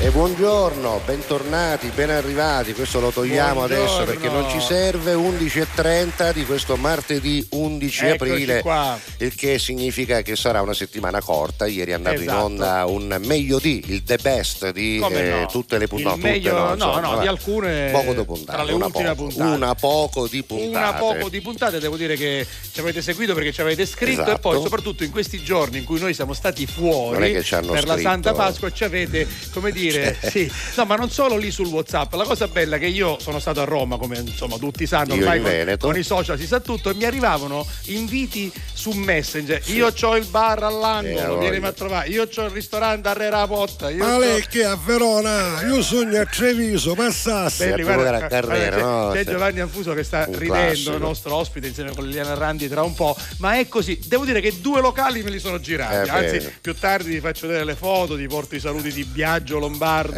E buongiorno, bentornati, ben arrivati. Questo lo togliamo Buongiorno. adesso perché non ci serve. 11.30 di questo martedì 11 Eccoci aprile, qua. il che significa che sarà una settimana corta. Ieri è andato Esatto. in onda un meglio di, il the best di eh, no? tutte le puntate. meglio- tutte, no, insomma, no, va. di alcune- Poco di puntate. tra le una ultime poco, puntate. Una poco di puntate. Una poco di puntate, devo dire che ci avete seguito perché ci avete scritto Esatto. e poi soprattutto in questi giorni in cui noi siamo stati fuori per la scritto. Santa Pasqua ci avete, come dire, sì. No, ma non solo lì sul WhatsApp, la cosa bella è che io sono stato a Roma, come insomma tutti sanno, ormai con, con i social si sa tutto e mi arrivavano inviti su Messenger. Io ho il bar Eh, all'angolo, a vienimi voglia. a trovare. Io ho il ristorante a Re Rapotta. Io Ma c'ho- lei che a Verona? Io sogno a Treviso, passasse. Belli, guarda, della carriera, guarda, no? c'è, c'è Sì. Giovanni Anfuso che sta Un ridendo, classico. il nostro ospite insieme con Liliana Randi tra un po', ma è così. Devo dire che due locali me li sono girati, Eh, anzi bene. più tardi ti faccio vedere le foto, ti porto i saluti di Biagio Lombardo.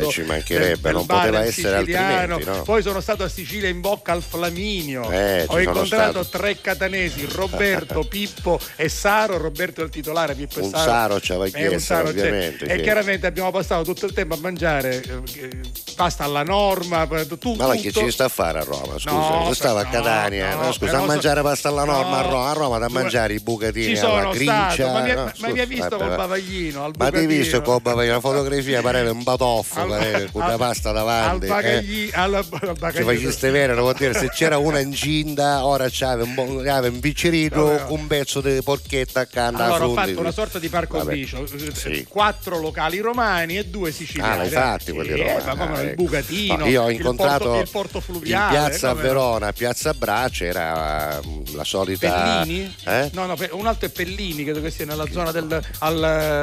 Eh, ci mancherebbe, non poteva essere Siciliano. altrimenti, no? Poi sono stato a Sicilia in bocca al Flaminio. Eh, Ho incontrato stato. tre catanesi, Roberto, Pippo e Saro. Roberto è il titolare, Pippo e Un Saro. Saro ci aveva Eh, chiesto, Saro ovviamente, E sì. chiaramente abbiamo passato tutto il tempo a mangiare eh, pasta alla norma, tu, Ma che ci sta a fare a Roma? Scusa, No, stava a Catania, no, scusa, a mangiare pasta alla norma a. Roma, a Roma da mangiare i bucatini Ci alla sono grincia. stato, ma mi, no, ma mi hai visto vabbè, col va. bavaglino Ma ti hai visto bucatino? con la fotografia pareva un batoffo, Al- pareva, con al- la pasta al davanti. eh. bagagli, al, al Ci faceste vedere, vuol dire, se c'era una incinta, ora c'aveva un, bo- un biccerito, Vabbè. un pezzo di porchetta accanto Allora alla ho fatto una sorta di parco Vabbè. bicio, Sì. quattro locali romani e due siciliani. Ah, l'hai fatti quelli Sì, romani. Ma come Ah, il ecco. bucatino, No, io ho il incontrato porto, il porto fluviale. in piazza no? Verona, piazza Brace, era mm, la solita. Pellini? Eh? No, no, un altro è Pellini, credo che sia nella zona del. Al,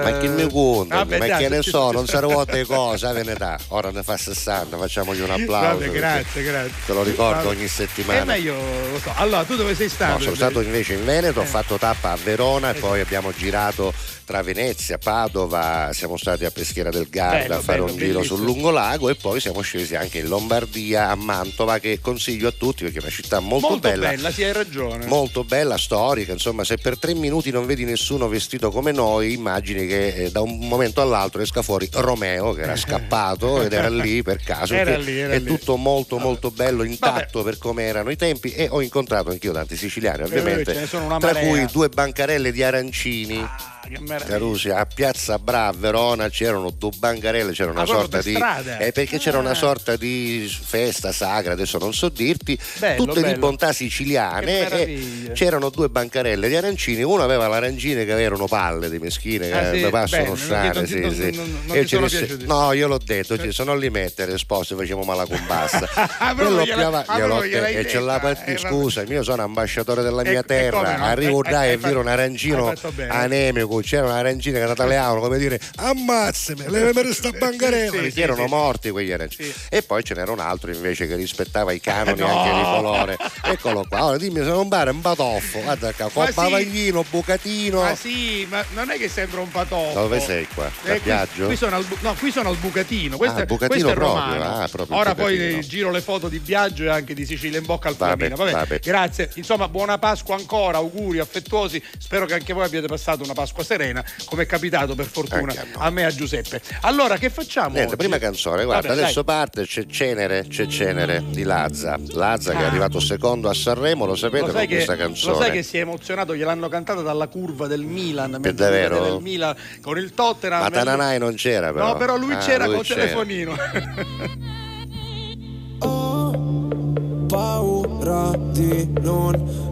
Ma che mi? Vabbè, ma dai, che ne so, non sarà volte cose, a Venetà. Ora ne fa 60, facciamogli un applauso. Vabbè, grazie, grazie. Te lo ricordo ogni Eh, settimana. ma io lo so. Allora, tu dove sei stato? No, sono stato invece in Veneto, ho Eh. fatto tappa a Verona e poi abbiamo girato tra Venezia, Padova, siamo stati a Peschiera del Garda Bello, a fare bello, un giro bellissimo. sul lungolago e poi siamo scesi anche in Lombardia, a Mantova, che consiglio a tutti perché è una città molto, Molto bella. sì, hai ragione. molto bella, storica, insomma se per tre minuti non vedi nessuno vestito come noi, immagini che eh, da un momento all'altro esca fuori Romeo che era scappato ed era lì per caso, Era lì, era è lì. tutto molto molto bello, intatto per come erano i tempi e ho incontrato anch'io tanti siciliani Eh, ovviamente, una tra marea. cui due bancarelle di arancini. Ah, che meraviglia. Carusi, a Piazza Bra, a Verona c'erano due bancarelle, c'era una Ah, sorta di strada? eh, perché c'era Ah. una sorta di festa sacra, adesso non so dirti, Bello, tutte di bello. bontà Che siciliane e c'erano due bancarelle di arancini, uno aveva l'arancine che erano palle di meschine che Ah, sì? mi passano non strane, non sì, non- sì. non- non no, io l'ho detto, ci sono lì mettere sposi, facciamo mala combassa. Ah, Quello più avanti- ah, gliel'ho detto, e c'è la detta, parte, eh, vabbè. scusa, io sono ambasciatore della mia e terra, arrivo Eh, là eh, e viro un arancino hai anemico, c'era un arancino che era italiano, come dire, Ammazzami, levami sta bancarella. Sì, sì, erano sì. morti quegli arancini. E poi ce n'era un altro invece che rispettava i canoni No! anche di colore. Eccolo qua. Ora dimmi se non pare un batoffo. Guarda qua, con bavaglino, bucatino. Ma sì, ma non è che sembra un patotto. Dove sei qua? Eh, qui, qui sono al, no, qui sono al Bucatino. Questo, Ah, è- Bucatino questo è proprio, romano. ah, proprio Ora poi Bucatino. eh, giro le foto di Biagio e anche di Sicilia in bocca al. Vabbè, vabbè. Grazie. Insomma, buona Pasqua ancora, auguri affettuosi. Spero che anche voi abbiate passato una Pasqua serena, come è capitato per fortuna a me e a Giuseppe. Allora, che facciamo? Niente, oggi? prima canzone, guarda, Vabbè, adesso dai. parte, c'è Cenere, c'è Cenere di Lazza. Lazza che è Ah. arrivato secondo a Sanremo, lo sapete Lo con sai, che, questa lo canzone? sai che si è emozionato, gliel'hanno cantata dalla curva del Milan. mentre davvero? Del Milan con il Tottenham. Ma Tananai non c'era però. No, però lui Ah, c'era lui col c'era. telefonino. paura di non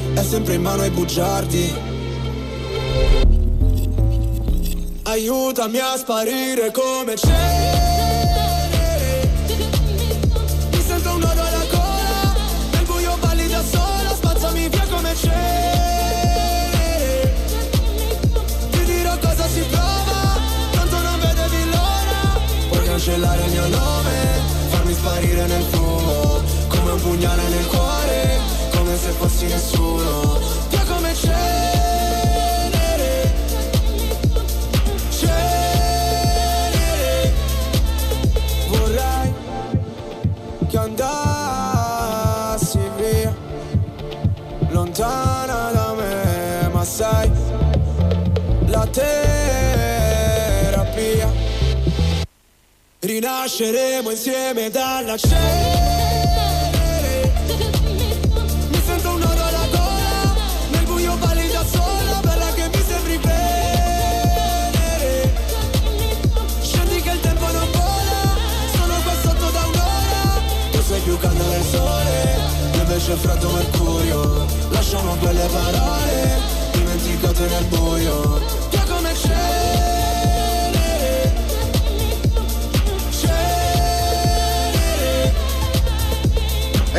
è sempre in mano ai bugiardi. Aiutami a sparire come cenere. Mi sento un nodo alla gola, nel buio balli da sola, spazzami via come. Puoi cancellare il mio nome, farmi sparire nel fumo, come un pugnale nel cuore, se fossi nessuno. Via come cenere, cenere. Vorrei che andassi via, lontana da me, ma sai, la terapia. Rinasceremo insieme dalla cenere Invece freddo mercurio. Lasciamo quelle parole Dimenticate nel buio Via come cenere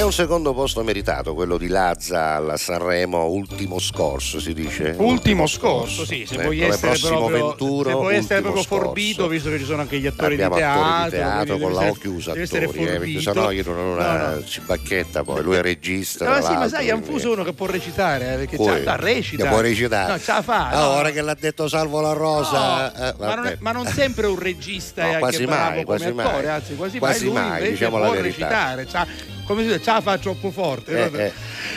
È un secondo posto meritato, quello di Lazza al Sanremo ultimo scorso, si dice? Ultimo scorso, sì, se Eh, vuoi essere proprio, Venturo, se vuoi essere proprio forbito, visto che ci sono anche gli attori Abbiamo di teatro, attori di teatro con la O chiusa attori, eh, perché sennò io non ho una No, no. cibacchetta poi, lui è regista. No, sì, ma sai, è un fuso uno che può recitare, eh, perché Poi, c'ha, da recita. che può recitare. No, ce la fa. Ah, no. ora che l'ha detto Salvo La Rosa, No, eh, ma, non è- ma non sempre un regista No, è quasi bravo mai, come quasi attore, mai. anzi quasi, Quasi mai, lui mai, invece diciamo la può verità. recitare, c'ha- come si dice, ce la fa troppo forte. Eh, eh,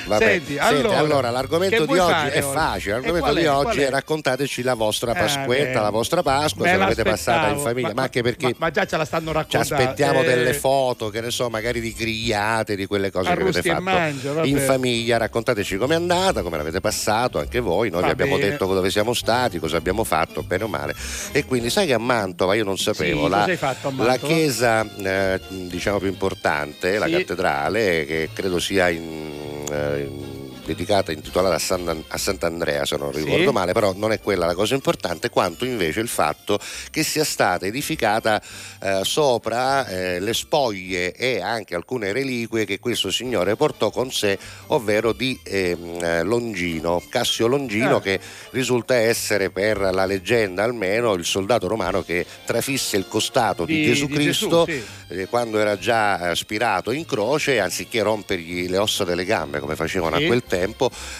vabbè. Senti, Senti, allora, allora, l'argomento di oggi fare è facile. L'argomento di è? oggi è è? raccontateci la vostra Eh, Pasquetta, beh. la vostra Pasqua, se l'avete passata in famiglia, ma, anche perché ma, ma già ce la stanno ci raccontando. aspettiamo eh, delle foto, che ne so, magari di grigliate, di quelle cose che avete fatto vabbè. in famiglia. Raccontateci com'è andata, come l'avete passato anche voi. Noi Va vi abbiamo bene. detto dove siamo stati, cosa abbiamo fatto, bene o male. E quindi sai che a Mantova io non sapevo, Sì, la, la chiesa eh, diciamo più importante, la Sì. Cattedrale, che credo sia in, eh, in- dedicata, intitolata a, San- a Sant'Andrea, se non Sì. ricordo male, però non è quella la cosa importante, quanto invece il fatto che sia stata edificata eh, sopra eh, le spoglie e anche alcune reliquie che questo signore portò con sé, ovvero di ehm, eh, Longino, Cassio Longino, Ah. che risulta essere per la leggenda almeno il soldato romano che trafisse il costato di, Di- Gesù di Cristo Gesù, eh, quando era già spirato in croce, anziché rompergli le ossa delle gambe come facevano Sì. a quel tempo,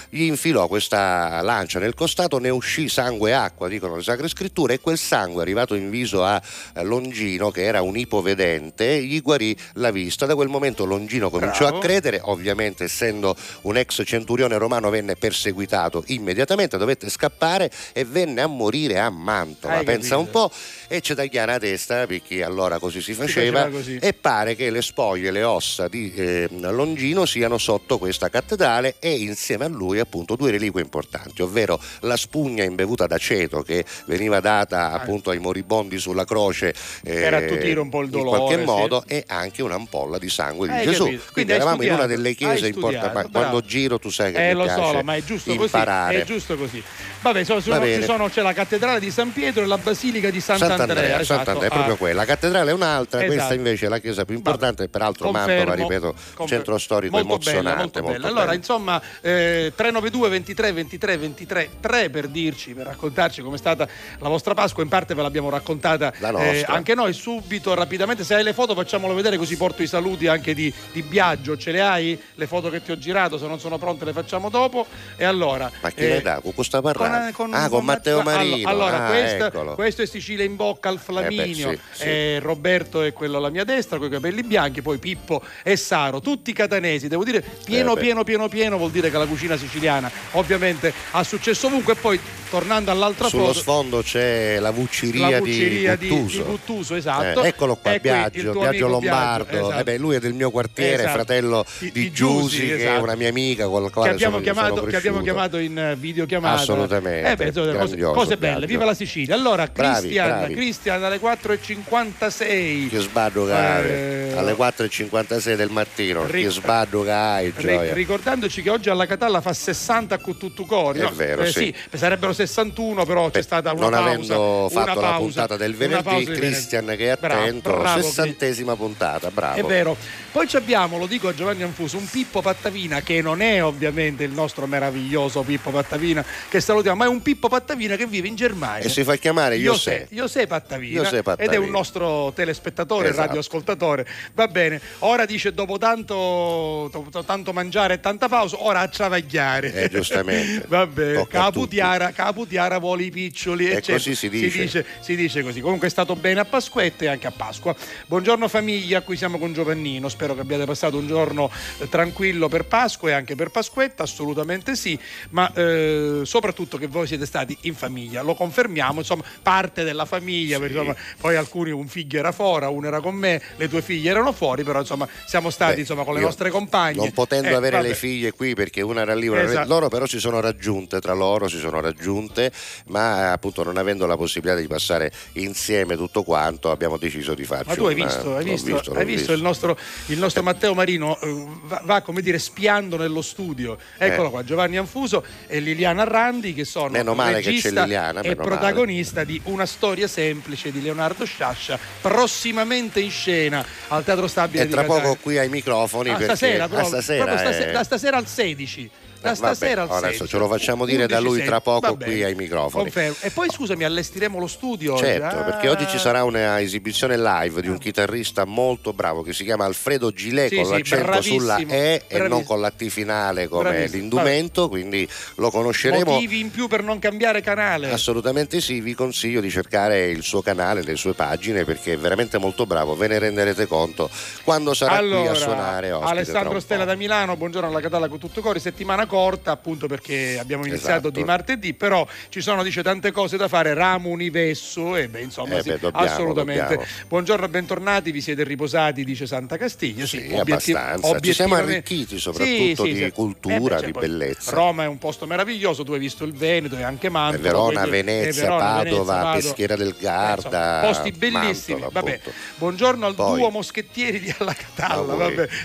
gli infilò questa lancia nel costato, ne uscì sangue e acqua, dicono le sacre scritture, e quel sangue arrivato in viso a eh, Longino, che era un ipovedente, gli guarì la vista. Da quel momento Longino cominciò Bravo. a credere, ovviamente essendo un ex centurione romano venne perseguitato immediatamente, dovette scappare e venne a morire a Mantova. Hai Pensa un po' e c'è da chiara testa perché allora così si faceva faceva così. e pare che le spoglie, le ossa di eh, Longino siano sotto questa cattedrale e insieme a lui appunto due reliquie importanti, ovvero la spugna imbevuta d'aceto che veniva data appunto ai moribondi sulla croce eh, Per attutire un po' il in dolore, qualche sì. modo e anche un'ampolla di sangue di Hai Gesù. capito. Quindi, hai eravamo in studiato, una delle chiese importanti, quando giro tu sai che Eh, mi lo piace so, ma è giusto imparare. così. È giusto così. Vabbè, sono- sono- c'è la cattedrale di San Pietro e la basilica di Sant'Andrea. Sant'Andrea, esatto. Sant'Andrea, è proprio Ah, quella. La cattedrale è un'altra, Esatto. questa invece è la chiesa più importante, e peraltro Confermo, Mantova, ripeto, confer- centro storico molto emozionante. bella, molto bella. molto Allora, insomma, eh, 392 23 23 23 3 per dirci, per raccontarci com'è stata la vostra Pasqua. In parte ve l'abbiamo raccontata La eh, anche noi subito, rapidamente. Se hai le foto, facciamolo vedere così porto i saluti anche di, di Biagio. Ce le hai? Le foto che ti ho girato, se non sono pronte, le facciamo dopo. E allora. Ma chi eh, le dà? Con questo parlando? con- ah, con Matteo Matt- Marino. Allora, Ah, questo, questo è Sicilia in bocca al Flaminio. Eh beh, sì, sì. eh, Roberto è quello alla mia destra, con i capelli bianchi, poi Pippo e Saro, tutti catanesi. Devo dire, pieno, Eh pieno, pieno, pieno vuol dire che la cucina siciliana ovviamente ha successo ovunque. E poi, tornando all'altra Sullo foto. sfondo c'è la vucciria, la vucceria di di, di Guttuso, esatto. Eh, eccolo qua, E il Biagio, Biagio Lombardo. Biagio, esatto. Eh beh, lui è del mio quartiere, Esatto. fratello Di- di, di Giusi, Giusi, che è esatto. una mia amica con la che quale abbiamo, sono, chiamato, sono che abbiamo chiamato in eh, videochiamata Assolutamente, Eh beh, cose, cose belle viva la Sicilia allora Cristian. Cristian alle 4.56 Che sbaddo che Eh, alle 4.56 del mattino, Ric- che sbaddo che hai, gioia. ricordandoci che oggi alla Catalla fa 60 con tutto cori È no? vero, Eh, sì. sarebbero 61 però c'è Beh, stata una non pausa avendo una fatto la pausa, puntata del venerdì. Christian che è Bravo, attento, bravo, sessantesima puntata, bravo. È vero. Poi ci abbiamo, lo dico a Giovanni Anfuso, un Pippo Pattavina che non è ovviamente il nostro meraviglioso Pippo Pattavina che salutiamo, ma è un Pippo Pattavina che vive in Germania. E si fa chiamare José. José Pattavina, Pattavina. ed è un nostro telespettatore, Esatto. radioascoltatore. Va bene. Ora dice dopo tanto, tanto mangiare e tanta pausa, ora a travagliare. Eh, giustamente. Va bene. Caputiara, Caputiara vuole i piccioli. E eccetera. così si dice. Si dice, si dice così. Comunque è stato bene a Pasquetta e anche a Pasqua. Buongiorno famiglia, qui siamo con Giovannino. Spero che abbiate passato un giorno eh, tranquillo per Pasqua e anche per Pasquetta, assolutamente sì, ma eh, soprattutto che voi siete stati in famiglia. Lo confermiamo, insomma, parte della famiglia, perché insomma, poi alcuni un figlio era fuori, uno era con me, le tue figlie erano fuori, però insomma siamo stati Beh, insomma, con le nostre compagne. Non potendo Eh, avere vabbè. le figlie qui perché una era lì, una era Esatto. loro però si sono raggiunte, tra loro si sono raggiunte, ma eh, appunto non avendo la possibilità di passare insieme tutto quanto abbiamo deciso di farci Ma tu hai una- visto, hai visto, visto, hai visto il nostro, il nostro Matteo Marino eh, va, va, come dire spiando nello studio. Eccolo Eh. qua, Giovanni Anfuso e Liliana Randi che sono Meno male che regista c'è Liliana, e meno male. protagonista di Una storia semplice di Leonardo Sciascia, prossimamente in scena al Teatro Stabile E di tra Catania. poco qui ai microfoni Ah, perché stasera, ah, proprio, stasera, proprio stase- eh. da stasera al 16. Da vabbè, stasera al adesso 16. ce lo facciamo dire da 11, lui tra poco Va bene. qui ai microfoni. Confermo. E poi scusami, allestiremo lo studio. Certo, Ah. perché oggi ci sarà una esibizione live di un chitarrista molto bravo che si chiama Alfredo Gilet Sì, con sì, l'accento sulla bravissimo, E e bravissimo. non con la T finale come Bravissimo. l'indumento, quindi lo conosceremo. Motivi in più per non cambiare canale. Assolutamente sì, vi consiglio di cercare il suo canale, le sue pagine perché è veramente molto bravo, ve ne renderete conto quando sarà qui allora, a suonare ospite Alessandro Stella da Milano, buongiorno alla Catalla con tutto cori, settimana corta appunto perché abbiamo iniziato Esatto. di martedì, però ci sono dice tante cose da fare, ramo univesso e beh insomma Eh sì, beh, dobbiamo, assolutamente. dobbiamo. Buongiorno, bentornati, vi siete riposati, dice Santa Castiglia, sì, Sì, obiettiv- abbastanza. Ci siamo arricchiti soprattutto di cultura, di poi bellezza. Roma è un posto meraviglioso, tu hai visto il Veneto e anche Mantova. Verona, quindi- Venezia, eh, Verona, Padova, Venezia, Padova. Peschiera del Eh, Garda, insomma, posti bellissimi. Mantova, Vabbè. Buongiorno al Poi- duo Moschettieri di Alla Catalla.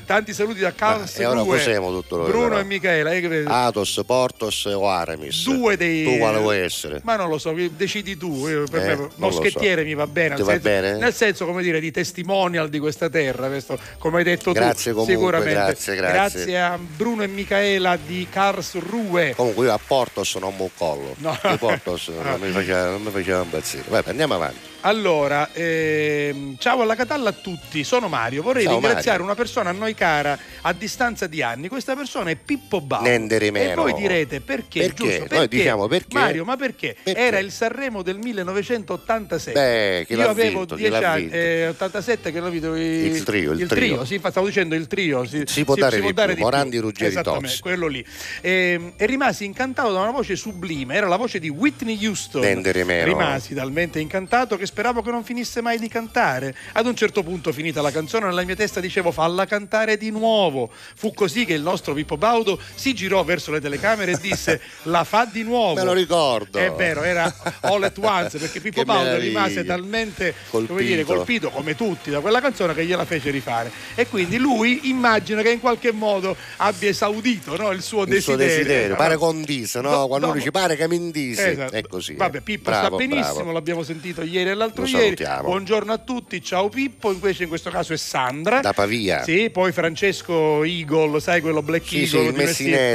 Tanti saluti da Carls e ora 2, cos'emo tutto noi, Bruno e Michela. eh, che- Atos, Portos o Aramis? Due dei. Tu quale vuoi essere? Ma non lo so, decidi tu. Io, per Eh, me, moschettiere so. mi va bene. Ti nel va senso, bene? Nel senso, come dire, di testimonial di questa terra. questo, come hai detto Grazie tu. comunque, sicuramente. grazie, grazie. a Bruno e Michela di Karlsruhe. Comunque io a Portos non mi collo. No. Di Portos non mi faceva, non mi faceva impazzire. Vabbè, andiamo avanti. Allora, ehm, ciao alla Catalla a tutti, sono Mario. Vorrei Ciao, ringraziare Mario. una persona a noi cara a distanza di anni. Questa persona è Pippo Baudo. Nendere E meno. voi direte perché? Perché? Giusto? Noi diciamo perché. Mario, ma perché? Perché? Era il Sanremo del 1986. Beh, chi Io avevo vinto? Chi 10 l'ha anni, eh, 87 che l'ho vinto Il trio, il il trio. trio. Sì, stavo dicendo il trio. Si, Si può dare di più, Morandi, Ruggeri, Esattamente, quello lì. E, e rimasi incantato da una voce sublime, era la voce di Whitney Houston. Nendere meno. Rimasi talmente incantato che speravo che non finisse mai di cantare. Ad un certo punto, finita la canzone, nella mia testa dicevo falla cantare di nuovo. Fu così che il nostro Pippo Baudo si girò girò verso le telecamere e disse la fa di nuovo. Me lo ricordo. È vero, era all at once perché Pippo Baudo rimase talmente Colpito. come, dire, colpito come tutti da quella canzone che gliela fece rifare. E quindi lui immagina che in qualche modo abbia esaudito no, il suo Il suo desiderio. desiderio, pare condiso, no? Do- Quando dopo- dice pare che mi indisi, Esatto. è così. Vabbè, eh. Pippo Bravo, sta benissimo, bravo. l'abbiamo sentito ieri e l'altro Lo ieri. salutiamo. Buongiorno a tutti, ciao Pippo, invece in questo caso è Sandra. Da Pavia. Sì, poi Francesco Eagle, sai quello Black Sì, sì, Eagle il di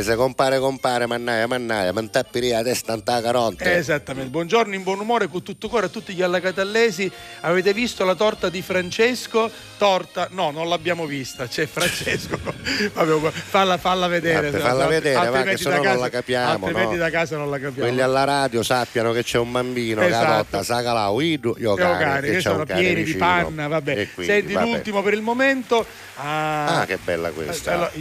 Messinese, compare, compare, mannaia, mannaia, mantappi la testa in ta caronte. Esattamente, buongiorno in buon umore con tutto cuore a tutti gli allacatallesi. Avete visto la torta di Francesco? Torta? No, non l'abbiamo vista, c'è Francesco. Vabbè, falla, falla vedere. Vabbè, falla vedere, va, che altrimenti sennò da non la capiamo, Altrimenti no? da casa non la capiamo. Quelli alla radio sappiano che c'è un bambino Esatto. adotta, sagalao, idu, io cane, cari, che sono pieni di vicino. panna, vabbè. Quindi, Senti vabbè. l'ultimo per il momento. Ah, Ah, che bella questa. Eh, allora,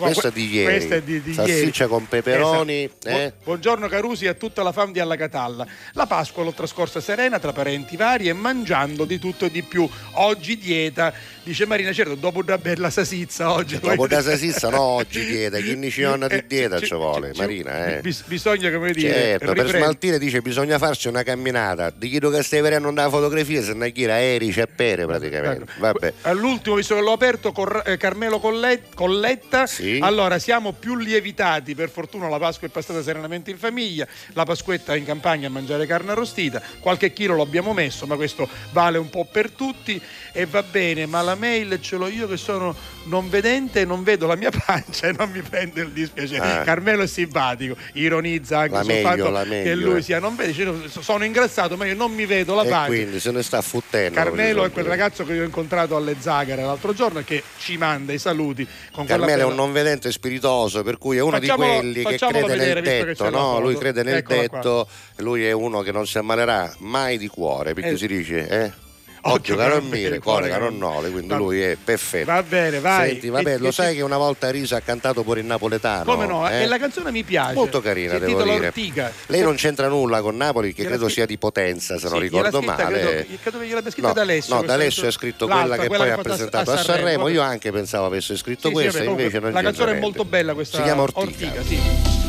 Questa que- è di ieri. Questa è di, di Salsiccia ieri. con peperoni, Esatto. eh? Bu- Buongiorno Carusi e a tutta la fam di Alla Catalla. La Pasqua l'ho trascorsa serena tra parenti vari e mangiando di tutto e di più. Oggi dieta, dice Marina, certo, dopo una bella sasizza oggi. Dopo da sasissa no oggi dieta, chi ne ci onna di Eh, dieta ci- vuole, Marina, eh. bis- bisogna, come dire, Certo, per smaltire dice bisogna farsi una camminata. Di chiedo che stai vedendo una fotografia, se ne chiede aerei c'è pere praticamente. Ecco. Vabbè. All'ultimo, visto che l'ho aperto, Cor- eh, Carmelo Collet- Colletta. Sì. Allora, siamo più lievitati. Per fortuna la Pasqua è passata serenamente in famiglia. La Pasquetta in campagna a mangiare carne arrostita. Qualche chilo lo abbiamo messo, ma questo vale un po' per tutti. E va bene, ma la mail ce l'ho io che sono non vedente e non vedo la mia pancia e non mi prende il dispiacere. Ah. Carmelo è simpatico, ironizza anche La sul meglio, fatto la che meglio, lui eh. sia non vede. "No, sono ingrassato, ma io non mi vedo la E pancia. quindi se ne sta fottendo. Carmelo è quel ragazzo che io ho incontrato alle Zagare l'altro giorno e che ci manda i saluti con quella Carmelo è bella- un non vedente spiritoso, per cui è uno Facciamolo- di quelli che crede vedere, nel detto, no? Lui crede nel Eccola qua. detto, lui è uno che non si ammalerà mai di cuore, perché Eh. si dice, eh? Occhio non che non mire, cuore non non- nole, quindi Va- lui è perfetto. Va bene, vai. Senti, vabbè, E- lo sai che una volta Risa ha cantato pure il napoletano? Come no? eh? E la canzone mi piace. Molto carina, Si devo dire. Ortica. Lei non c'entra nulla con Napoli, che credo sia di Potenza, se non Sì, ricordo gliel'ha scritta, male. Credo, credo che gliel'abbia scritta No, da Alessio. no, questa D'Alessio ha scritto quella che poi ha presentato a Sanremo. Io vabbè. anche pensavo avesse scritto Sì, sì, questa, comunque, invece non La canzone è molto bella questa. Si chiama Ortica. sì.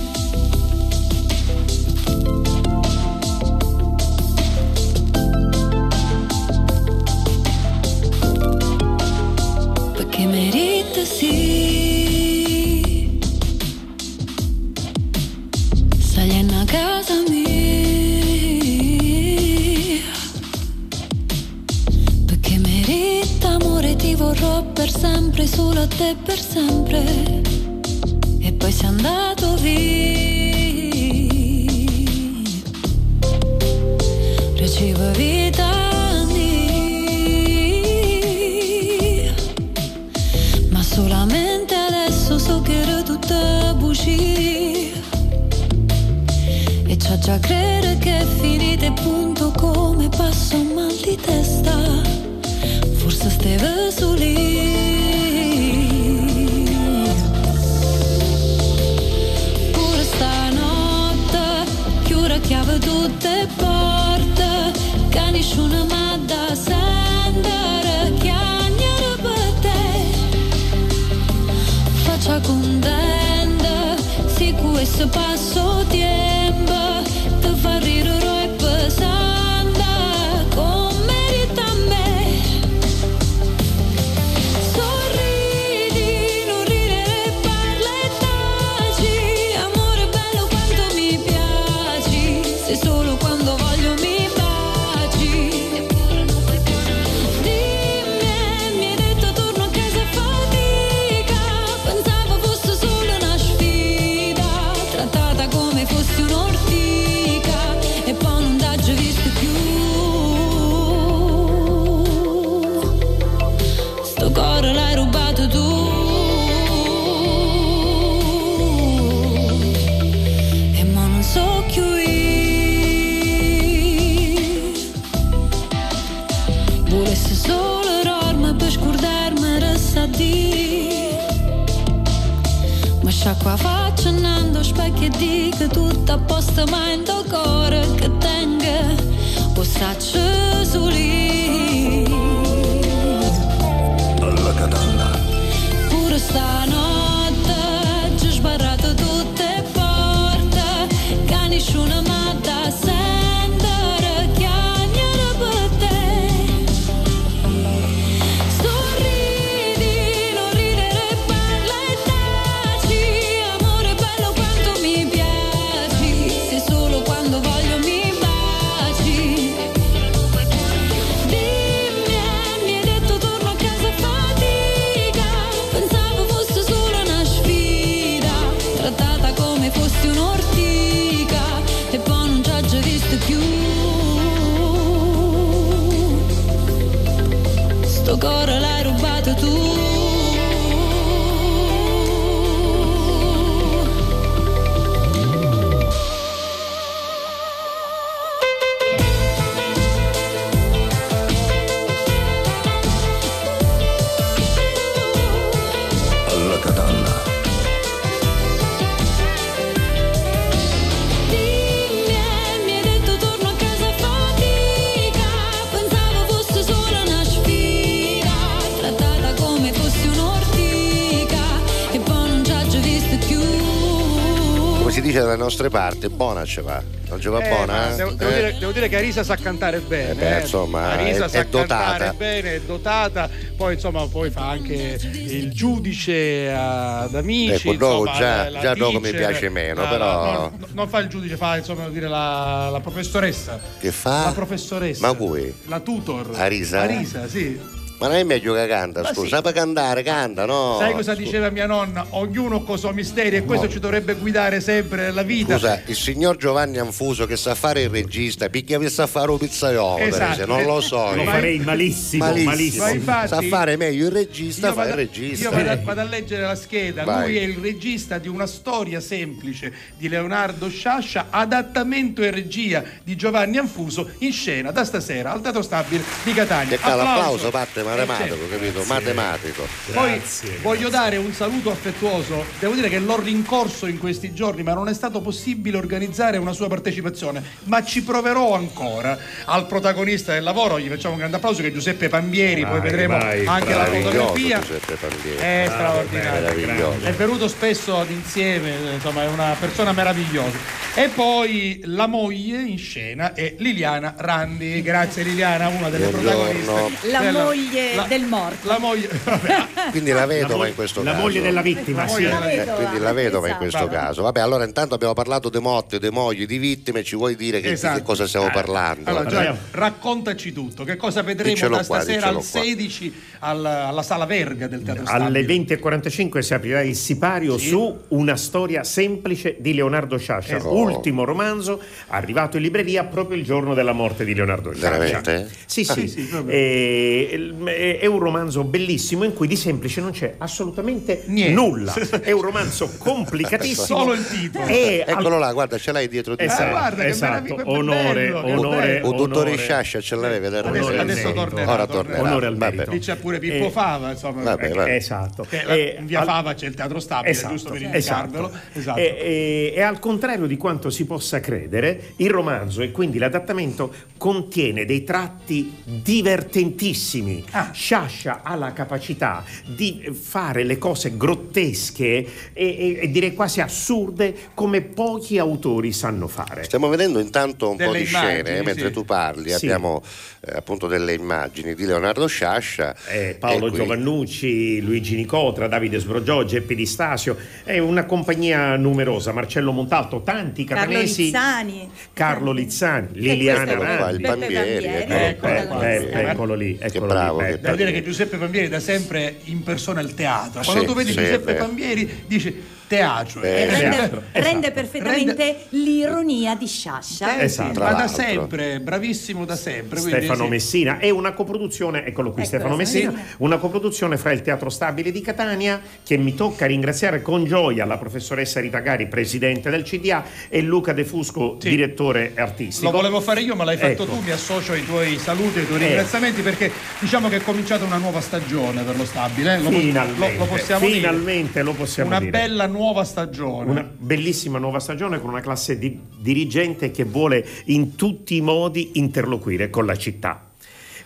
Nostre parti, buona ce va. Non ce va Eh, buona? eh? devo, Eh? dire, devo dire che Arisa sa cantare bene. Eh beh, eh. insomma, Arisa è- sa è dotata. cantare bene, è dotata. Poi insomma, poi fa anche il giudice ad amici. Ecco, dopo insomma, già- la già dopo mi piace meno, No, però- no, no, non fa il giudice, fa insomma dire la, la professoressa. Che fa? La professoressa. Ma cui? La tutor. Arisa? Arisa, sì. Ma non è meglio che canta, scusa. sì. Sape cantare, canta, no? Sai cosa Scusa. diceva mia nonna? Ognuno con i suoi misteri e questo No. ci dovrebbe guidare sempre nella vita. Scusa, il signor Giovanni Anfuso che sa fare il regista, picchia che sa fare un pizzaiolo, Esatto. non lo so. Lo farei malissimo, Malissimo. malissimo. Ma infatti- sa fare meglio il regista, fa il regista. io vado a, vado a leggere la scheda. Vai. Lui è il regista di una storia semplice di Leonardo Sciascia, adattamento e regia di Giovanni Anfuso in scena da stasera al Teatro Stabile di Catania. Applauso parte matematico, Eh, capito? Matematico. Poi Grazie. voglio dare un saluto affettuoso. Devo dire che l'ho rincorso in questi giorni, ma non è stato possibile organizzare una sua partecipazione. Ma ci proverò ancora. Al protagonista del lavoro gli facciamo un grande applauso che è Giuseppe Pambieri, poi Vai, vedremo vai, anche la fotografia. Giuseppe Palmieri. È straordinario. Meraviglioso. È venuto spesso insieme, insomma, è una persona meravigliosa. E poi la moglie in scena è Liliana Randi. Grazie Liliana, una delle Buongiorno. protagoniste. La della- moglie la- del morto. La moglie. vabbè, Quindi la vedova mo- in questo la caso. moglie della vittima, La sì. moglie della Eh, vedova, quindi la vedova in esatto. questo caso. Vabbè, allora intanto abbiamo parlato di motte, di mogli, di vittime, ci vuoi dire che, di Esatto. che cosa stiamo parlando? Allora, Gianni, raccontaci tutto. Che cosa vedremo Diccelo da qua, stasera al diccelo qua. 16 alla, alla Sala Verga del Teatro Alle Stabile? 20.45 si aprirà il sipario Sì. su Una storia semplice di Leonardo Sciascia, Esatto. ultimo romanzo arrivato in libreria proprio il giorno della morte di Leonardo Sciascia. Veramente? Sì, Ah, sì. sì. Eh, è, un romanzo bellissimo in cui di semplice non c'è assolutamente Niente. nulla. È un romanzo complicatissimo. Solo il titolo. E al- Eccolo là, guarda, ce l'hai dietro di te. Esatto, Eh, guarda esatto. meraviglia, che onore, bello, onore. Un dottore. Sciascia ce l'avevi da Adesso, adesso tornerà. Ora tornerà. tornerà. Onore al Vabbè. merito. Lì c'è pure Pippo Eh, Fava, insomma. Vabbè, vabbè. Esatto. la- E in via al- Fava c'è il Teatro Stabile, Esatto, giusto per esatto. indicarvelo. Esatto. E, e- e al contrario di quanto si possa credere, il romanzo e quindi l'adattamento contiene dei tratti divertentissimi. Ah. Sciascia ha la capacità di fare le cose grottesche e, e- e direi quasi assurde come pochi autori sanno fare. Stiamo vedendo intanto un po' Delle di scene immagini, eh, mentre sì. tu parli, Sì. abbiamo eh, appunto delle immagini di Leonardo Sciascia. Eh, Paolo qui- Giovannucci, Luigi Nicotra, Davide Sbrogiò, Geppi Di Stasio, è una compagnia numerosa, Marcello Montalto, tanti Carlo catanesi, Lizzani. Carlo Lizzani, Liliana Eccolo il Randi. Pambieri, eccolo Ecco, qua, il ecco, Eh, eccolo lì, Che eccolo bravo Beppe. Devo dire che Giuseppe Pambieri da sempre impersona il teatro. Quando Sì, tu vedi sì, Giuseppe. Pambieri dici teatro. Eh, E rende, Esatto, rende esatto. perfettamente l'ironia di Sciascia. Eh, Esatto. ma da sempre, bravissimo da sempre. quindi Stefano sì. Messina è una coproduzione, eccolo qui Ecco, Stefano Messina, sì. una coproduzione fra il Teatro Stabile di Catania che mi tocca ringraziare con gioia la professoressa Rita Gari, presidente del CDA e Luca De Fusco, Sì. direttore artistico. Lo volevo fare io, ma l'hai fatto Ecco. tu. Mi associo ai tuoi saluti, ai tuoi Eh. ringraziamenti perché diciamo che è cominciata una nuova stagione per lo stabile. eh. Lo, Finalmente, lo- lo possiamo finalmente lo dire. possiamo Una dire. bella nuova stagione. Una bellissima nuova stagione con una classe di dirigente che vuole in tutti i modi interloquire con la città.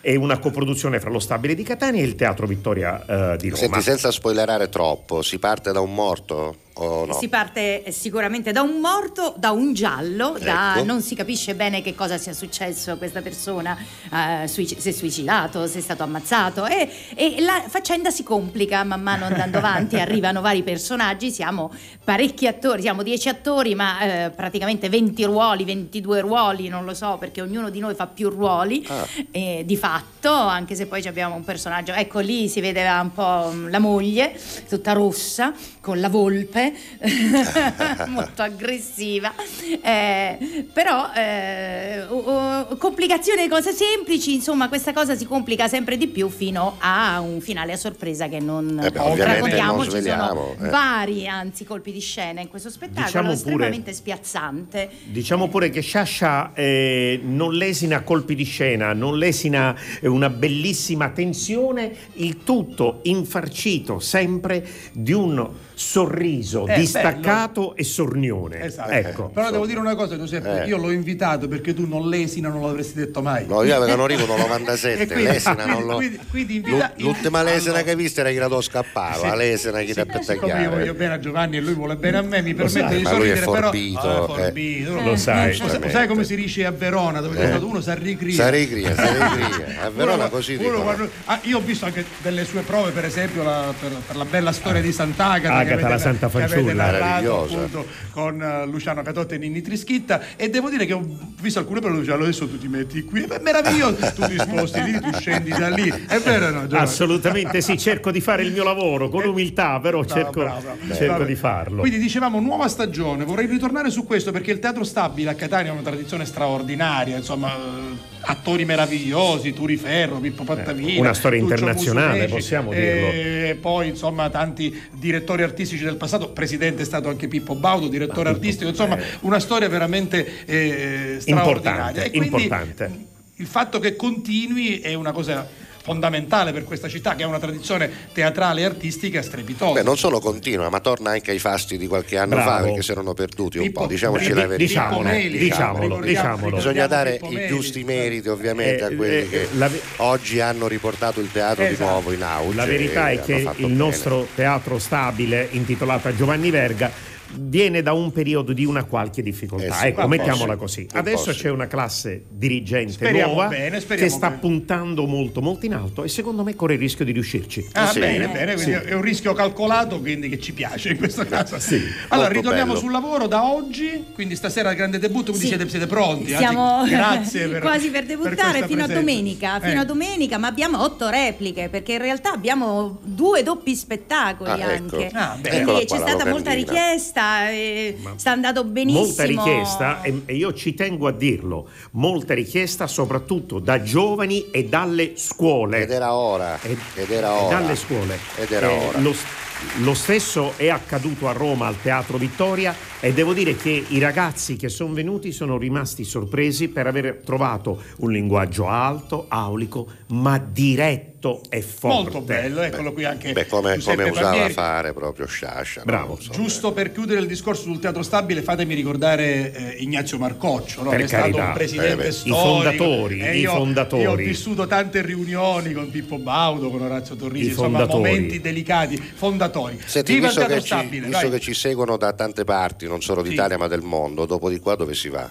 È una coproduzione fra lo Stabile di Catania e il Teatro Vittoria eh, di Roma. Senti, senza spoilerare troppo, si parte da un morto no? Si parte sicuramente da un morto, da un giallo, da Ecco. non si capisce bene che cosa sia successo a questa persona, eh, suic- se è suicidato, se è stato ammazzato e, e la faccenda si complica man mano andando avanti, arrivano vari personaggi, siamo parecchi attori, siamo 10 attori ma eh, praticamente 20 ruoli, 22 ruoli, non lo so perché ognuno di noi fa più ruoli Ah. eh, di fatto, anche se poi abbiamo un personaggio, ecco lì si vedeva un po' la moglie, tutta rossa, con la volpe, forte, molto aggressiva, eh, però eh, uh, complicazione di cose semplici, insomma questa cosa si complica sempre di più fino a un finale a sorpresa che non Eh beh, raccontiamo, non ci sono sveliamo, eh. vari anzi colpi di scena in questo spettacolo, Diciamo pure- estremamente spiazzante. Diciamo pure che Sciascia eh, non lesina colpi di scena, non lesina eh, una bellissima tensione, il tutto infarcito sempre di un sorriso Eh, distaccato e sornione. Esatto. Ecco. Però devo dire una cosa, Giuseppe, Eh. io l'ho invitato perché tu non lesina, non l'avresti detto mai. No, io avevo arrivato 97, E quindi- l'esina non l'ho... quindi- quindi invita- L'u- L'ultima lesina Allora- che hai visto era che la do scappava, Sì. la lesina che ti ha Siccome io voglio bene a Giovanni e lui vuole bene a me, mi permette di ma lui è sorridere, però forbito, Ah, eh. forbito. Lo sai. Lo sai, come si dice a Verona, dove c'è stato uno si arricria. Sarigria, sarigria. A Verona così dicono. ah, io ho visto anche delle sue prove, per esempio, la- per, la bella storia di Sant'Agata. Agata, la santa che avete fanciulla. narrato, Meravigliosa. appunto con eh, Luciano Catotta e Ninni Trischitta. E devo dire che ho visto alcune prove dove adesso tu ti metti qui. È meraviglioso, tu ti sposti lì, tu scendi da lì. È vero no, Giovanni? Assolutamente sì, cerco di fare il mio lavoro con umiltà, però Bravo, cerco, bravo, bravo. cerco di farlo. Quindi dicevamo nuova stagione, vorrei ritornare su questo perché il teatro stabile a Catania è una tradizione straordinaria, insomma, eh, attori meravigliosi, Turi Ferro, Pippo Pattavina, Eh, una storia internazionale, possiamo e poi insomma tanti direttori artistici del passato, presidente è stato anche Pippo Baudo, direttore artistico, insomma una storia veramente eh, straordinaria. Importante, E quindi importante. il fatto che continui è una cosa fondamentale per questa città che ha una tradizione teatrale e artistica strepitosa. Beh, non solo continua, ma torna anche ai fasti di qualche anno Bravo. fa perché si erano perduti un Pippo- po', diciamoci eh, la di- verità. diciamolo, Meli, diciamolo, ricordiamo- diciamolo. Bisogna ricordiamo dare i giusti meriti ovviamente Eh, a quelli eh, che la ve- oggi hanno riportato il teatro di Esatto. nuovo in auge. La verità è che il bene. nostro teatro stabile, intitolato a Giovanni Verga, viene da un periodo di una qualche difficoltà. Eh sì, ecco, mettiamola sì, così. Adesso sì. c'è una classe dirigente Speriamo nuova bene, che sta bene. puntando molto molto in alto e secondo me corre il rischio di riuscirci. Ah, Sì. bene, bene, quindi è un rischio calcolato, quindi che ci piace in questo caso. Allora, ritorniamo bello. sul lavoro da oggi, quindi stasera il grande debutto, quindi Sì. siete, siete pronti. Anzi, Siamo grazie per, quasi per per debuttare questa fino a presenza. domenica, fino Eh. a domenica, ma abbiamo otto repliche perché in realtà abbiamo due doppi spettacoli Ah, ecco. anche. Ah, bene. Quindi c'è stata molta locandina. Richiesta, e sta andando benissimo. Molta richiesta e, e io ci tengo a dirlo, molta richiesta soprattutto da giovani e dalle scuole. Ed era ora, Ed- ed era ora. dalle scuole. Ed era Eh, ora. Lo, lo stesso è accaduto a Roma al Teatro Vittoria e devo dire che i ragazzi che sono venuti sono rimasti sorpresi per aver trovato un linguaggio alto, aulico, ma diretto e forte. Molto bello, eccolo qui anche Beh, come, come usava Barbieri. fare proprio Sciascia. no? Bravo. Insomma, Giusto per chiudere il discorso sul teatro stabile, fatemi ricordare eh, Ignazio Marcoccio, no? Per che è stato carità. un presidente Eh beh. I storico. fondatori, e i io, fondatori. Io ho vissuto tante riunioni con Pippo Baudo, con Orazio Torrisi, I insomma, fondatori. momenti delicati, fondatori. Senti, Viva visto, che ci, visto che ci seguono da tante parti, non solo Sì. d'Italia ma del mondo, dopo di qua dove si va?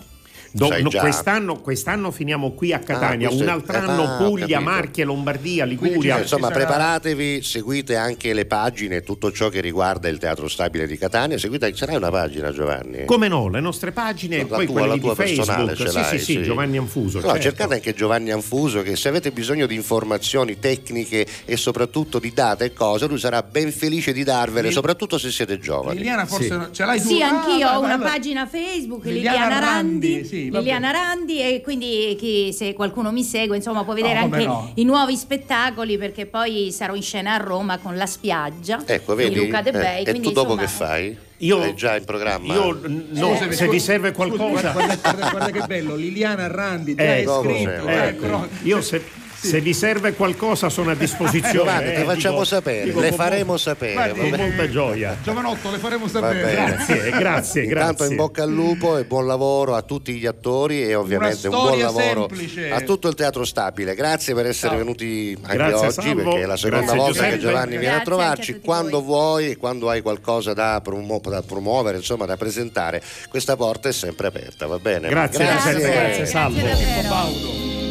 Do- no, quest'anno, quest'anno finiamo qui a Catania, questo un altro anno ah, Puglia. Marche, Lombardia, Quindi Liguria. ci- Insomma, sarà- preparatevi, seguite anche le pagine, tutto ciò che riguarda il Teatro Stabile di Catania. Seguite, ce l'hai una pagina, Giovanni? Come no, le nostre pagine e poi tua- quelle la di tua personale Facebook. ce Sì, l'hai, sì, sì, Giovanni Anfuso. Allora, certo. cercate anche Giovanni Anfuso che se avete bisogno di informazioni tecniche e soprattutto di date e cose, lui sarà ben felice di darvele, Lil- soprattute se siete giovani. Liliana forse Sì. no- ce l'hai tu? Sì, Ah, anch'io vai, ho una pagina Facebook, Liliana Liliana, Randi, Randi, sì, Liliana Randi e quindi chi- se qualcuno mi segue insomma può vedere No, come anche no. i nuovi spettacoli perché poi sarò in scena a Roma con La Spiaggia Ecco, di vedi? Luca De Eh, Bei. e quindi, tu dopo insomma, che fai? Io- Hai già in programma? Io no, Scusami, se vi serve scusa, qualcosa. guarda, guarda- guarda che bello, Liliana Randi, già è scritto. eh, ecco. Io se, se vi serve qualcosa sono a disposizione. Giovanni, eh, ti facciamo dico- sapere, dico le faremo sapere. Guardi, Con molta gioia. Giovanotto, le faremo sapere. bene. Grazie, grazie, Intanto grazie. in bocca al lupo e buon lavoro a tutti gli attori e ovviamente un buon lavoro semplice. a tutto il teatro stabile. Grazie per essere Ciao. venuti anche Grazie, oggi Salvo. perché è la seconda Grazie, volta che Giuseppe. Giovanni viene a Grazie a trovarci. tutti Quando voi. vuoi e quando hai qualcosa da, promu- da promuovere, insomma da presentare, questa porta è sempre aperta, va bene? Grazie, Grazie, Giuseppe, grazie, grazie Salvo. davvero.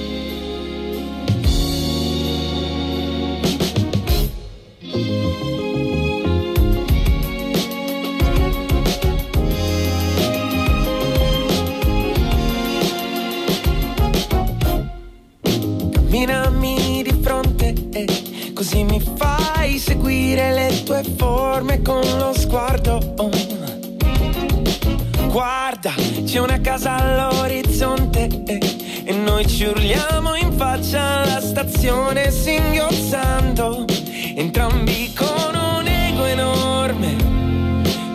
Noi ci urliamo in faccia alla stazione singhiozzando, entrambi con un ego enorme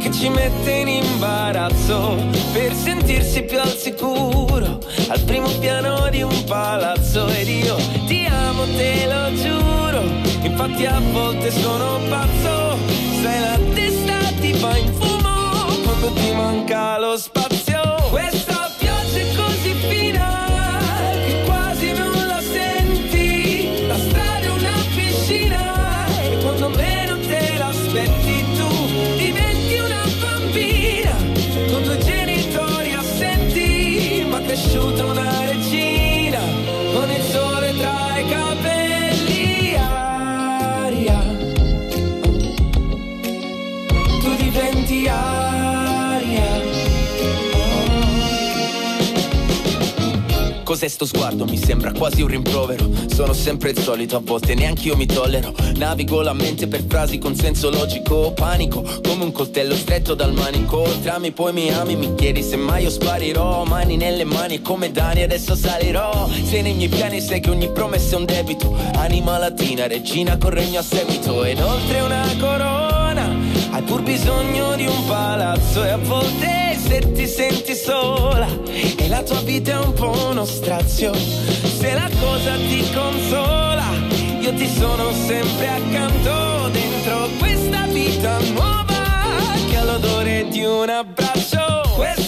che ci mette in imbarazzo per sentirsi più al sicuro al primo piano di un palazzo. Ed io ti amo, te lo giuro, infatti a volte sono pazzo, se la testa ti va in fumo quando ti manca lo spazio. Cos'è sto sguardo? Mi sembra quasi un rimprovero. Sono sempre il solito, a volte neanche io mi tollero. Navigo la mente per frasi con senso logico. Panico, come un coltello stretto dal manico. Trami, poi mi ami, mi chiedi se mai io sparirò. Mani nelle mani e come Dani adesso salirò. Se nei miei piani sai che ogni promessa è un debito. Anima latina, regina con regno a seguito. Ed oltre una corona, hai pur bisogno di un palazzo. E a volte se ti senti sola e la tua vita è un po' uno strazio. Se la cosa ti consola, io ti sono sempre accanto dentro questa vita nuova che ha l'odore di un abbraccio. Questa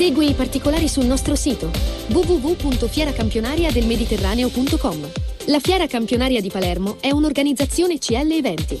Segui i particolari sul nostro sito www.fieracampionariadelmediterraneo.com. La Fiera Campionaria di Palermo è un'organizzazione CL Eventi.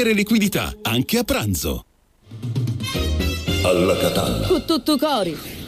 liquidità, anche a pranzo. Alla Catalla. Con tutto cori.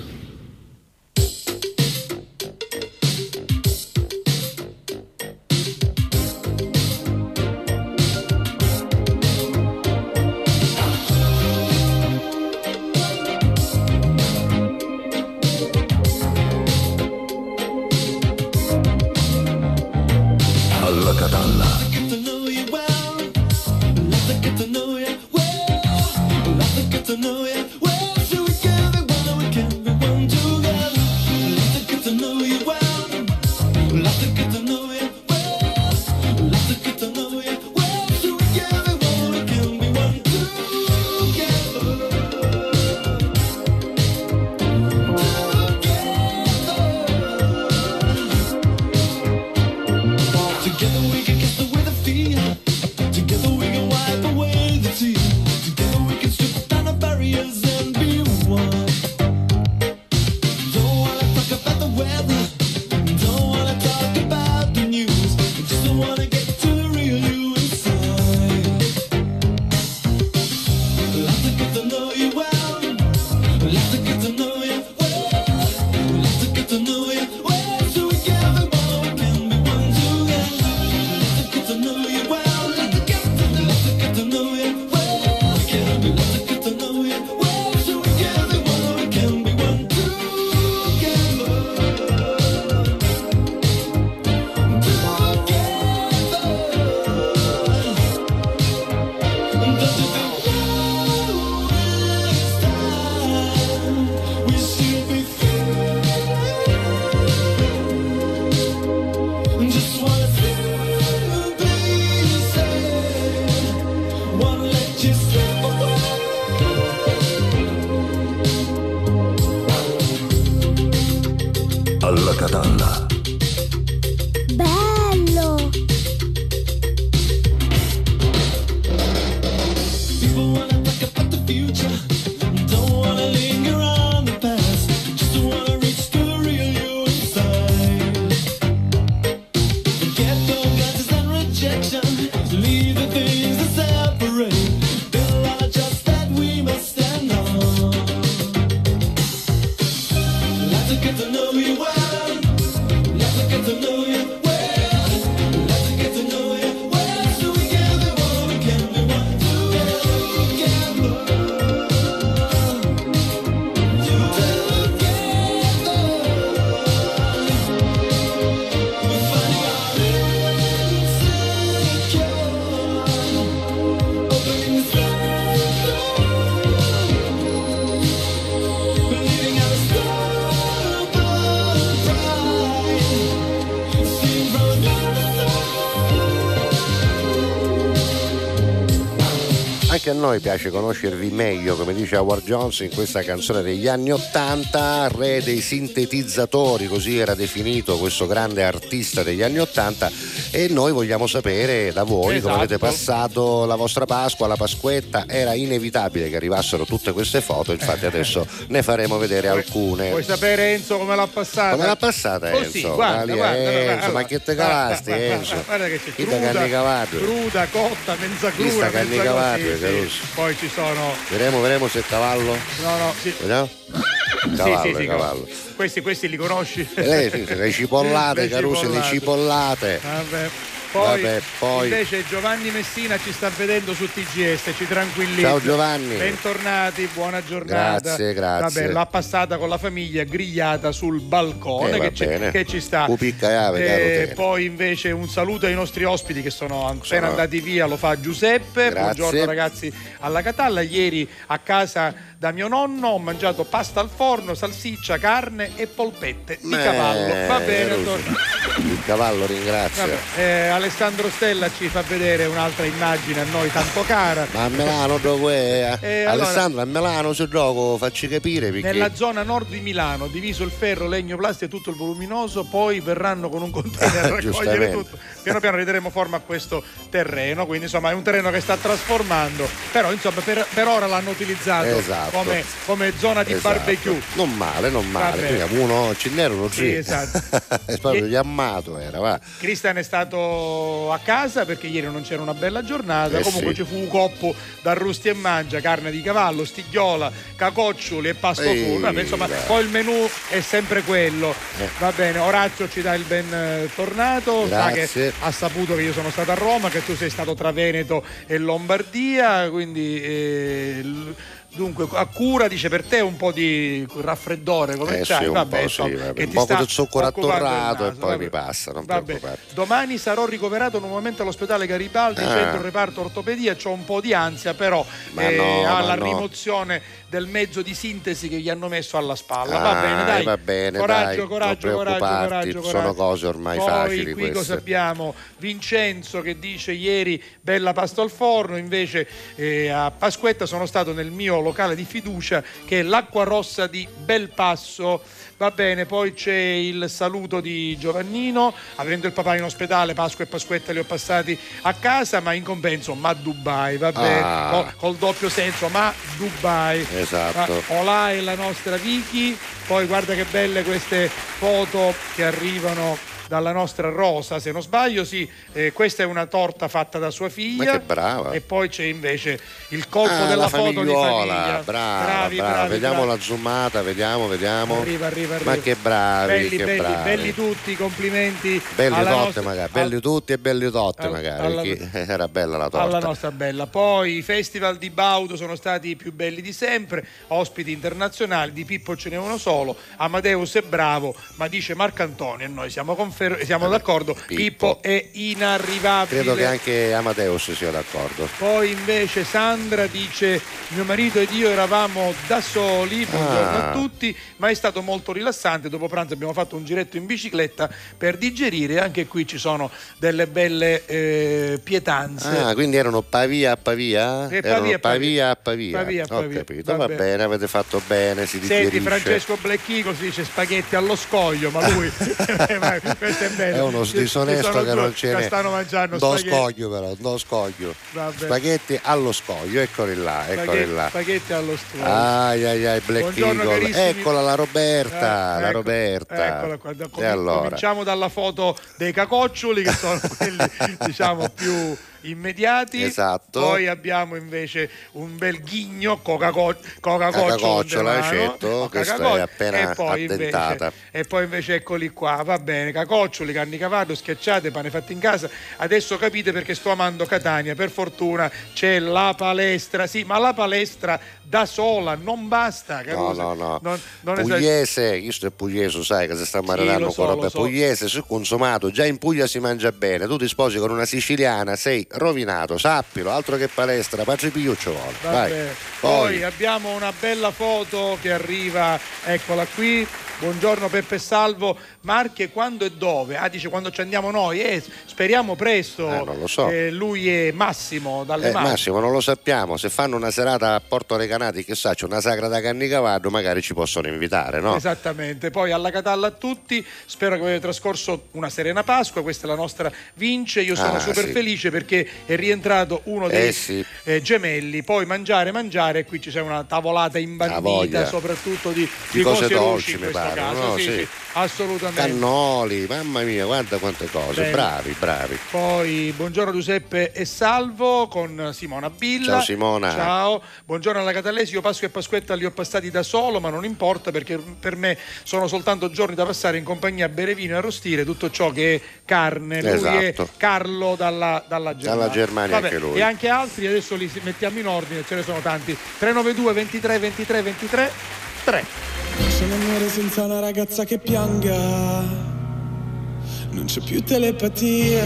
A noi piace conoscervi meglio, come dice Howard Jones in questa canzone degli anni Ottanta, re dei sintetizzatori, così era definito questo grande artista degli anni Ottanta e noi vogliamo sapere da voi come avete Esatto. passato la vostra Pasqua, la Pasquetta, era inevitabile che arrivassero tutte queste foto, infatti adesso ne faremo vedere alcune. Vuoi sapere Enzo come l'ha passata? Come l'ha passata Enzo? guarda, Dali, guarda, Enzo, guarda, ma che te guarda, cavasti guarda, Enzo? guarda, guarda che c'è cruda, cruda, cotta, mezza cruda, sì. Caruso? Poi ci sono Vedremo, vedremo se è cavallo. No, no, sì. Vediamo? Cavallo, sì, sì, cavallo. Questi, questi li conosci? E lei, sì, le cipollate, Le Caruso, le cipollate. Vabbè. Poi, Vabbè, poi- invece Giovanni Messina ci sta vedendo su TGS, ci tranquillizza. Ciao, Giovanni. Bentornati, buona giornata. Grazie, grazie. Vabbè, l'ha passata con la famiglia grigliata sul balcone Eh, che, ci, che ci sta. Caro Eh, te. poi invece un saluto ai nostri ospiti che sono appena Sono- andati via, lo fa Giuseppe. Grazie. Buongiorno ragazzi alla Catalla. Ieri a casa da mio nonno ho mangiato pasta al forno, salsiccia, carne e polpette di Eh, cavallo. Va bene. Il cavallo ringrazia. Vabbè, eh, Alessandro Stella ci fa vedere un'altra immagine a noi tanto cara. Ma a Milano dove è? Eh, allora- Alessandro, a Milano se gioco, facci capire perché. Nella zona nord di Milano, diviso il ferro, legno, plastica e tutto il voluminoso, poi verranno con un container a raccogliere tutto. Piano piano rideremo forma a questo terreno, quindi insomma è un terreno che sta trasformando, però insomma per, per ora l'hanno utilizzato Esatto. Come, come zona di Esatto. barbecue. Non male, non male. Quindi uno ce n'era uno Sì, esatto. è proprio chiamato era, va. Cristian è stato a casa perché ieri non c'era una bella giornata. Eh Comunque sì. ci fu un coppo da rusti e mangia, carne di cavallo, stigliola, cacoccioli e pasto. Vabbè, insomma, beh. poi il menù è sempre quello. Eh. Va bene, Orazio ci dà il ben eh, tornato. Sa che ha saputo che io sono stato a Roma, che tu sei stato tra Veneto e Lombardia, quindi eh, Dunque, a cura dice per te un po' di raffreddore, come Eh stai? sì, un Vabbè, po', sì, insomma, vabbè. un po' di zucchero attorrato e poi vabbè. mi passa, non Vabbè. Domani sarò ricoverato nuovamente all'ospedale Garibaldi, Ah. centro reparto ortopedia, ho un po' di ansia, però eh, no, alla no. rimozione del mezzo di sintesi che gli hanno messo alla spalla. Ah, va bene, dai. va bene, coraggio, dai, coraggio, coraggio, preoccuparti, coraggio, sono coraggio. cose ormai Poi, facili qui queste. cosa abbiamo? Vincenzo che dice ieri bella pasta al forno, invece eh, a Pasquetta sono stato nel mio locale di fiducia che è l'Acqua Rossa di Belpasso. Va bene, poi c'è il saluto di Giovannino, avendo il papà in ospedale, Pasqua e Pasquetta li ho passati a casa, ma in compenso, ma Dubai, va bene, Ah. col, col doppio senso, ma Dubai. Esatto. Ma Olà è la nostra Vicky, poi guarda che belle queste foto che arrivano dalla nostra Rosa, se non sbaglio, sì, eh, questa è una torta fatta da sua figlia. Ma che brava. E poi c'è invece il colpo Ah, della la foto di famiglia. brava, bravi, brava. bravi, vediamo bravi. la zoomata, vediamo, vediamo. Arriva, arriva, Ma arriva. che bravi, belli, che belli, bravi. belli tutti, complimenti. Belli totte nostra- magari, belli tutti e belli totte al- magari, alla- era bella la torta. alla nostra bella. Poi i festival di Baudo sono stati i più belli di sempre, ospiti internazionali, di Pippo ce n'è uno solo, Amadeus è bravo, ma dice Marco Antonio e noi siamo, confer- siamo d'accordo, Pippo. è inarrivabile. Credo che anche Amadeus sia d'accordo. Poi invece Sandra dice mio marito ed io eravamo da soli, buongiorno Ah. a tutti, ma è stato molto rilassante, dopo pranzo abbiamo fatto un giretto in bicicletta per digerire, anche qui ci sono delle belle eh, pietanze. Ah, quindi erano Pavia a Pavia? Eh, erano Pavia a Pavia a Pavia. Pavia Ho Pavia. capito, Va va, bene. bene, avete fatto bene, si Senti digerisce. Francesco Black Eagle si dice spaghetti allo scoglio, ma lui ma questo è bello. È uno disonesto che non ce n'è. stanno mangiando No spaghetti. scoglio però, no scoglio. Vabbè. Spaghetti allo scoglio, eccoli là, eccoli Spaghetti, là. spaghetti allo scoglio. Ai ai ai, Black Eagle. Eccola la Roberta, Eh, la ecco, Roberta. Eccola qua. E comi- allora? Cominciamo dalla foto dei cacoccioli che sono quelli diciamo più immediati. Esatto. Poi abbiamo invece un bel ghigno Coca-Co- La Coca-Cocciola certo, questa Coca-Cola. è appena e poi addentata. Invece, e poi invece eccoli qua, va bene, cacoccioli, carni cavallo, schiacciate, pane fatti in casa. Adesso capite perché sto amando Catania, per fortuna c'è la palestra, sì, ma la palestra da sola non basta, No, Caruso. no, no. Non, non è Pugliese, questo è pugliese, sai che si sta marinando so, con roba. so. Pugliese, sul consumato, già in Puglia si mangia bene. Tu ti sposi con una siciliana, sei rovinato, sappilo, altro che palestra, ci vuole. Vai. Poi, Poi abbiamo una bella foto che arriva, eccola qui. Buongiorno Peppe Salvo, Marche quando e dove? Ah dice quando ci andiamo noi, eh, speriamo presto. Eh, non lo so. Eh, lui è Massimo dalle eh, Marche. Massimo, non lo sappiamo. Se fanno una serata a Porto Recanati, chissà, c'è una sagra da Cannicavallo, magari ci possono invitare, no? Esattamente, poi alla Catalla a tutti, spero che avete trascorso una serena Pasqua, questa è la nostra Vince, io sono Ah, super sì. felice perché è rientrato uno dei Eh, sì. eh, gemelli, poi mangiare, mangiare, e qui ci c'è una tavolata imbandita soprattutto di, Di cose dolci dolci, in questo pare, caso, no? sì, Sì. sì, assolutamente. Cannoli, mamma mia, guarda quante cose. Bene. Bravi, bravi. Poi buongiorno Giuseppe e Salvo con Simona Billa. Ciao, Simona. Ciao. Buongiorno alla Catalesi. Io Pasqua e Pasquetta li ho passati da solo, ma non importa perché per me sono soltanto giorni da passare in compagnia a bere vino e arrostire tutto ciò che è carne. Lui Esatto. è Carlo dalla, dalla Germania. Dalla Germania Vabbè, anche lui. E anche altri, adesso li mettiamo in ordine, ce ne sono tanti. 392 23 23 23 3. C'è un amore senza una ragazza che pianga, non c'è più telepatia.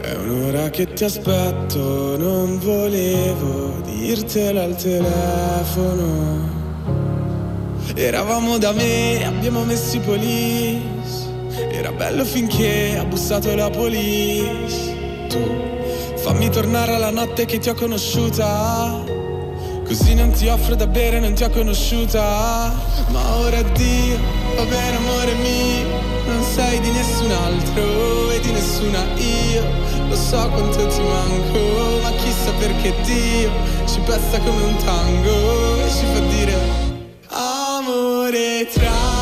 È un'ora che ti aspetto, non volevo dirtelo al telefono. Eravamo da me, abbiamo messo i police. Era bello finché ha bussato la police. Tu fammi tornare alla notte che ti ho conosciuta. Così non ti offro da bere, non ti ho conosciuta. Ma ora addio, va bene amore mio. Non sei di nessun altro e di nessuna io. Lo so quanto ti manco, ma chissà perché Dio ci pesta come un tango e ci fa dire Amore tra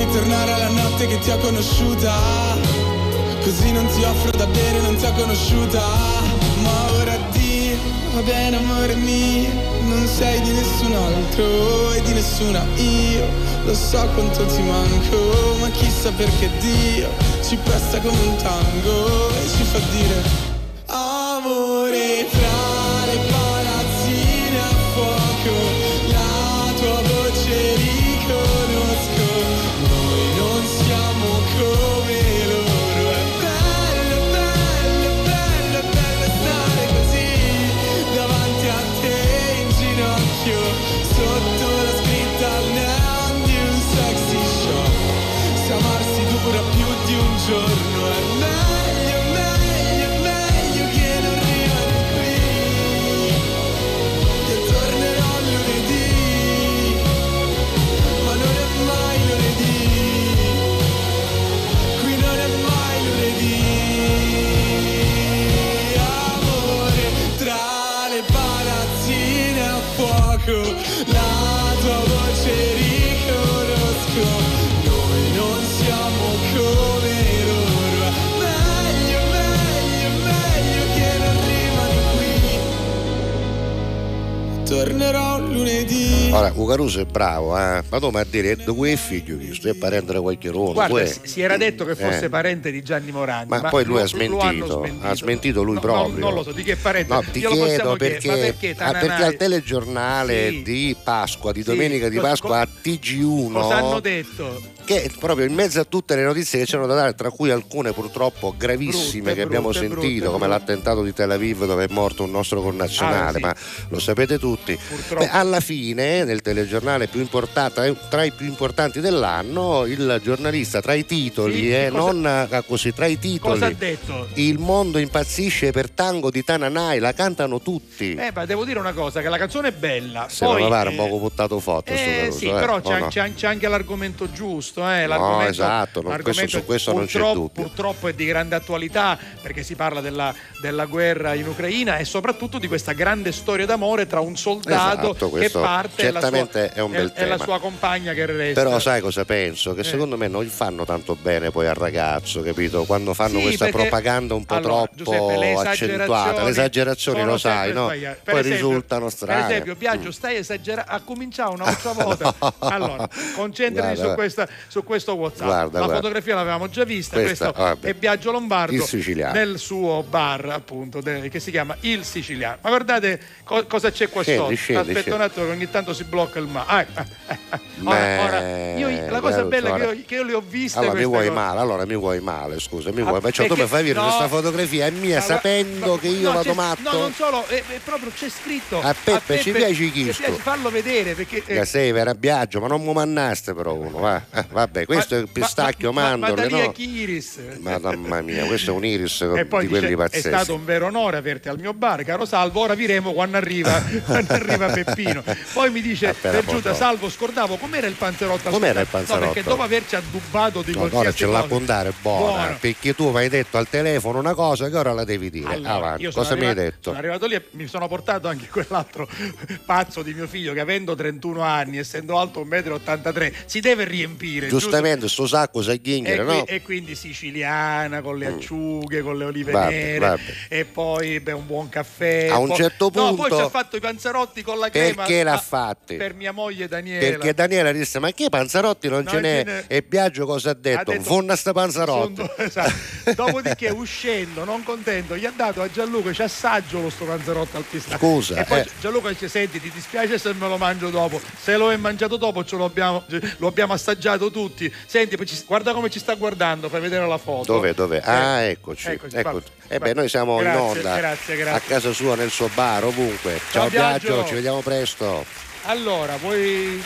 Fammi tornare alla notte che ti ho conosciuta. Così non ti offro da bere, non ti ho conosciuta. Ma ora Dio, va bene amore mio, non sei di nessun altro e di nessuna io. Lo so quanto ti manco, ma chissà perché Dio ci presta come un tango e ci fa dire Amore fra Tornerò lunedì. Ora, Ucaruso è bravo, eh? ma tu mi a dire, dove è figlio questo? È parente di qualche rono? Guarda, si si era detto che fosse Eh. parente di Gianni Morandi. Ma, poi lui lo- ha hanno smentito, ha smentito lui No, proprio. no, non lo so, di che parente? No, ti possiamo chiedo perché, ma perché ah, perché al telegiornale Sì. di Pasqua, di Sì, domenica di Pasqua a TG1, Cosa hanno detto? Che proprio in mezzo a tutte le notizie che c'erano da dare, tra cui alcune purtroppo gravissime Brutte, che abbiamo brutte, sentito, brutte, come l'attentato di Tel Aviv dove è morto un nostro connazionale, Ah, sì. ma lo sapete tutti. Beh, alla fine, nel telegiornale più importante, tra i più importanti dell'anno, il giornalista tra i titoli, Sì, eh, cosa- non eh, così, tra i titoli. Cosa ha detto? Il mondo impazzisce per tango di Tananai, la cantano tutti. Eh, ma devo dire una cosa, che la canzone è bella. Se poi, non eh, un poco buttato foto Eh sì, eh, però c'è, no? c'è anche l'argomento giusto. Eh, l'argomento, esatto, non- questo- su questo non c'è purtroppo- dubbio. Purtroppo è di grande attualità perché si parla della, della guerra in Ucraina e soprattutto di questa grande storia d'amore tra un soldato Esatto, che questo parte e la, sua, certamente è un bel e la sua compagna che resta. Però sai cosa penso? Che Eh. secondo me non gli fanno tanto bene poi al ragazzo, capito? Quando fanno Sì, questa perché- propaganda un po' Allora, troppo Giuseppe, le accentuata, esagerazioni le esagerazioni lo sai, no? Per Poi esempio- risultano Per strane. esempio, Biagio, stai esagerando. Ha cominciato un'altra volta. No. Allora, concentrati Guarda, su, questa- su questo WhatsApp. Guarda, la guarda. fotografia l'avevamo già vista. Questa, questo è Biagio Lombardo Il siciliano. nel suo bar, appunto, de- che si chiama Il Siciliano. Ma guardate co- cosa c'è qua Scendi, sotto. scendi, Aspetta scendi. un attimo, che ogni tanto si blocca il ma. Ah, ah, ah, ah. Ora, ora, io, la cosa Caruso, bella è che ora- io, che io le ho viste. Allora mi vuoi cose. male, allora mi vuoi male, scusa, mi vuoi. Perciò tu perché- mi fai vedere no. questa fotografia è mia gua- sapendo che io no, vado matto. No, non solo, è, è proprio c'è scritto. A Peppe ci piace chi Fallo vedere perché. eh, Che sei vera Biagio, ma non mi mannaste però uno, va. Vabbè, questo è il pistacchio ma, ma, mandorle, Madalia no? Chiris. Mamma mia, questo è un iris E poi di dice, quelli è pazzeschi. stato un vero onore averti al mio bar, caro Salvo. Ora viremo quando arriva, quando arriva Peppino. Poi mi dice Appena per giunta, potrò. Salvo, scordavo com'era il panzerotto. Com'era il No, panzerotto? perché dopo averci addubbato di No, ora qualsiasi ce la cosa- può andare buona, Buono. perché tu mi hai detto al telefono una cosa che ora la devi dire. Allora, Avanti, cosa mi hai arrivato- detto? Sono arrivato lì e mi sono portato anche quell'altro pazzo di mio figlio che avendo 31 anni, essendo alto 1,83 m, si deve riempire. Giusto? Giustamente, sto sacco sa ghinghire, qui- no? Mm. e quindi siciliana con le acciughe, con le olive Vabbè, nere vabbè. e poi beh, un buon caffè. A un poi- certo No, poi punto- ci ha fatto i panzerotti con la crema. Perché l'ha fatti? Per mia moglie Daniela. Perché Daniela disse: Ma che Panzarotti non, Non ce n'è? n'è. E Biagio cosa ha detto? detto, Fonna sta Panzarotti. Sono- esatto. Dopodiché uscendo, non contento, gli ha dato a Gianluca, ci assaggio lo sto panzerotto al pistacchio. Scusa, E poi eh. Gianluca dice, senti, ti dispiace se me lo mangio dopo? Se lo hai mangiato dopo ce lo abbiamo, lo abbiamo assaggiato tutti. Senti, guarda come ci sta guardando, fai vedere la foto. Dove, dove? Eh, Ah, eccoci. eccoci, eccoci. va- E beh, noi siamo Grazie, in onda grazie, grazie. a casa sua, nel suo bar, ovunque. Ciao, Ciao, Biagio, Biagio. ci vediamo presto. Allora, vuoi...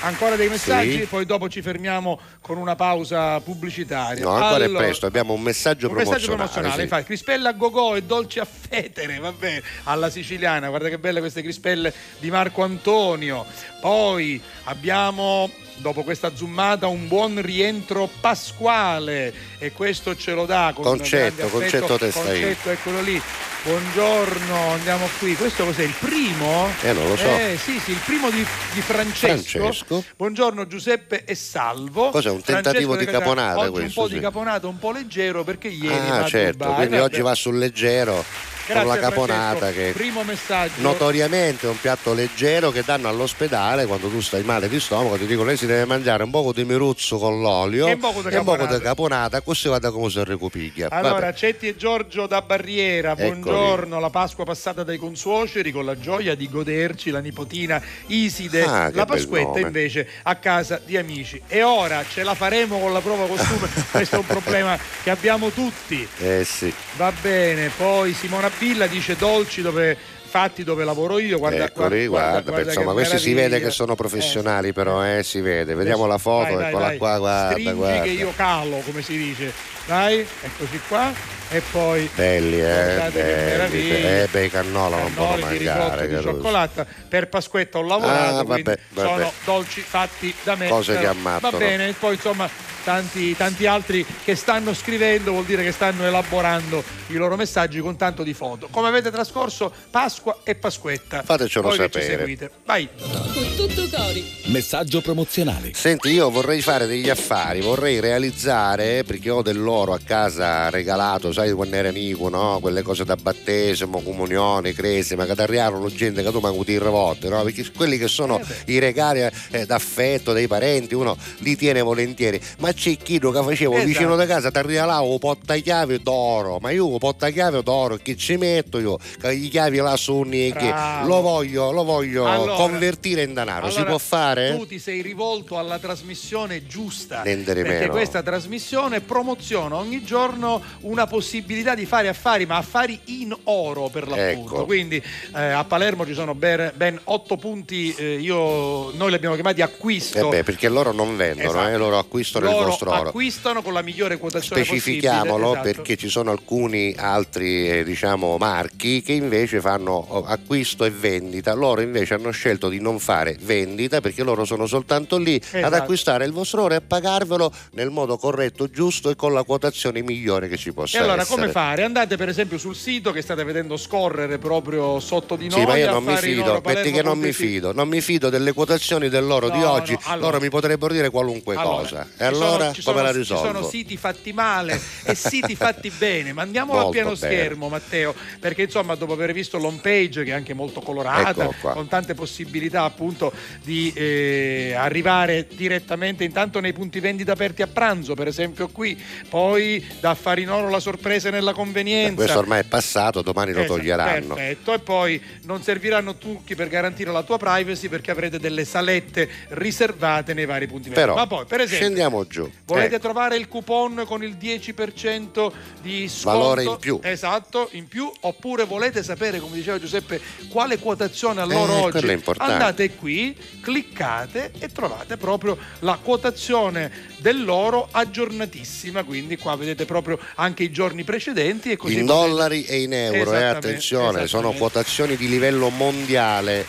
Ancora dei messaggi, Sì. poi dopo ci fermiamo con una pausa pubblicitaria. No, ancora Allora, è presto, abbiamo un messaggio un messaggio promozionale. promozionale, sì. infatti, crispelle a gogò e dolci a fetere, vabbè, alla siciliana, guarda che belle queste crispelle di Marco Antonio. Poi abbiamo dopo questa zoomata un buon rientro pasquale e questo ce lo dà con Concetto, affetto. Concetto Testaini. Concetto, eccolo lì. Buongiorno, andiamo qui. Questo cos'è? Il primo? Eh, non lo so. Eh, sì, sì, il primo di, di Francesco. Francesco. Buongiorno Giuseppe e Salvo. Cos'è, un tentativo Francesco di caponata questo, un po' sì. di caponata, un po' leggero perché ieri Ah, certo, Dubai. quindi oggi va sul leggero Grazie, con la caponata Francesco. che Primo messaggio. notoriamente è un piatto leggero che danno all'ospedale quando tu stai male di stomaco ti dicono lei si deve mangiare un poco di miruzzo con l'olio E un poco di caponata. caponata così vada come si recupiglia Allora, Vabbè. Cetti e Giorgio da Barriera, Eccoli. buongiorno. La Pasqua passata dai consuoceri con la gioia di goderci la nipotina Iside. Ah, la Pasquetta invece a casa di amici. E ora ce la faremo con la prova costume. Questo è un problema che abbiamo tutti. eh sì Va bene, poi Simona Billa dice dolci dove fatti dove lavoro io. Guarda, Eccoli, guarda, guarda insomma, che questi si meraviglia. vede che sono professionali, però, eh, si vede. Vediamo la Vai, foto, vai, eccola vai. qua, guarda, Stringi guarda. che io calo, come si dice. Dai, eccoci qua. E poi Belli, eh, belli. Eh, beh, cannolo non ricotto mangiare. di cioccolata per Pasquetta ho lavorato Ah, vabbè, vabbè. sono dolci fatti da me Cose che ammattano. va bene poi insomma tanti, tanti altri che stanno scrivendo vuol dire che stanno elaborando i loro messaggi con tanto di foto come avete trascorso Pasqua e Pasquetta Fatecelo Voi che ci sapere. seguite vai Con tutto cori. Messaggio promozionale. Senti, io vorrei fare degli affari, vorrei realizzare, perché ho dell'oro a casa regalato, sai, quando eri amico, no? Quelle cose da battesimo, comunione, cresima, che ti arrivano gente che tu manco ti revolte, no? Perché quelli che sono i regali eh, d'affetto dei parenti, uno li tiene volentieri. Ma c'è chi che facevo Esatto. vicino da casa, ti regalavo un portachiavi d'oro, ma io un portachiavi d'oro che ci metto io, che i chiavi là sono che lo voglio, lo voglio Allora, convertire in denaro, si Allora, può fare? Tu ti sei rivolto alla trasmissione giusta. Di perché meno. questa trasmissione promoziona ogni giorno una possibilità di fare affari, ma affari in oro per l'appunto. Ecco. Quindi eh, a Palermo ci sono ben, ben otto punti, eh, io, noi li abbiamo chiamati acquisto. Eh beh, perché loro non vendono, Esatto. eh, loro acquistano Loro il vostro oro. acquistano con la migliore quotazione Specifichiamolo esatto. perché ci sono alcuni altri eh, diciamo, marchi che invece fanno oh, acquisto e vendita. Loro invece hanno scelto di non fare vendita perché loro sono soltanto lì ad Esatto. acquistare il vostro oro e a pagarvelo nel modo corretto, giusto e con la quotazione migliore che ci possa E allora essere. come fare? Andate per esempio sul sito che state vedendo scorrere proprio sotto di noi. Sì, ma io non mi fido, metti che non mi fido, non mi fido delle quotazioni dell'oro di No, oggi, no, allora- loro mi potrebbero dire qualunque Allora, cosa. E allora sono- ci sono, Ci sono siti fatti male e siti fatti bene, ma andiamolo a pieno bene. schermo Matteo, perché insomma dopo aver visto l'home page che è anche molto colorata, qua. con tante possibilità appunto di eh, arrivare direttamente intanto nei punti vendita aperti a pranzo, per esempio qui, poi da Affari in Oro la sorpresa nella convenienza. Questo ormai è passato, domani lo Esatto, toglieranno. Perfetto, e poi non serviranno trucchi per garantire la tua privacy perché avrete delle salette riservate nei vari punti vendita. Però Ma poi, per esempio, scendiamo giù. Volete Eh, trovare il coupon con il 10% di sconto? Valore in più. Esatto, in più. Oppure volete sapere, come diceva Giuseppe, quale quotazione all'oro Eh, oggi? quello è importante. Andate qui, cliccate e trovate proprio la quotazione dell'oro aggiornatissima. Quindi qua vedete proprio anche i giorni precedenti e così in dollari e in euro, eh, attenzione, sono quotazioni di livello mondiale.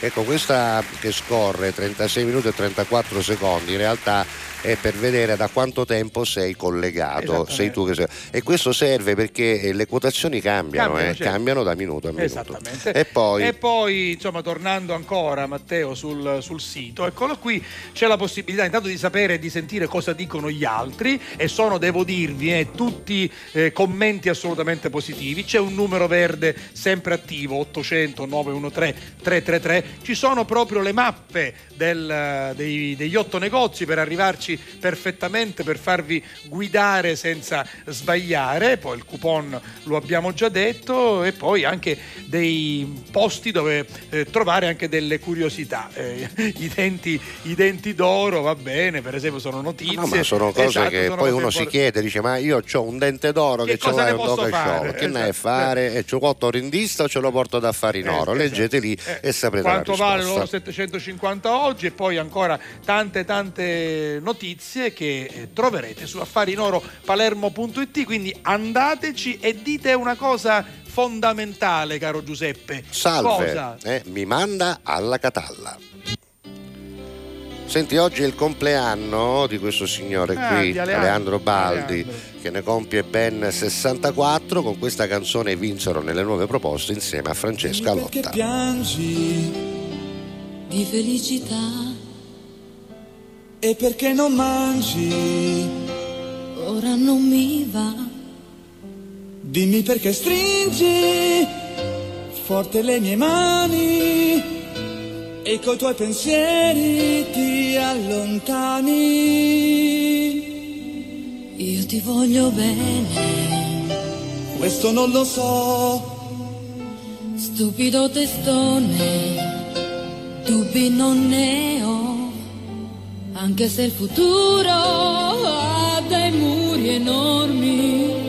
Ecco, questa che scorre 36 minuti e 34 secondi, in realtà è per vedere da quanto tempo sei collegato, sei tu che sei. E questo serve perché eh, le quotazioni cambiano, Cambiano, eh, certo. cambiano da minuto a minuto. Esattamente. E poi E poi, insomma, tornando ancora, Matteo, sul, sul sito, eccolo qui, c'è la possibilità intanto di sapere e di sentire cosa dicono gli altri e sono, devo dirvi, eh, tutti eh, commenti assolutamente positivi. C'è un numero verde sempre attivo, 800 913 333. Ci sono proprio le mappe del- dei- degli otto negozi per arrivarci conosci perfettamente per farvi guidare senza sbagliare, poi il coupon lo abbiamo già detto e poi anche dei posti dove eh, trovare anche delle curiosità. Eh, i, denti, I denti d'oro, va bene, per esempio sono notizie. No, ma sono cose Esatto, che sono poi uno si chiede, dice ma io ho un dente d'oro Che che, ce l'hai un fare? show, che ne è Esatto. fare? E ce l'ho in vista o ce lo porto da fare in oro? Eh, Leggete lì e saprete quanto vale l'oro 750 oggi e poi ancora tante tante notizie che eh, troverete su affarinoro.palermo.it quindi andateci e dite una cosa fondamentale caro Giuseppe Salve, cosa? eh, mi manda alla Catalla. Senti, oggi è il compleanno di questo signore Ah, qui, Aleandro. Aleandro Baldi, Aleandro. che ne compie ben 64. Con questa canzone vinsero nelle nuove proposte insieme a Francesca Perché Lotta. piangi di felicità. E perché non mangi? Ora non mi va. Dimmi perché stringi forte le mie mani e coi tuoi pensieri ti allontani. Io ti voglio bene, Questo non lo so, stupido testone, dubbi non ne ho, anche se il futuro ha dei muri enormi.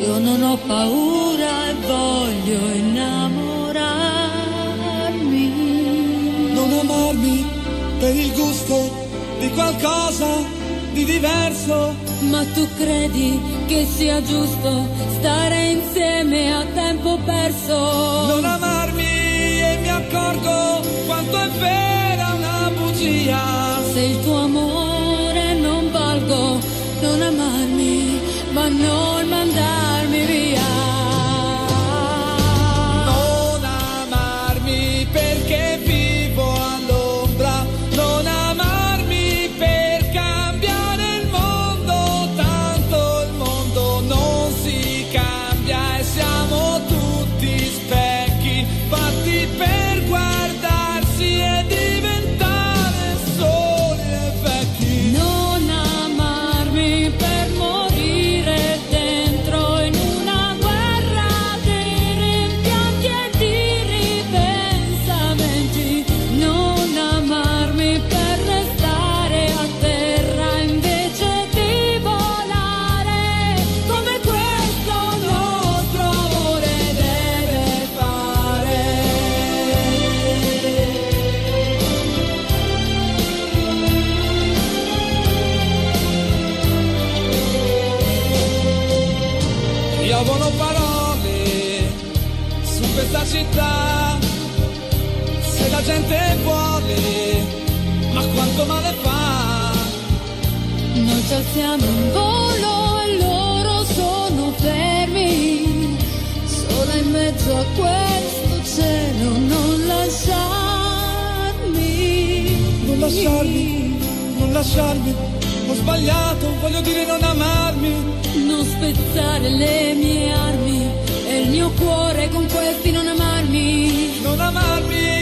Io non ho paura e voglio innamorarmi. non amarmi per il gusto di qualcosa di diverso. Ma tu credi che sia giusto stare insieme a tempo perso? Non amarmi e mi accorgo quanto è vera una bugia. Se il tuo amore non valgo, non amarmi, ma non mandarmi Alziamo in volo e loro sono fermi, solo in mezzo a questo cielo non lasciarmi. Non lasciarmi, non lasciarmi, ho sbagliato, voglio dire non amarmi. Non spezzare le mie armi e il mio cuore con questi non amarmi. Non amarmi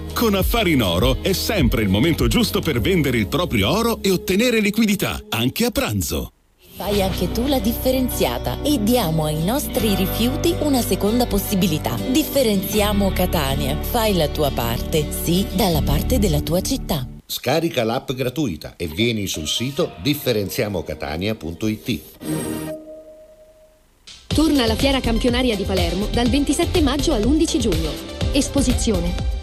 Con Affari in Oro è sempre il momento giusto per vendere il proprio oro e ottenere liquidità, anche a pranzo. Fai anche tu la differenziata e diamo ai nostri rifiuti una seconda possibilità. Differenziamo Catania. Fai la tua parte, sì, dalla parte della tua città. Scarica l'app gratuita e vieni sul sito differenziamocatania.it. Torna la fiera campionaria di Palermo dal 27 maggio all'11 giugno. Esposizione,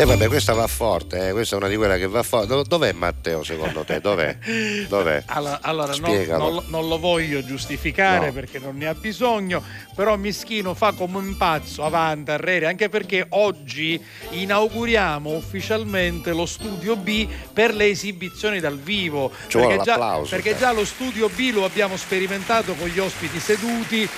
Eh vabbè, questa va forte, eh, questa è una di quelle che va forte. Do- Dov'è Matteo secondo te? Dov'è? Dov'è? Allora, allora, non, lo- non lo voglio giustificare No. perché non ne ha bisogno, però Mischino fa come un pazzo avanti, arrere, anche perché oggi inauguriamo ufficialmente lo studio B per le esibizioni dal vivo. Ci perché già, perché eh. già lo studio B lo abbiamo sperimentato con gli ospiti seduti.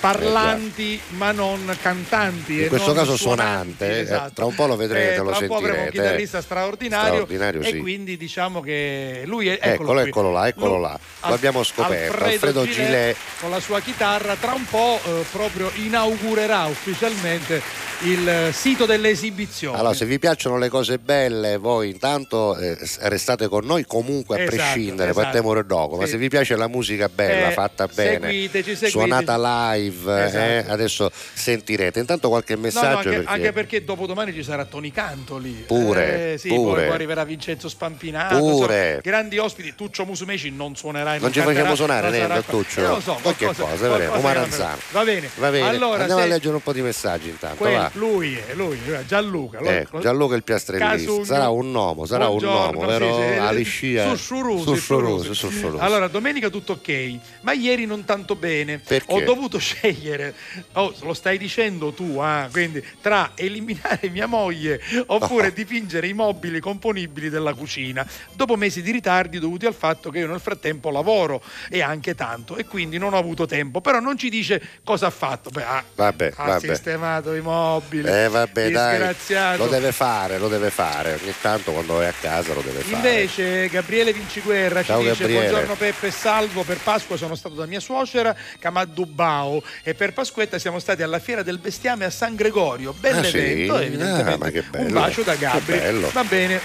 Parlanti ma non cantanti. In e questo caso suonanti, suonante, eh, esatto. tra un po' lo vedrete, Eh, lo tra un po' avremo un sentirete, chitarrista straordinario, Straordinario, e sì. quindi diciamo che lui è Eccolo, qui. eccolo là, eccolo Lu- là. L'abbiamo scoperto, Alfredo Gilet, Gilet. con la sua chitarra tra un po' eh, proprio inaugurerà ufficialmente il eh, sito delle esibizioni. Allora, se vi piacciono le cose belle, voi intanto eh, restate con noi comunque a Esatto, prescindere, esatto. partiamo il dopo. Ma Sì. se vi piace la musica bella, Eh, fatta bene, seguiteci, seguiteci. suonata live, eh, Esatto. adesso sentirete. Intanto qualche No, no, messaggio anche, perché... anche perché dopodomani ci sarà Toni Canto lì. Pure, Eh, sì, pure. Poi, poi arriverà Vincenzo Spampinato. Pure. insomma, grandi ospiti. Tuccio Musumeci non suonerà e Non ci facciamo suonare niente sarà. Tuccio? Eh, lo so, Qualche cosa, Un che- maranzano. Va bene. Va bene, Allora, andiamo se- a leggere un po' di messaggi intanto. quel- lui è lui, Gianluca. lo- Eh, Gianluca il piastrellista sarà un uomo, sarà un uomo, vero? sì, sì. Aliscia sussurrusi, sussurrusi. sussurrusi. Allora, domenica tutto ok, ma ieri non tanto bene. Perché? Ho dovuto scegliere, oh, lo stai dicendo tu, ah, quindi tra eliminare mia moglie oppure dipingere i mobili componibili della cucina. Dopo mesi di ritardi dovuti al fatto che io nel frattempo lavoro e anche tanto e quindi non ho avuto tempo. Però non ci dice cosa ha fatto. Beh, ha, Vabbè, ha vabbè. sistemato i mobili. Eh vabbè dai, lo deve fare, lo deve fare, ogni tanto quando è a casa lo deve fare. Invece Gabriele Vinciguerra Ciao, ci dice Gabriele. buongiorno Peppe salvo, per Pasqua sono stato da mia suocera Camadubao e per Pasquetta siamo stati alla fiera del bestiame a San Gregorio, Ah, bell'evento sì? evidentemente. Ah, ma che bello. Un bacio da Gabri. Va bene.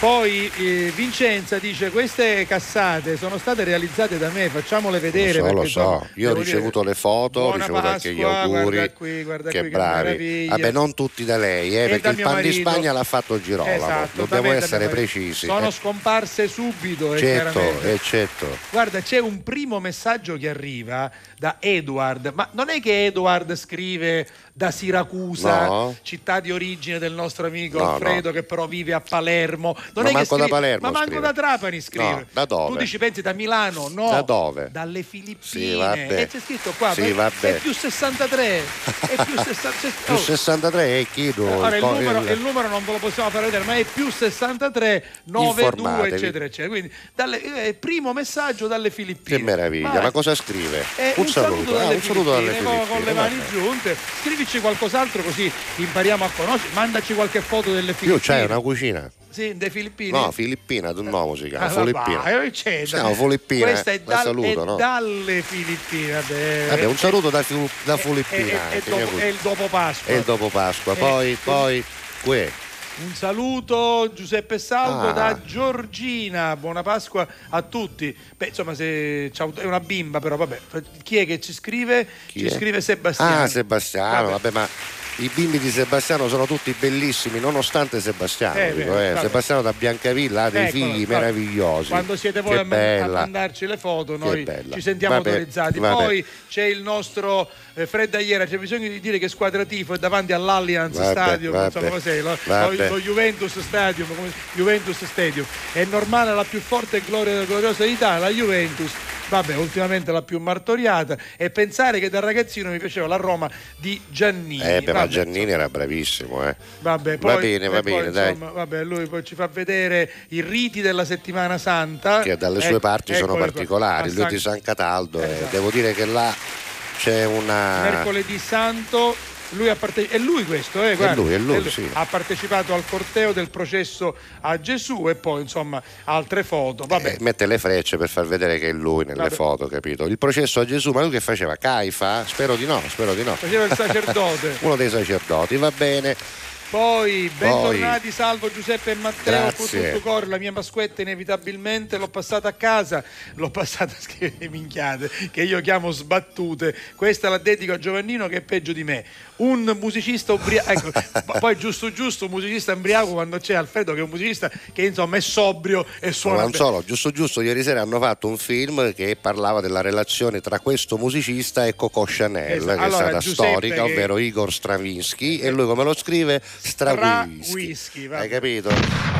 Poi eh, Vincenza dice queste cassate sono state realizzate da me, facciamole vedere. Lo so, lo so. Io ho ricevuto dire, le foto, ho ricevuto anche gli Pasqua, auguri. Guarda qui, guarda che qui, che bravi. meraviglia. Vabbè, non tutti da lei, eh, perché il pan di marito. Spagna l'ha fatto Girolamo. Esatto, Dobbiamo essere precisi. Sono eh. scomparse subito, eh, Certo, eh, certo. Guarda, c'è un primo messaggio che arriva da Edward, ma non è che Edward scrive da Siracusa, No. città di origine del nostro amico No, Alfredo no. che però vive a Palermo. Non Ma è che manco da scrive- Palermo ma manco scrive. da Trapani scrive. Da dove? Tu dici pensi da Milano? No. Da dove? Dalle Filippine. Sì, vabbè. E c'è scritto qua, Sì, vabbè. è più 63. è più 63. Più 63 e chiedo Ora il numero, il- numero non ve lo possiamo fare vedere, ma è più 63 92 Informatevi. eccetera eccetera. Quindi dalle, eh, primo messaggio dalle Filippine. Che meraviglia, Basta. ma cosa scrive? Eh, un, saluto, ah, dalle un saluto dalle Filippine, con- con, le mani vabbè. giunte. Scrivici qualcos'altro così impariamo a conoscere. Mandaci qualche foto delle Filippine. c'hai una cucina? Sì, dei Filippine. No, Filippina, tu no, si chiama Ah, Filippina. eh, c'è, Si chiama Filippina, Questa è, la dal- saluto, è no? dalle Filippine. Vabbè, Vabbè, un saluto da, da Filippina. e- e anche, dopo- mia e il dopo Pasqua. E il dopo Pasqua. Eh, Poi, eh, poi, qui. Un saluto Giuseppe Salvo Ah. da Giorgina, buona Pasqua a tutti. Beh, insomma, se è una bimba, però vabbè. Chi è che ci scrive? Chi ci è? scrive Sebastiano. Ah, Sebastiano, vabbè, ma i bimbi di Sebastiano sono tutti bellissimi, nonostante Sebastiano. Eh, dico, eh. Sebastiano da Biancavilla ha dei Eccola, figli vabbè. meravigliosi. Quando siete voi a, a mandarci le foto, noi ci sentiamo Vabbè, autorizzati. vabbè. Poi c'è il nostro eh, Fred Aiera, c'è bisogno di dire che squadra tifo è davanti all'Allianz Vabbè, Stadium, insomma cos'è? Lo, lo- lo Juventus Stadium, come- Juventus Stadium. È normale la più forte e gloriosa d'Italia, la Juventus. Vabbè, ultimamente la più martoriata e pensare che da ragazzino mi piaceva la Roma di Giannini. Eh, beh, ma Giannini era bravissimo, eh. Vabbè, Va poi- bene, va poi, bene, dai. insomma, vabbè, lui poi ci fa vedere i riti della settimana santa. Che dalle sue Ecco- parti sono eccoli qua. particolari. Lui San- di San Cataldo, e Esatto. devo dire che là c'è una. Mercoledì Santo. Lui ha parte- è lui questo, eh, guarda. lui, è lui, sì. Ha partecipato al corteo del processo a Gesù e poi, insomma, altre foto. Vabbè. Eh, mette le frecce per far vedere che è lui nelle Vabbè. foto, capito? Il processo a Gesù, ma lui che faceva? Caifa? Spero di no, spero di no. Faceva il sacerdote. Uno dei sacerdoti, va bene. Poi, bentornati, salvo Giuseppe e Matteo, tutto cuore, la mia Pasquetta inevitabilmente l'ho passata a casa, l'ho passata a scrivere minchiate, che io chiamo sbattute, questa la dedico a Giovannino che è peggio di me, un musicista ubriaco, ecco, poi giusto giusto, un musicista ubriaco quando c'è Alfredo che è un musicista che insomma è sobrio e Ma suona non bene. solo, giusto giusto, ieri sera hanno fatto un film che parlava della relazione tra questo musicista e Coco Chanel, Esatto. che Allora, è stata Giuseppe storica, che- ovvero Igor Stravinsky, e lui come lo scrive? stra whisky, whisky. vabbè. Hai capito?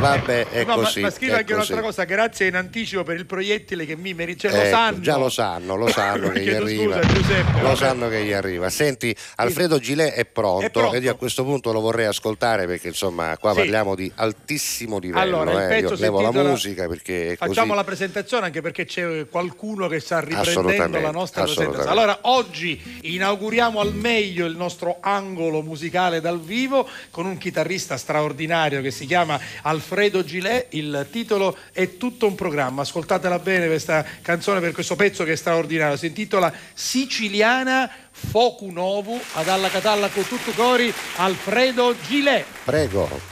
Vabbè, è No, ma- così. ma, scrive è anche un'altra così. cosa, grazie in anticipo per il proiettile che mi merita. Cioè, lo Ecco, sanno. già lo sanno, lo sanno che gli arriva. scusa, Giuseppe, lo vabbè. sanno che gli arriva. Senti, Alfredo È pronto, È pronto. ed io a questo punto lo vorrei ascoltare perché insomma qua Sì. parliamo di altissimo livello. Allora, eh. Io levo la musica perché Facciamo così. la presentazione anche perché c'è qualcuno che sta riprendendo la nostra presentazione. Allora, oggi inauguriamo al meglio il nostro angolo musicale dal vivo con un chitarrista straordinario che si chiama Alfredo Gilet. Il titolo è tutto un programma. Ascoltatela bene questa canzone per questo pezzo che è straordinario. Si intitola Siciliana Focu Novu ad alla Catalla con tutto cori Alfredo Gilet. Prego.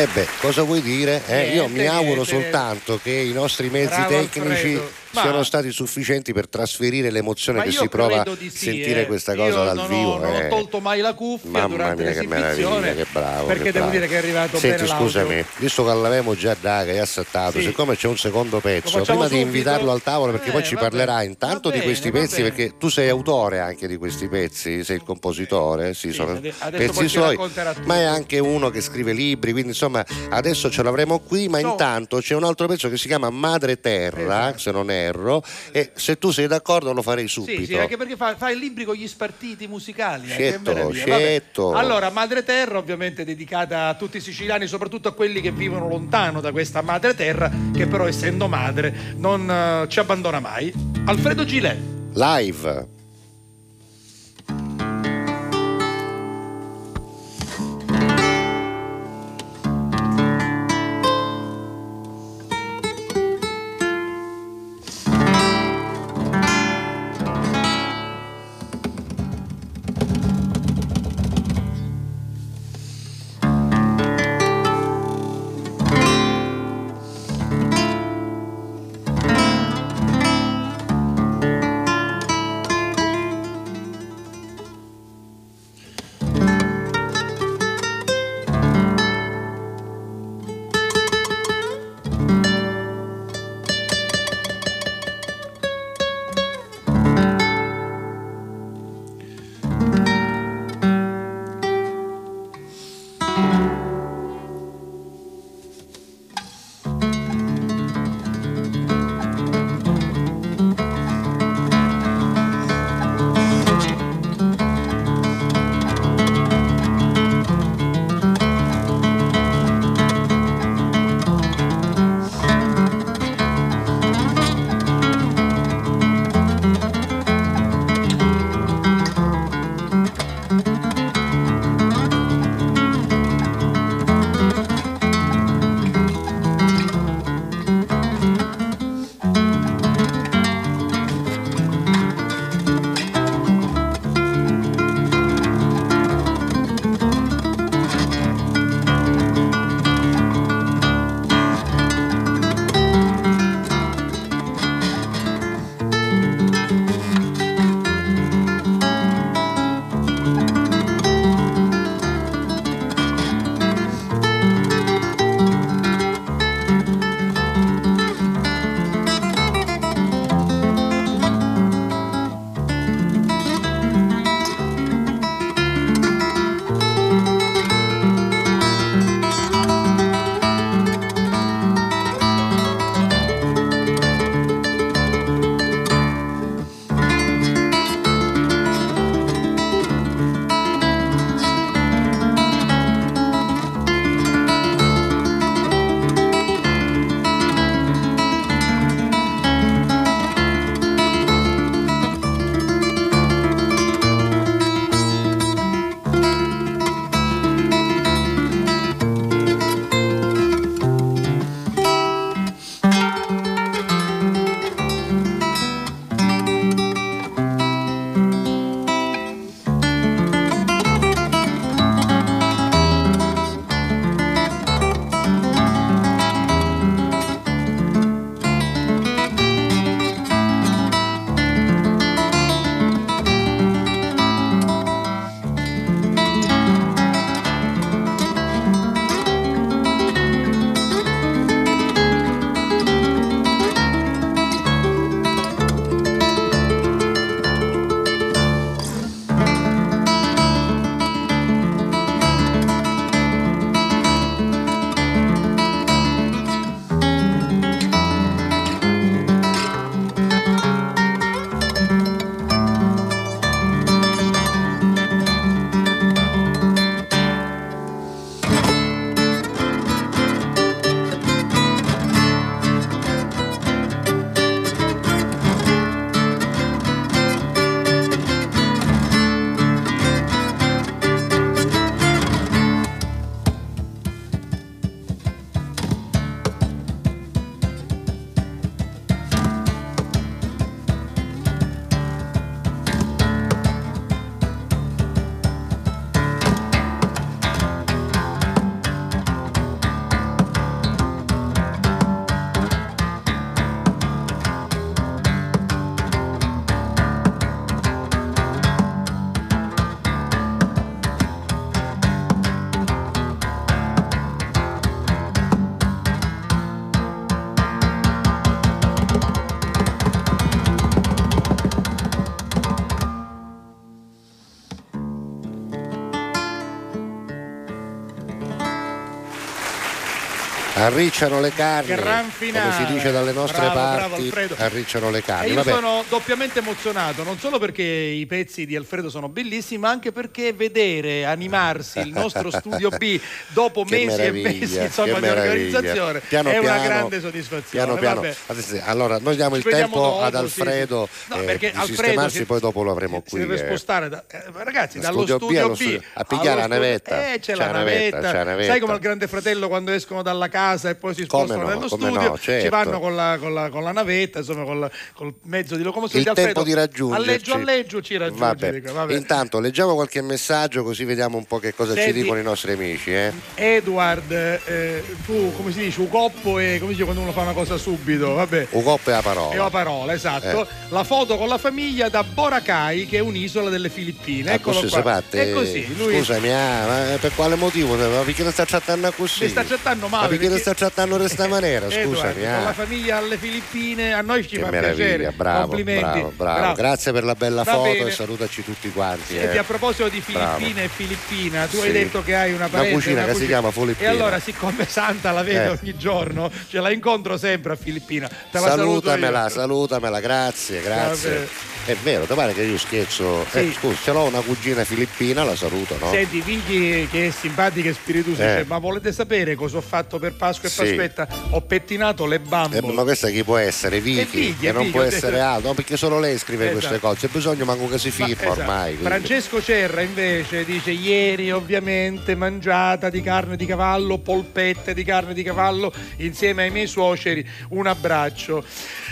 Eh beh, cosa vuoi dire? Eh, io mi auguro soltanto che i nostri mezzi Bravo tecnici Alfredo. Ma- siano stati sufficienti per trasferire l'emozione che io si prova a sì, sentire eh. questa Io cosa dal non vivo. Ho, non eh. ho tolto mai la cuffia Mamma durante mia, che meraviglia, che bravo. perché che devo bravo. dire che è arrivato Senti, bene l'audio. scusami, visto che l'avevamo già da che hai assattato, Sì. siccome c'è un secondo pezzo, prima di invitarlo al tavolo, perché Eh, poi ci va bene. parlerà intanto Va di questi bene, pezzi, bene. perché tu sei autore anche di questi pezzi, sei il compositore, sì, sono ade- adesso pezzi suoi, ma è anche uno che scrive libri, quindi insomma adesso ce l'avremo qui, ma intanto c'è un altro pezzo che si chiama Madre Terra, se non erro, e se tu sei d'accordo lo farei subito. Sì, sì, anche perché fa, fa i libri con gli spartiti musicali. eh, meraviglia. Vabbè. scelto. Allora, Madre Terra, ovviamente dedicata a tutti i siciliani, soprattutto a quelli che vivono lontano da questa madre terra, che però essendo madre non eh, ci abbandona mai. Alfredo Gilet. Live. Arricciano le carni, Gran come finale. si dice dalle nostre Bravo, bravo, parti, Alfredo. arricciano le E carni. io Vabbè, sono doppiamente emozionato, non solo perché i pezzi di Alfredo sono bellissimi, ma anche perché vedere animarsi il nostro studio B dopo Che mesi e mesi insomma, di organizzazione Piano è una piano, grande soddisfazione. Piano piano. Adesso, Allora, noi diamo il Ci vediamo tempo dopo, ad Alfredo sì. No, eh, perché di Alfredo sistemarsi, si- poi dopo lo avremo si qui. deve eh. spostare da- eh, ragazzi Da dallo studio B studio B, studio- a pigliare la navetta. eh, c'è, C'è la la navetta, navetta. c'è la navetta. sai come al grande fratello quando escono dalla casa e poi si spostano no, nello studio no, certo. ci vanno con la, con la- con la navetta insomma col, col mezzo di locomozione il di tempo di raggiungerci alleggio alleggio ci raggiunge Vabbè. dico, vabbè. intanto leggiamo qualche messaggio così vediamo un po' che cosa ci Senti- dicono i nostri amici eh. Edward eh, tu come si dice Ucoppo e come si dice quando uno fa una cosa subito vabbè Ucoppo è la parola è la parola, esatto. Eh. La foto con la famiglia da Boracay, che è un'isola delle Filippine. Ah, Eccolo qua. si parte? È così. Lui Scusami, ah, ma per quale motivo? Ma perché non sta trattando così? mi sta chattando Ma male perché non sta trattando in questa maniera? Scusami, con la eh. famiglia alle Filippine, a noi ci Che fa piacere. bravo, Complimenti. bravo, bravo. Grazie per la bella Va foto bene. e salutaci tutti quanti. Eh. a proposito di Bravo. Filippine e Filippina, tu Sì. hai detto che hai una Una parente cucina che si chiama Filippina. E allora, siccome Santa la vedo Eh. ogni giorno, ce la incontro sempre a Filippina. Te Salutamela, salutamela, grazie, grazie. Vabbè. È vero, ti pare che io scherzo? Sì. Eh, scusa, ce l'ho una cugina filippina, la saluto, no? Senti, Vicky che è simpatica e spiritosa, Eh. dice, ma volete sapere cosa ho fatto per Pasqua e Sì. Pasquetta? Ho pettinato le Eh, bambole. ma questa chi può essere? Vicky, che non Vicky, può essere detto- altro, no, perché solo lei scrive Esatto. queste cose, c'è bisogno manco che si Ma- firma esatto. ormai. quindi. Francesco Cerra invece dice ieri ovviamente mangiata di carne di cavallo, polpette di carne di cavallo insieme ai miei suoceri, un abbraccio.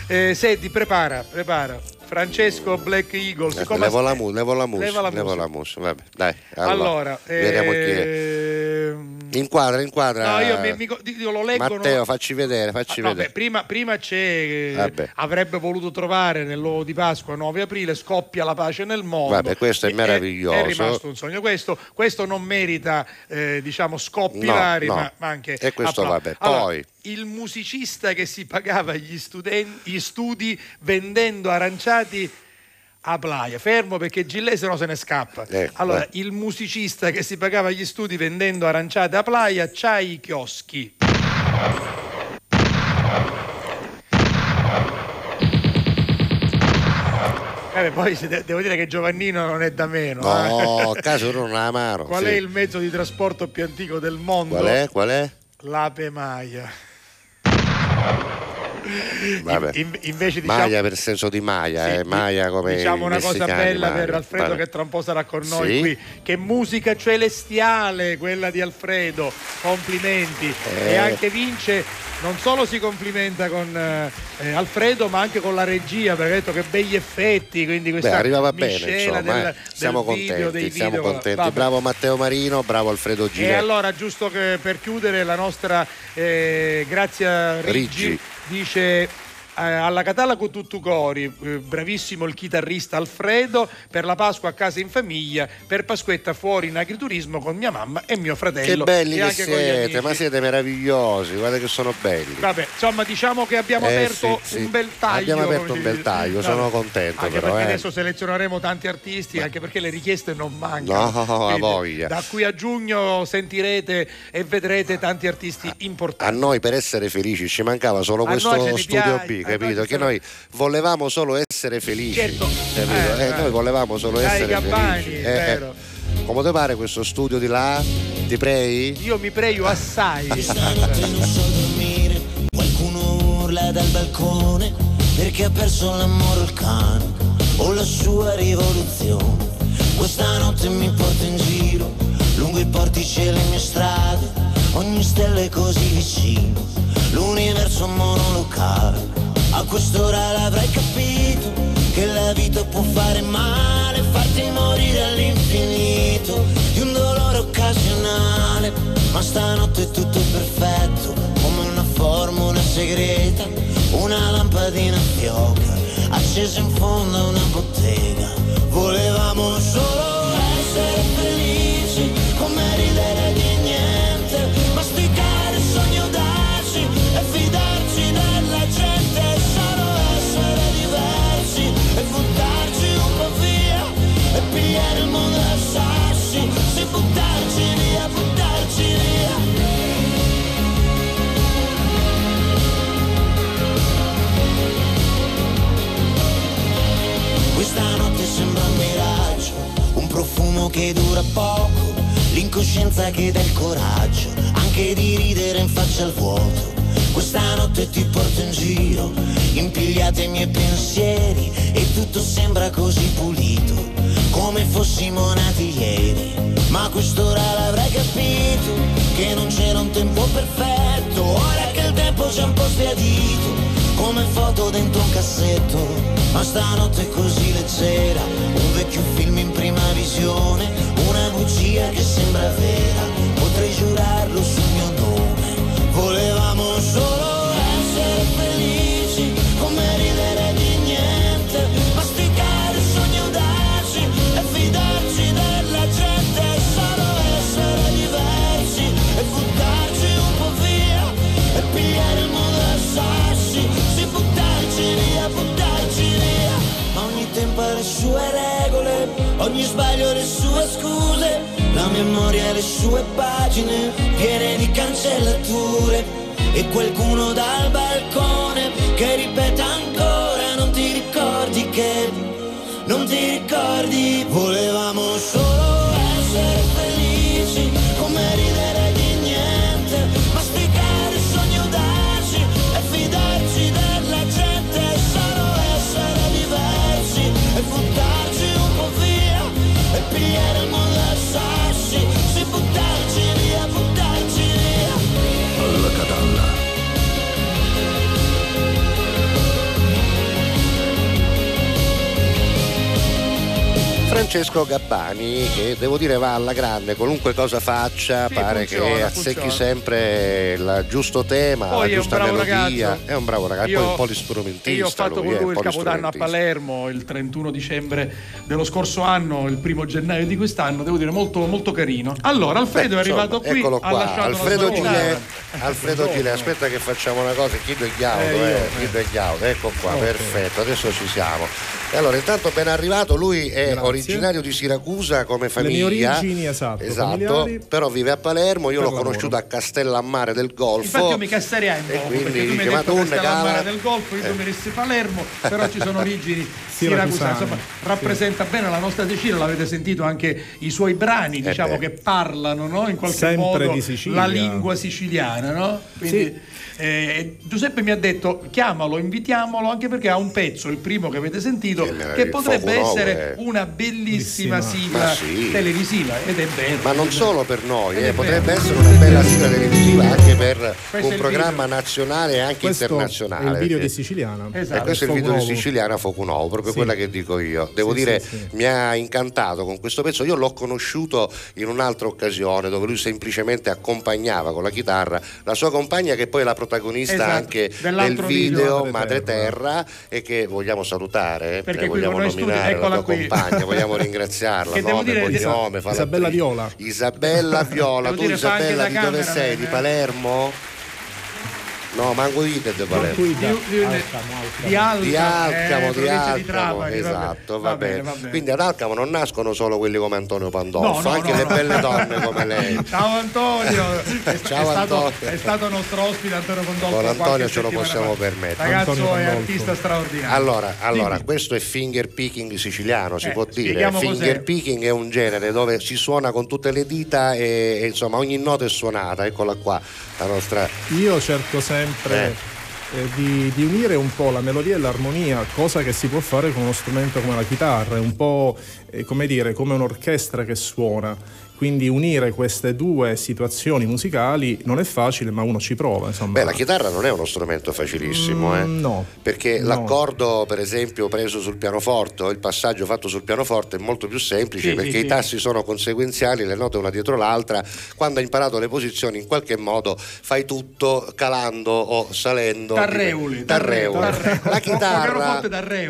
Eh, senti, prepara, prepara. Francesco Black Eagle, Ecco, siccome levo la mu- levo la musica, Leva la levo musica. la musica, vabbè, dai. Allora, è. ehm, Inquadra, inquadra. No, io, mi, mi- io lo leggo. Matteo, facci vedere, facci Ah, no, vedere. beh, prima, prima c'è eh, Vabbè. avrebbe voluto trovare nell'uovo di Pasqua 9 aprile scoppia la pace nel mondo Vabbè, questo è meraviglioso. è, rimasto un sogno questo questo non merita eh, diciamo scoppi No, vari no. ma, ma anche E questo applausi. vabbè, Allora, poi. Il musicista che si pagava gli, studen- gli studi vendendo aranciati a Playa, fermo perché Gillet se no se ne scappa. Ecco, allora, eh. il musicista che si pagava gli studi vendendo aranciate a Playa c'ha i chioschi. Eh, poi de- devo dire che Giovannino non è da meno. No, eh. caso non amaro. Qual sì. è il mezzo di trasporto più antico del mondo? Qual è? Qual è? L'ape Maia. Vabbè. In- invece diciamo, Maglia per senso di Maya, Sì, eh, Maya come diciamo una cosa bella per Maya. Alfredo Vabbè. che tra un po' sarà con noi Sì. qui che musica celestiale quella di Alfredo complimenti Eh. e anche vince non solo si complimenta con eh, eh, Alfredo ma anche con la regia perché ha detto che begli effetti quindi Beh, questa arrivava bene, insomma, del, eh. siamo del video, contenti, dei siamo video. contenti. Vabbè. Bravo Matteo Marino, bravo Alfredo E Giletti. allora, giusto per chiudere, la nostra eh, Grazia Riggi, Riggi. dice. Eh, alla Catalla con tutto cori, eh, bravissimo il chitarrista Alfredo, per la Pasqua a casa in famiglia, per Pasquetta fuori in agriturismo con mia mamma e mio Che fratello. belli che con gli siete, ma siete meravigliosi, guarda che sono belli. Vabbè, insomma, diciamo che abbiamo Eh, aperto sì, sì. un bel taglio. Abbiamo aperto un bel taglio, sono contento Anche però, perché eh. adesso selezioneremo tanti artisti, anche perché le richieste non mancano. No, Quindi, voglia. Da qui a giugno sentirete e vedrete tanti artisti importanti. A noi per essere felici ci mancava solo A questo studio a noi capito? Che noi volevamo solo essere felici. Certo. capito? Eh, Eh, eh. noi volevamo solo essere Gabbani, felici. vero. Come ti pare questo studio di là? Ti prei? Io mi prego assai. Stanotte non so dormire, qualcuno urla dal balcone perché ha perso l'amore il cane o la sua rivoluzione. Questa notte mi porta in giro, lungo i portici e le mie strade, ogni stella è così vicino, l'universo monolocale. A quest'ora l'avrai capito, che la vita può fare male, farti morire all'infinito di un dolore occasionale. Ma stanotte è tutto perfetto, come una formula segreta, una lampadina fioca, accesa in fondo a una bottega. Volevamo solo profumo che dura poco, l'incoscienza che dà il coraggio, anche di ridere in faccia al vuoto. Questa notte ti porto in giro, impigliate i miei pensieri e tutto sembra così pulito, come fossimo nati ieri. Ma quest'ora l'avrai capito, che non c'era un tempo perfetto, ora che il tempo c'è un po' sbiadito come foto dentro un cassetto. Ma stanotte è così leggera, un vecchio film in prima visione, una bugia che sembra vera, potrei giurarlo sul Francesco Gabbani che devo dire va alla grande, qualunque cosa faccia Sì, pare funziona, che azzecchi funziona. sempre il giusto tema, Poi la è giusta bravo melodia, ragazzo. è un bravo ragazzo, Io- poi un polistrumentista. Io ho fatto lui, con è lui il capodanno a. Palermo il 31 dicembre dello scorso anno, il primo gennaio di quest'anno, devo dire molto, molto carino. Allora, Alfredo Beh, è arrivato insomma, qui, Eccolo qua, Alfredo chitarra. Alfredo Gilet, aspetta che facciamo una cosa, chiedo il chiauto, Eh, io, eh, eh. chiedo il chiauto, ecco qua, Ok. perfetto, adesso ci siamo. E allora, intanto ben arrivato, lui è Grazie. originario di Siracusa come Le famiglia. mie origini, esatto, Esatto, familiari. però vive a Palermo, io Per l'ho lavoro. conosciuto a Castellammare del Golfo. Infatti io mi quindi perché tu mi hai detto alla cala- del Golfo, io Eh. tu mi dissi Palermo, però ci sono origini Siracusane, siracusane, insomma, rappresenta bene la nostra Sicilia, l'avete sentito anche i suoi brani, diciamo beh. che parlano, no? in qualche Sempre modo la lingua siciliana, no? Quindi, eh, Giuseppe mi ha detto chiamalo, invitiamolo, anche perché ha un pezzo, il primo che avete sentito, Che che, potrebbe essere è- una bellissima sigla sì. televisiva ed è bello. Ma non solo per noi, eh, potrebbe vero. essere una bella sigla televisiva anche per Questo un programma nazionale e anche Questo internazionale. è il video di Siciliana. Esatto. E questo è il video di. Siciliana Fuoco Nuovo, proprio Sì. quella che dico io. Devo Sì, dire, sì, sì. mi ha incantato con questo pezzo. Io l'ho conosciuto in un'altra occasione dove lui semplicemente accompagnava con la chitarra la sua compagna, che poi è la protagonista Esatto, anche del video, video, Madre, Madre Terra. e che vogliamo salutare, eh, Perché qui vogliamo studio- nominare la tua qui. compagna, vogliamo ringraziarla. Che nome, dire- cognome, Isabella. Viola. Isabella Viola, tu Isabella di dove sei? Di eh. Palermo? No, manco di Palermo. Qui Di, di- Alcamo, di Alcamo, di Alcamo, eh, di Alcamo, Trapani, esatto, Va bene. va bene. Quindi ad Alcamo non nascono solo quelli come Antonio Pandolfo, No, no, anche no, le no. belle donne come lei. Ciao Antonio, è, Ciao, è stato, Antonio. è stato nostro ospite Antonio Condolfo. Con Antonio ce lo possiamo fa. permettere. Ragazzo Antonio è Pandolfo. artista straordinario. Allora, allora, questo è finger picking siciliano, si Eh, può dire. Finger cos'è. picking è un genere dove si suona con tutte le dita e, e, insomma ogni nota è suonata. Eccola qua, la nostra. Io cerco sempre eh, di, di unire un po' la melodia e l'armonia, cosa che si può fare con uno strumento come la chitarra, è un po' eh, come dire, come un'orchestra che suona. Quindi unire queste due situazioni musicali non è facile, ma uno ci prova. Insomma. Beh, la chitarra non è uno strumento facilissimo, eh. Mm, no. Perché No. l'accordo, per esempio, preso sul pianoforte o il passaggio fatto sul pianoforte è molto più semplice Sì, perché sì, i sì. tassi sono conseguenziali, le note una dietro l'altra. Quando hai imparato le posizioni, in qualche modo fai tutto calando o salendo. Tarreuli, Tarreuli. tarreuli. La chitarra,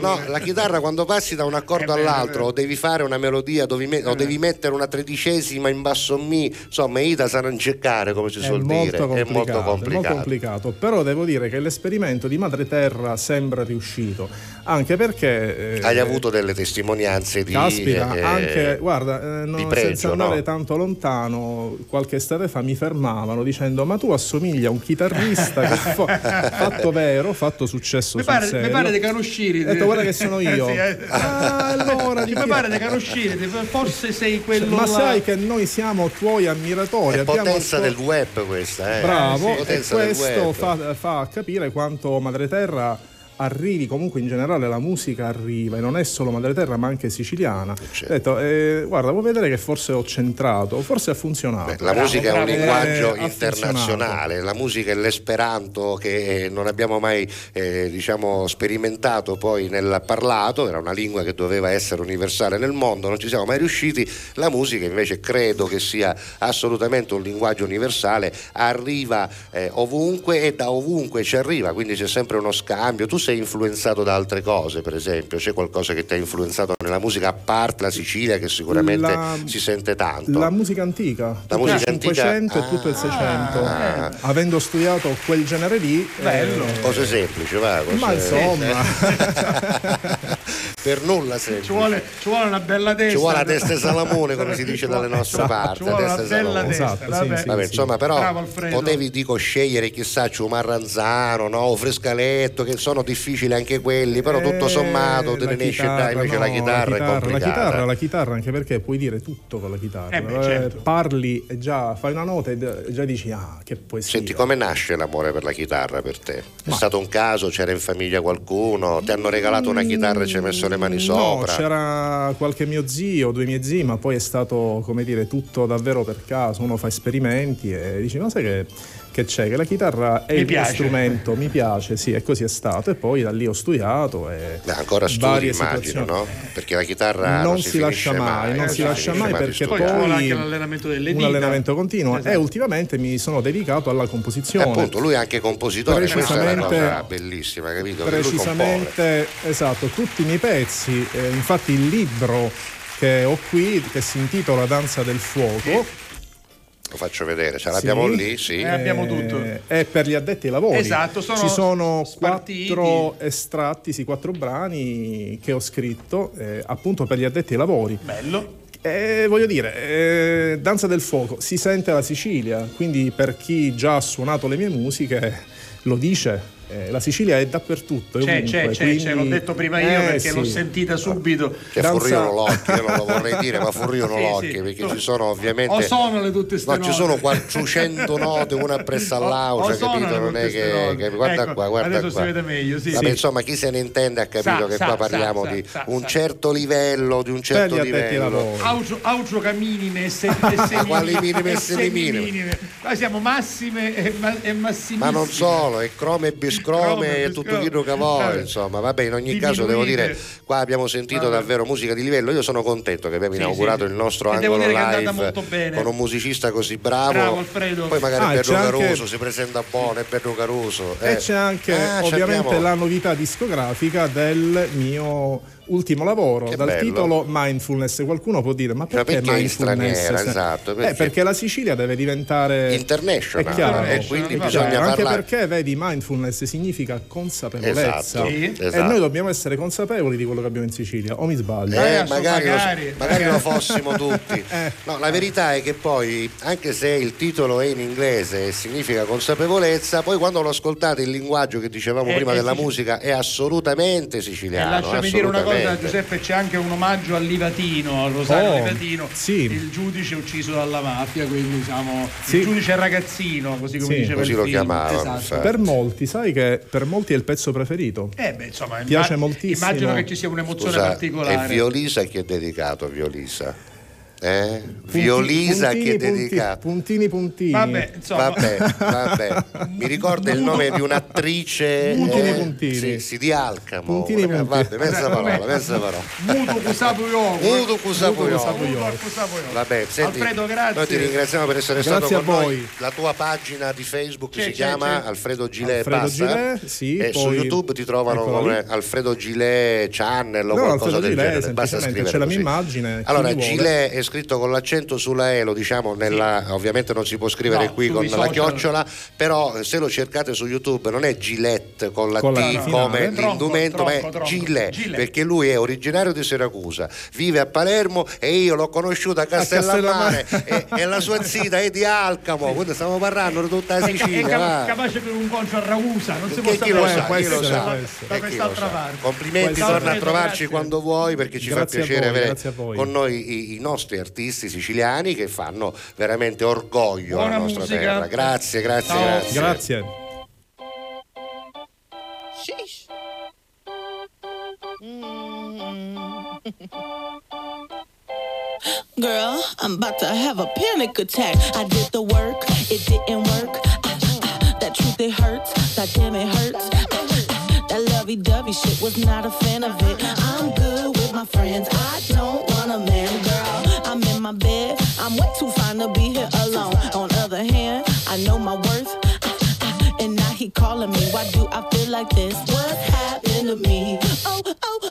no, la chitarra quando passi da un accordo È vero, è all'altro vero. o devi fare una melodia devi me- o devi mettere una tredicesima in basso mi, insomma, Ida sa non cercare come si È suol dire. È complicato, molto è molto complicato. complicato, però devo dire che l'esperimento di Madre Terra sembra riuscito, anche perché... eh, Hai avuto delle testimonianze di. Caspita, eh, anche, guarda, eh, no, pregio, senza andare no? tanto lontano, qualche estate fa mi fermavano dicendo ma tu assomigli a un chitarrista che fa- fatto vero, fatto successo Mi sul pare, mi serio. pare di Canusciri. Ho detto, guarda che sono io. Sì, eh. Ah, allora, di mi pare di Canusciri, forse sei quello ma là. sai che noi siamo tuoi ammiratori. È potenza ascol- del web questa, eh. Bravo, Sì, e questo fa, fa capire quanto Madre Terra arrivi, comunque in generale la musica arriva e non è solo Madre Terra ma anche siciliana. Certo. Ho detto, eh, guarda, vuoi vedere che forse ho centrato, forse ha funzionato. La musica è un bravo. linguaggio Eh, internazionale, la musica è l'esperanto che eh, non abbiamo mai eh, diciamo, sperimentato poi nel parlato, era una lingua che doveva essere universale nel mondo, non ci siamo mai riusciti, la musica invece credo che sia assolutamente un linguaggio universale, arriva eh, ovunque e da ovunque ci arriva, quindi c'è sempre uno scambio, tu sei influenzato da altre cose per esempio, c'è qualcosa che ti ha influenzato nella musica a parte la Sicilia che sicuramente La- si sente tanto. La musica antica, La tutto musica il 500 antica? e tutto il 600, Ah. avendo studiato quel genere lì, Bello. eh, cose semplici, va, cose- ma insomma, per nulla semplice. Ci vuole, ci vuole una bella testa. Ci vuole la testa di Salamone, come si dice dalle nostre Ci parti. vuole la una testa di bella Salamone. testa. Esatto, vabbè. Vabbè, insomma, però potevi dico scegliere chissà un marranzano, no? o frescaletto, che sono difficili anche quelli, però tutto Eh, sommato te la ne esce chitarra, dai, invece no, la chitarra è la complicata. chitarra, la chitarra, anche perché puoi dire tutto con la chitarra. Eh beh, certo. Parli e già fai una nota e già dici ah, che poesia. Senti, come nasce l'amore per la chitarra per te? È stato un caso? C'era in famiglia qualcuno? Ti hanno regalato una chitarra e ci hai messo le mani No, sopra? c'era qualche mio zio, due miei zii, ma poi è stato, come dire, tutto davvero per caso. Uno fa esperimenti e dice, ma sai che, che c'è? Che la chitarra è Mi il mio piace." strumento, mi piace, sì, e così è stato. E poi da lì ho studiato e Beh, ancora studi, varie immagino, situazioni. no? Perché la chitarra non, non, si, lascia finisce mai, non eh, si lascia mai perché. Poi poi anche l'allenamento delle un dita. allenamento continuo Esatto. e ultimamente mi sono dedicato alla E composizione. appunto, lui è anche compositore, questa è una Precisamente- cosa bellissima, capito? Precisamente esatto tutti i miei pezzi eh, infatti il libro che ho qui che si intitola Danza del fuoco Lo faccio vedere, ce l'abbiamo sì, lì, sì. Eh, abbiamo tutto. è per gli addetti ai lavori Esatto, sono ci sono spartiti. quattro estratti sì, quattro brani che ho scritto eh, appunto per gli addetti ai lavori Bello. Eh, voglio dire, eh, Danza del Fuoco si sente la Sicilia, quindi per chi già ha suonato le mie musiche lo dice. Eh, la Sicilia è dappertutto. è C'è, ovunque, c'è, c'è, quindi- c'è, l'ho detto prima io Eh, perché l'ho sì. sentita subito. Che Danza- furriano l'occhio, io non lo vorrei dire, ma furriano Sì, l'occhio, sì. perché ci sono ovviamente... O sono le tutte ste No, ci sono 400 note, una appresso all'altra, sono capito? le Non è che, che- guarda Ecco, qua, guarda adesso qua. si vede meglio, sì. Vabbè, Sì. insomma, chi se ne intende ha capito Sa, che sa, qua parliamo sa, di sa, un sa. certo livello, di un certo ai livello. Aucio, caminime e se, e se Quali minime e e semiminime? semiminime. Noi siamo massime e, ma, e massimissime. Ma non solo, è crome e biscrome Crome e tutto che vuoi, Eh. insomma, vabbè, in ogni caso devo dire, qua abbiamo sentito davvero musica di livello, io sono contento che abbiamo inaugurato il nostro angolo live con un musicista così bravo, poi magari Ah, Pedro anche- Caruso si presenta buono, è Pedro Caruso. E eh. c'è anche Ah, ovviamente la novità discografica del mio ultimo lavoro Che dal bello. titolo Mindfulness. Qualcuno può dire: Ma perché, perché in mindfulness? straniera, esatto, Eh, perché- perché la Sicilia deve diventare International, È chiaro. e quindi Chiaro, bisogna anche parlare. perché vedi mindfulness significa consapevolezza Esatto, e esatto. noi dobbiamo essere consapevoli di quello che abbiamo in Sicilia o mi sbaglio Eh, adesso magari, lo- magari, lo magari. fossimo tutti. Eh. No, la verità è che poi, anche se il titolo è in inglese e significa consapevolezza, poi quando lo ascoltate il linguaggio che dicevamo Eh, prima eh, della sì. musica è assolutamente E siciliano. lasciami dire una cosa, assolutamente. Giuseppe, c'è anche un omaggio al Livatino, al Rosario Oh, Livatino, sì. il giudice ucciso dalla mafia, quindi diciamo Sì. il giudice ragazzino, così come Sì. diceva Così il lo film. chiamavano, Esatto. per molti sai che per molti è il pezzo preferito Eh beh, insomma, Piace imma- moltissimo. Immagino che ci sia un'emozione Scusa, particolare. è Violisa chi è dedicato a Violisa? Eh? Punti- Violisa è puntini, punti- dedicato? puntini puntini Vabbè, insomma, Vabbè, vabbè. Mi ricorda il nome di un'attrice Puntini, eh, puntini. Sì, sì, di Alcamo. Puntini, puntini. Vabbè, mezza Vabbè. parola, mezza parola. Muto Kusapuyo. Muto Kusapuyo. Vabbè, senti, Alfredo, grazie. noi ti ringraziamo per essere Grazie stato con noi. voi. La tua pagina di Facebook C'è, si c'è, chiama c'è. Alfredo Gilet Alfredo basta? Gilet, sì, e su poi- YouTube ti trovano come lì. Alfredo Gilet Channel o No, qualcosa Alfredo del Gilet, genere. Basta scrivere c'è la mia immagine, Allora. Gilet è scritto con l'accento sulla E, lo diciamo nella ovviamente non si può scrivere No, qui con la social. chiocciola, però se lo cercate su YouTube non è Gillette con la Con la T finale. come Tronco, l'indumento, ma è. Gillette, Gillette. perché lui è originario di Siracusa, vive a Palermo e io l'ho conosciuto a Castellammare e, e la sua zita è di Alcamo, quindi stiamo parlando di tutta la È, è Sicilia. capa- va. capace per un concio a Ragusa, non si può Che chi lo sapere. sa, chi lo sa, da quest'altra parte. Complimenti, torna a trovarci quando vuoi perché ci fa a piacere avere a con noi i, i artisti siciliani che fanno veramente orgoglio Buona alla nostra musica. terra. Grazie, grazie, Ciao. grazie. grazie Girl, I'm about to have a panic attack. I did the work, it didn't work. That truth, it hurts. That damn, it hurts. That lovey dovey shit was not a fan of it. I'm good my friends. I don't want a man, girl. I'm in my bed. I'm way too fine to be here alone. On other hand, I know my worth. And now he calling me. Why do I feel like this? What happened to me? Oh, oh,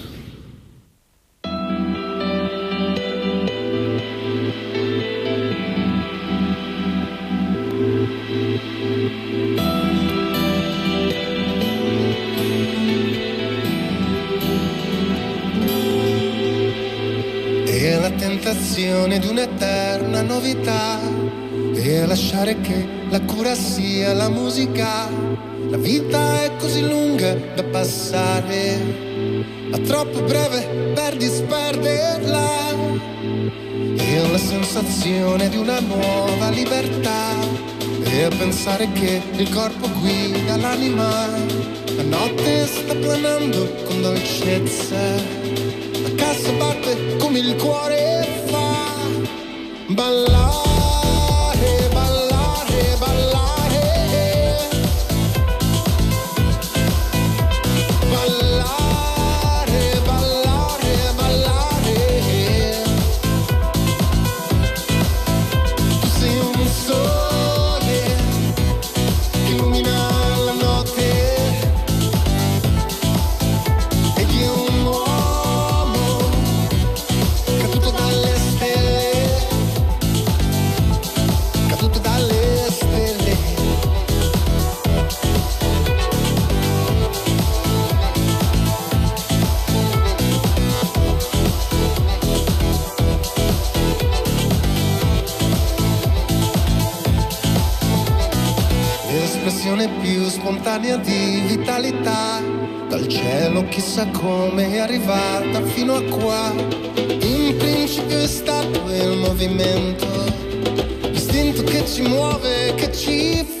Tentazione di un'eterna novità e lasciare che la cura sia la musica. La vita è così lunga da passare, ma troppo breve per disperderla. E ho la sensazione di una nuova libertà e a pensare che il corpo guida l'anima. La notte sta planando con dolcezza la cassa batte come il cuore balada. Spontanea di vitalità. Dal cielo chissà come è arrivata fino a qua. In principio è stato il movimento, l'istinto che ci muove, che ci fa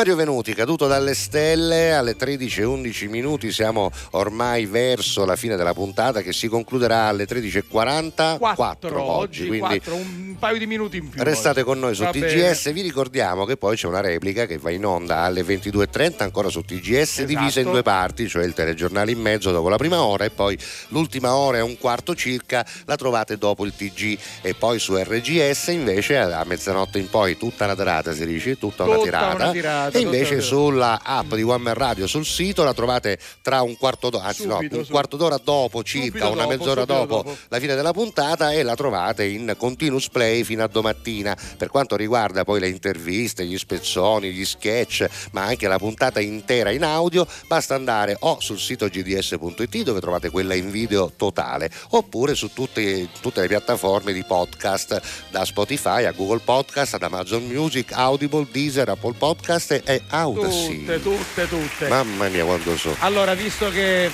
Mario Venuti, caduto dalle stelle alle 13.11 minuti, siamo ormai verso la fine della puntata che si concluderà alle 13.44 4 oggi, oggi, quindi 4, un paio di minuti in più. restate oggi. con noi su Va TGS, vi ricordiamo che poi c'è una replica che va in onda alle 22.30 ancora su TGS divisa in Esatto. due parti, cioè il telegiornale in mezzo dopo la prima ora e poi l'ultima ora e un quarto circa la trovate dopo il TG e poi su RGS invece a mezzanotte in poi tutta una tirata si dice, tutta una Tutta tirata una tirata, invece sulla app di One Man Radio sul sito la trovate tra un quarto d'ora, anzi Subito, no, un quarto d'ora dopo circa, una dopo, mezz'ora dopo, dopo. la fine della puntata e la trovate in continuous play fino a domattina. Per quanto riguarda poi le interviste, gli spezzoni, gli sketch, ma anche la puntata intera in audio, basta andare o sul sito gds.it dove trovate quella in video totale, oppure su tutte, tutte le piattaforme di podcast, da Spotify a Google Podcast, ad Amazon Music, Audible, Deezer, Apple Podcast e Audacy. Tutte, tutte, tutte. Mamma mia quando so. Allora, visto che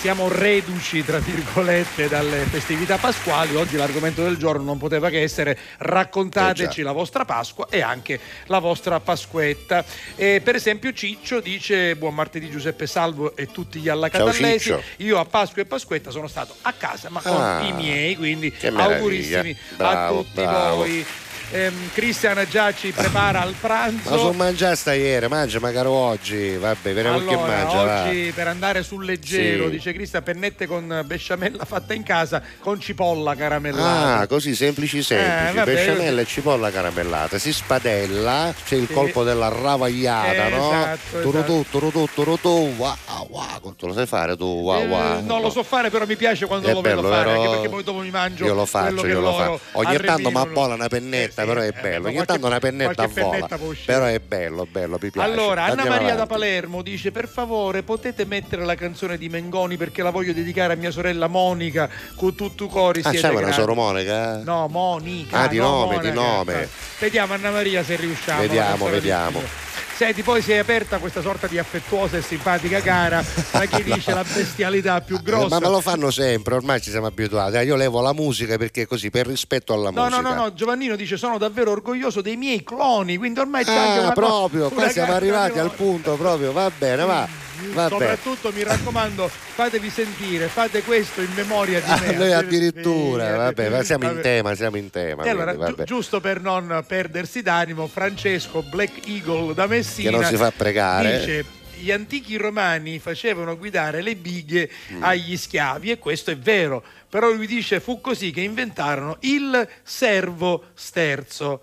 siamo reduci, tra virgolette, dalle festività pasquali, oggi l'argomento del giorno non poteva che essere raccontateci Eh la vostra Pasqua e anche la vostra Pasquetta. E, per esempio Ciccio dice buon martedì Giuseppe Salvo e tutti gli alla Ciao, Catallesi. Ciccio. Io a Pasqua e Pasquetta sono stato a casa, ma con Ah, i miei, quindi augurissimi Bravo, a tutti bravo. voi. Ehm, Cristian già ci prepara al pranzo. Ma sono mangiato ieri, mangia magari oggi, vabbè, vedremo che Allora, mangia. va. oggi per andare sul leggero, Sì. dice Cristian, pennette con besciamella fatta in casa con cipolla caramellata. Ah, così semplici semplici, Eh, vabbè, besciamella e cipolla caramellata, si spadella, c'è il Sì. colpo della ravagliata, Eh, no? esatto, Turutù, turutù, turutù, wow, wow, tu lo sai fare tu, wow, Eh, wow. non lo so fare, però mi piace quando È lo vedo bello, fare, vero? anche perché poi dopo mi mangio. Io lo faccio, che io lo faccio. Ogni tanto mi abbola una pennetta, però è bello. eh, ma Ogni tanto una pennetta a vola. Però è bello, bello, mi piace. Allora, Anna Andiamo Maria da avanti. Palermo dice: Per favore, potete mettere la canzone di Mengoni perché la voglio dedicare a mia sorella Monica con tutto cori. Ah, c'è una grandi." soro Monica? No, Monica. Ah, di no, nome, di Monica. nome. Vediamo Anna Maria se riusciamo. Vediamo, di- vediamo. Senti, poi si è aperta questa sorta di affettuosa e simpatica gara tra chi dice la bestialità più grossa. Ma me lo fanno sempre, ormai ci siamo abituati. Eh, Io levo la musica perché così, per rispetto alla No, musica. no, no, no, Giovannino dice sono davvero orgoglioso dei miei cloni, quindi ormai c'è anche Ah, una proprio, qua siamo arrivati al punto proprio, va bene, va. Va bene. Soprattutto mi raccomando, fatevi sentire, fate questo in memoria di Ah, me. noi addirittura, Sì, vabbè, ma siamo in vabbè. tema, siamo in tema. E allora, quindi, giu- vabbè. giusto per non perdersi d'animo, Francesco Black Eagle da Messina Che non si fa pregare. dice gli antichi romani facevano guidare le bighe Mm. agli schiavi e questo è vero, però lui dice fu così che inventarono il servo sterzo.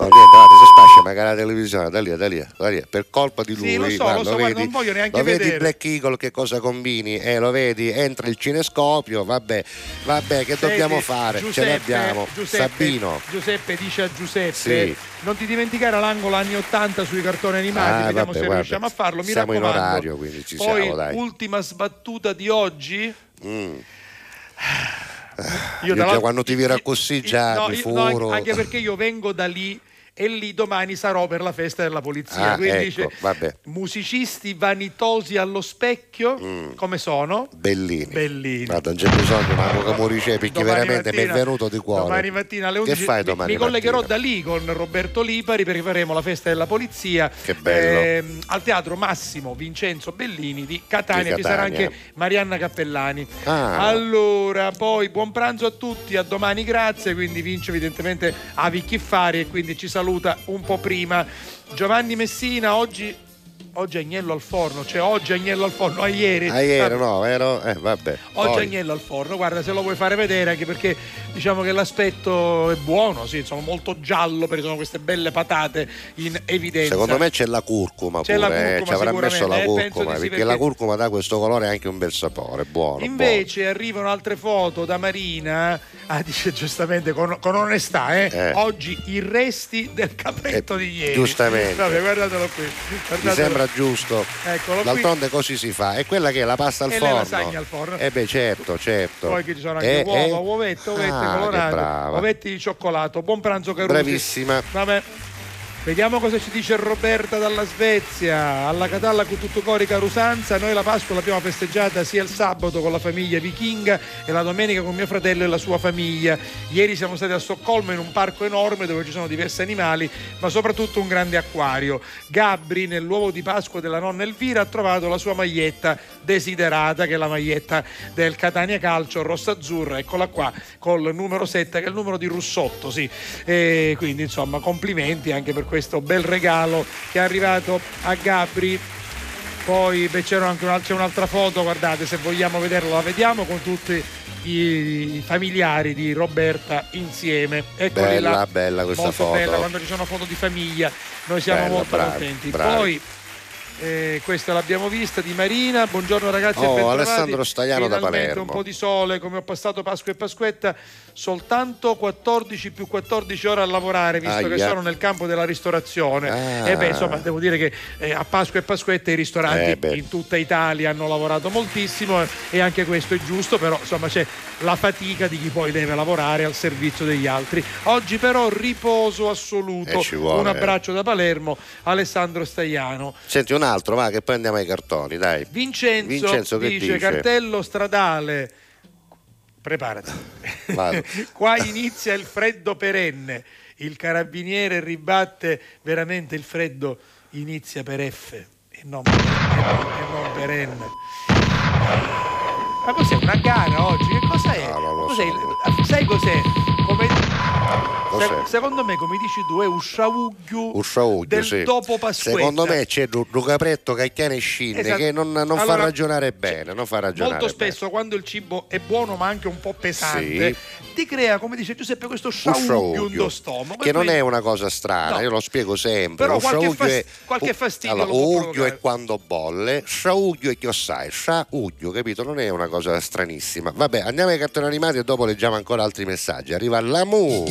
No, niente, guarda, si spascia magari la televisione, da lì, da lì, da lì, per colpa di lui. Sì, lo so, lo guarda, so, guarda, vedi, non voglio neanche lo vedi vedere. Black Eagle che cosa combini? Eh, lo vedi, entra il cinescopio, vabbè, vabbè, che Senti, dobbiamo fare? Ce Giuseppe, l'abbiamo. Giuseppe, Sabino. Giuseppe dice a Giuseppe Sì. non ti dimenticare l'angolo anni 80 sui cartoni animati Ah, vediamo vabbè, se guarda, riusciamo a farlo mi siamo in raccomando orario, quindi ci poi siamo, dai. ultima sbattuta di oggi Mm. Io Io già quando ti vira così già No, mi io- no, furo. anche perché io vengo da lì e lì domani sarò per la festa della polizia Ah, quindi ecco, dice vabbè. musicisti vanitosi allo specchio Mm. come sono? Bellini. Bellini. Guarda, non c'è bisogno, manco che morice perché veramente mi è mattina- venuto di cuore. Domani mattina alle 11 Che fai mi- domani mi, collegherò mattina? da lì con Roberto Lipari perché faremo la festa della polizia Che bello. ehm, al teatro Massimo Vincenzo Bellini di Catania, Di ci sarà anche Marianna Cappellani. Ah. Allora, poi buon pranzo a tutti, a domani grazie, quindi vince evidentemente a Vicchiffari e quindi ci saluta un po' prima. Giovanni Messina oggi Oggi agnello al forno, cioè oggi agnello al forno, a ieri. Ah, ieri no, vero? Eh, vabbè. Oggi Poi- agnello al forno, guarda se lo vuoi fare vedere anche perché diciamo che l'aspetto è buono, sì, sono molto giallo perché sono queste belle patate in evidenza. Secondo me c'è la curcuma C'è pure, la eh, curcuma ci avrà messo la eh, curcuma, di sì, perché, perché- la curcuma dà questo colore e anche un bel sapore, buono. Invece arrivano altre foto da Marina, ah, dice giustamente con, con onestà, eh, Eh. oggi i resti del capretto di ieri. giustamente. Vabbè, guardatelo qui. buono. Mi guardatelo. Sembra giusto. Eccolo qui. D'altronde così si fa. E quella che è la pasta al E le forno. lasagne al forno. Eh beh, certo, certo. Poi qui ci sono anche Eh, uova, eh. uovette, uovette Ah, colorate, uovetti di cioccolato. Buon pranzo Carusi. Bravissima. Vabbè. Vediamo cosa ci dice Roberta dalla Svezia. Alla Catalla con tutto corica rusanza. Noi la Pasqua l'abbiamo festeggiata sia il sabato con la famiglia vichinga e la domenica con mio fratello e la sua famiglia. Ieri siamo stati a Stoccolma in un parco enorme dove ci sono diversi animali, ma soprattutto un grande acquario. Gabri, nell'uovo di Pasqua della nonna Elvira, ha trovato la sua maglietta desiderata, che è la maglietta del Catania Calcio rossa-azzurra. Eccola qua, col numero 7, che è il numero di Russotto, sì. E quindi, insomma, complimenti anche per questo bel regalo che è arrivato a Gabri. Poi beh, c'era anche un- c'è un'altra foto, guardate, se vogliamo vederla la vediamo con tutti i familiari di Roberta insieme. Eccoli Bella, là. bella questa molto foto. bella quando ci sono foto di famiglia. Noi siamo Bella, molto bravi, contenti. bravi. Poi eh, questa l'abbiamo vista di Marina. Buongiorno ragazzi. Oh. Alessandro Stagliano da Palermo. Un po' di sole, come ho passato Pasqua e Pasquetta, soltanto 14 più 14 ore a lavorare, visto che Aia. sono nel campo della ristorazione. Ah. E beh, insomma, devo dire che eh, a Pasqua e Pasquetta i ristoranti Eh, in tutta Italia hanno lavorato moltissimo eh, e anche questo è giusto, però insomma c'è la fatica di chi poi deve lavorare al servizio degli altri. Oggi però riposo assoluto. Eh. Un abbraccio da Palermo, Alessandro Stagliano. Senti un altro, va, che poi andiamo ai cartoni, dai. Vincenzo, Vincenzo che dice, dice? cartello stradale. Preparati. Qua inizia il freddo perenne. Il carabiniere ribatte veramente il freddo inizia per F e non, e non- e non per N. Ma cos'è una gara oggi? Che cosa è? Cos'è il- Sai cos'è? Se- secondo me, come dici tu, è un sciauglio del sì. dopo Pasquetta. Secondo me c'è un capretto cacchiane e scinne Esatto. che non, non fa Allora, ragionare bene, non fa ragionare Molto bene. spesso quando il cibo è buono ma anche un po' pesante, ti crea, come dice Giuseppe, questo Un sciauglio dello stomaco. che non è una cosa strana, No. io lo spiego sempre. Però qualche fas- è- qualche fastidio allora, uglio è quando bolle, sciauglio è che sai, sciauglio, capito? Non è una cosa stranissima. Vabbè, andiamo ai cartoni animati e dopo leggiamo ancora altri messaggi. Arriva l'Amu.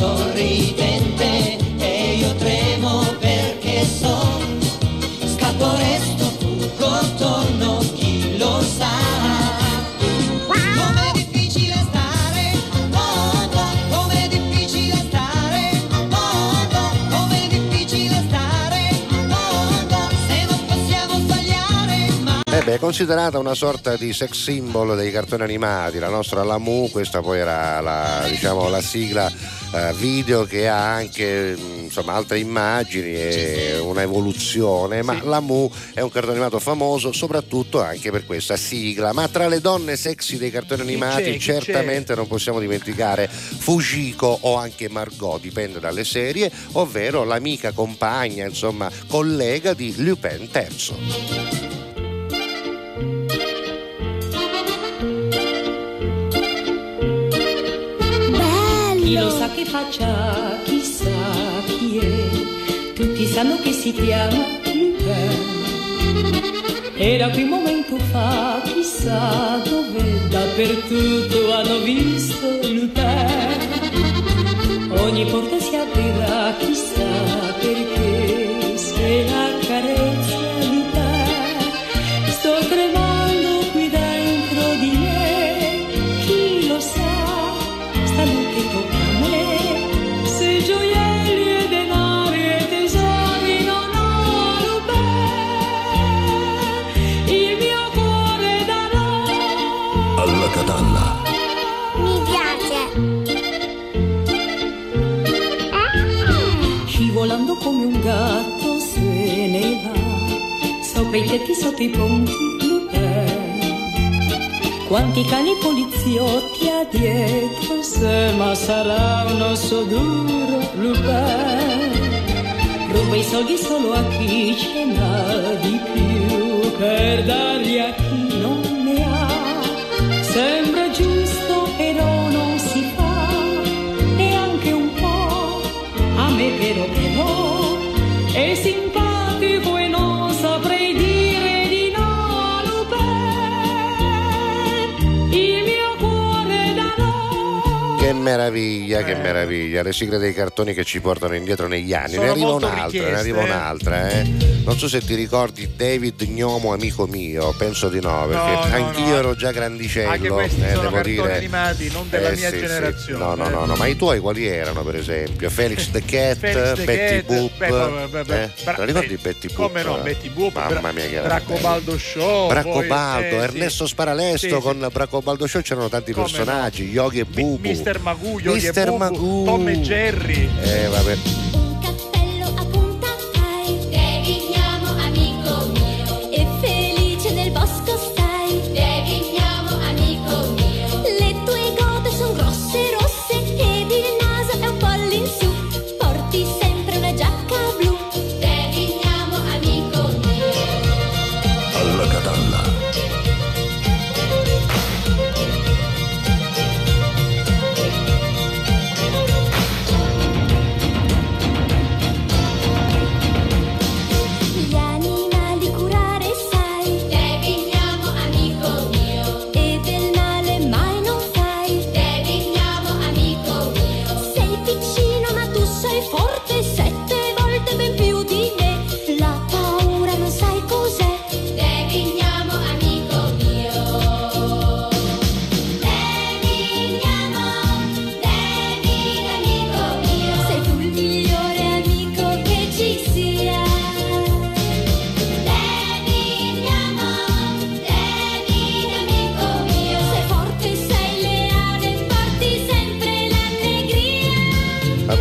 sorridente e io tremo perché so. Scappo, resto, fuggo, torno, chi lo sa. Com'è difficile stare al mondo, com'è difficile stare com'è difficile stare se non possiamo sbagliare mai. Eh è considerata una sorta di sex symbol dei cartoni animati, la nostra Lamu, questa poi era la, diciamo, la sigla eh, video che ha anche mh, insomma, altre immagini e una evoluzione, ma Lamu è un cartone animato famoso soprattutto anche per questa sigla, ma tra le donne sexy dei cartoni animati c'è? Certamente non possiamo dimenticare Fujiko o anche Margot, dipende dalle serie, ovvero l'amica compagna, insomma, collega di Lupin III. Chi lo sa che faccia, chissà chi è. Tutti sanno che si chiama Lupin. Era qui un momento fa, chissà dove, dappertutto hanno visto Lupin. Ogni porta si aprirà, chissà perché, se la carezza sopra i tetti, sotto i ponti, Lupin. Quanti cani poliziotti ha dietro se, ma sarà un osso duro, Lupin. Ruba i soldi solo a chi ce n'ha di più, per darli a chi non ne ha. Sembra giusto, però non si fa, neanche un po'. A me però però meraviglia, che meraviglia, le sigle dei cartoni che ci portano indietro negli anni. Sono ne arriva un'altra, ne arriva eh. un'altra, eh. Non so se ti ricordi David Gnomo, amico mio, penso di no, perché No, anch'io no. ero già grandicello. Anche questi eh, sono devo dire. animati, non della Eh, mia sì, sì. generazione. No, no, no, no, ma i tuoi quali erano, per esempio? Felix the Cat, Felix the Betty Boop. eh? Te la ricordi Betty Boop? Come no, Betty Boop, Mamma mia, che era Braccobaldo Show. eh, sì. Ernesto Sparalesto Sì, sì. con Braccobaldo Show c'erano tanti personaggi, Yogi e Bubu. Mister Mr. Bubu, Magoo. Tom e Jerry. Eh, vabbè.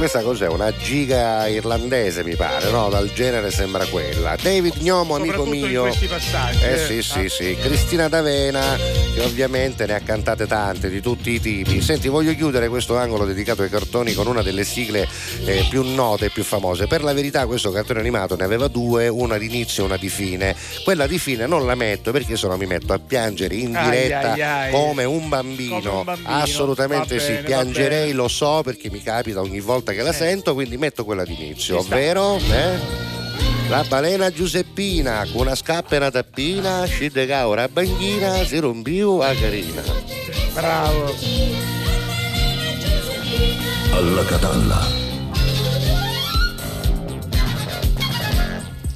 Questa cos'è? Una giga irlandese mi pare, no? Dal genere sembra quella. David Gnomo, amico Soprattutto in mio. questi passaggi, Eh eh. sì, sì, Ah. sì. Cristina D'Avena, che ovviamente ne ha cantate tante, di tutti i tipi. Senti, voglio chiudere questo angolo dedicato ai cartoni con una delle sigle eh, più note e più famose. Per la verità questo cartone animato ne aveva due, una di inizio e una di fine. Quella di fine non la metto perché se no mi metto a piangere in Ai, diretta ai, ai. come un bambino. Come un bambino. Assolutamente Va sì, bene, piangerei, lo so perché mi capita ogni volta volta che la sento, quindi metto quella d'inizio, ovvero eh? La balena Giuseppina, con una scappa e una tappina, scende ora a banchina, si rompiu a carina. Bravo. Alla catalla.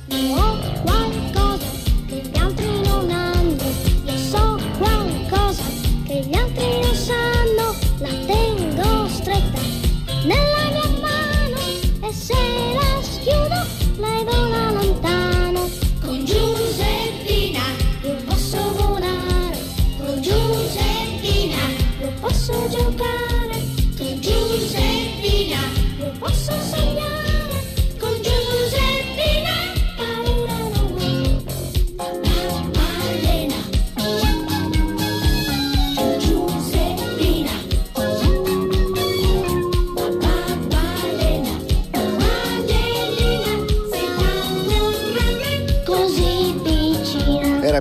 Io ho qualcosa che gli altri non hanno, io so qualcosa che gli altri non sanno, la tengo stretta nella io posso sognare, con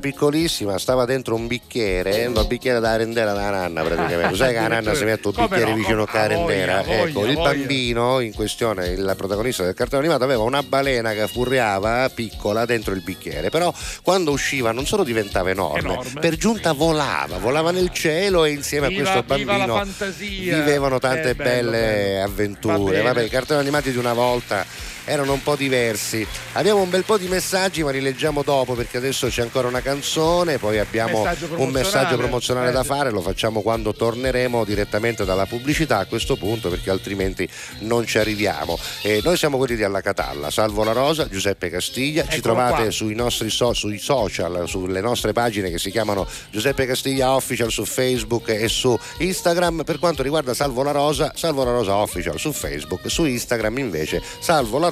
piccolissima, stava dentro un bicchiere, un bicchiere da rendera da nanna praticamente. Sai che la nanna si mette un bicchiere no, vicino a rendera? ecco, voglia, il bambino in questione, il protagonista del cartone animato, aveva una balena che furriava piccola dentro il bicchiere, però quando usciva non solo diventava enorme, Enorme, per giunta volava, volava nel cielo e insieme Viva- a questo la bambino vivevano tante Eh, bello, belle bello. Avventure. Vabbè, i cartoni animati di una volta erano un po' diversi. Abbiamo un bel po' di messaggi, ma li leggiamo dopo perché adesso c'è ancora una canzone, poi abbiamo Messaggio un messaggio promozionale. Eh, da fare, lo facciamo quando torneremo direttamente dalla pubblicità a questo punto perché altrimenti non ci arriviamo. E noi siamo quelli di Alla Catalla, Salvo La Rosa, Giuseppe Castiglia, ci Eccolo trovate qua. sui nostri so- sui social, sulle nostre pagine che si chiamano Giuseppe Castiglia Official su Facebook e su Instagram. Per quanto riguarda Salvo La Rosa, Salvo La Rosa Official su Facebook, su Instagram invece Salvo La Rosa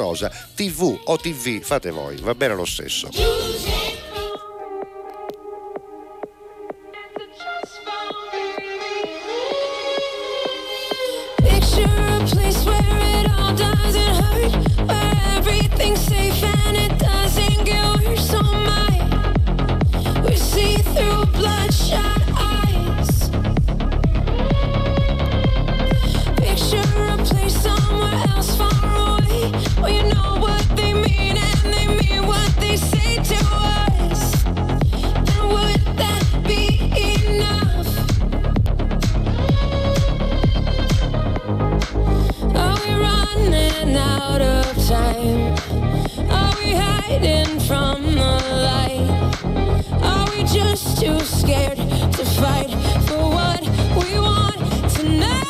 TV o TV, fate voi, va bene lo stesso. Picture time? Are we hiding from the light? Are we just too scared to fight for what we want tonight?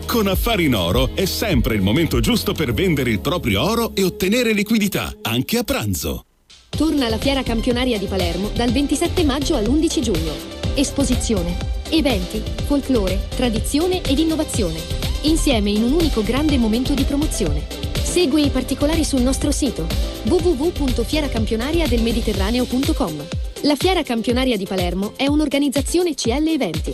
Con Affari in Oro è sempre il momento giusto per vendere il proprio oro e ottenere liquidità, anche a pranzo. Torna la fiera campionaria di Palermo dal 27 maggio all'11 giugno. Esposizione, eventi, folklore, tradizione ed innovazione. Insieme in un unico grande momento di promozione. Segui i particolari sul nostro sito www.fieracampionariadelmediterraneo.com. La Fiera Campionaria di Palermo è un'organizzazione CL Eventi.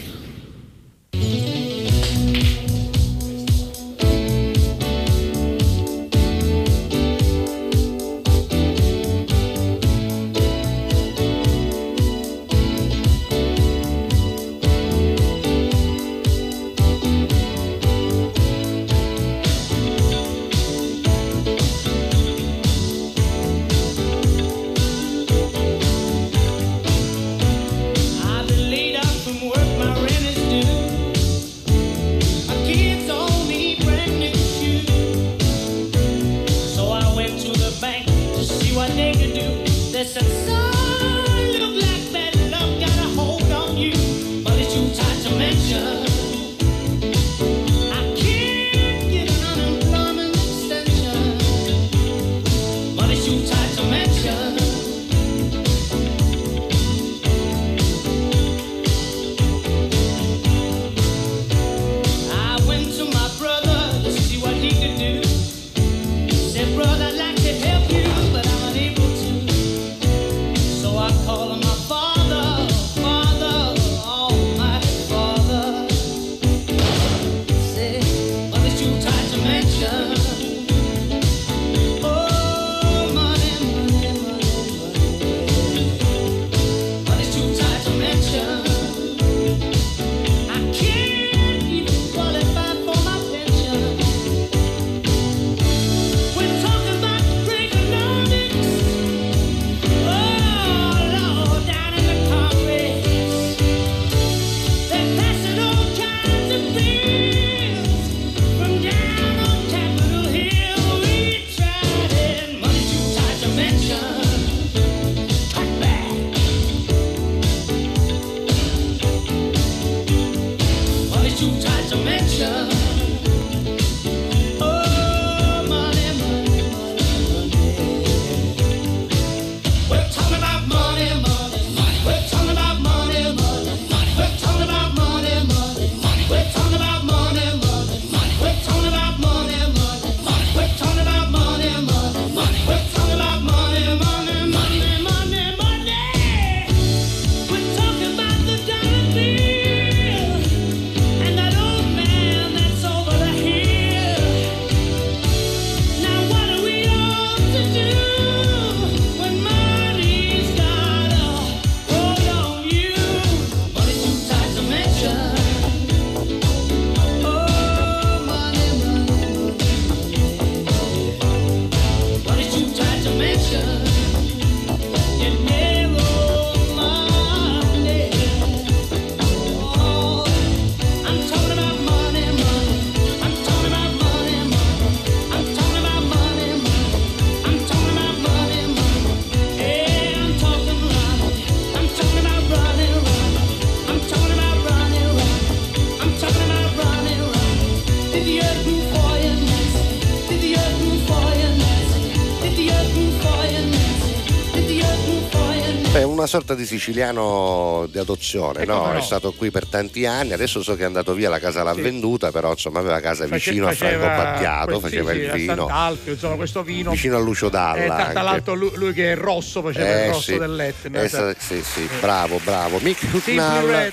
Sorta di siciliano di adozione, no? no? È stato qui per tanti anni, adesso so che è andato via, la casa l'ha Sì. venduta, però insomma aveva casa vicino a Franco Battiato, faceva sì, il vino, Sant'Alfio, insomma, questo vino. vicino a Lucio Dalla. Eh, tra, l'altro lui, lui che è rosso faceva il Eh, rosso sì. dell'Etna. Eh, sa- sì, sì, bravo, bravo. Mick Hucknall.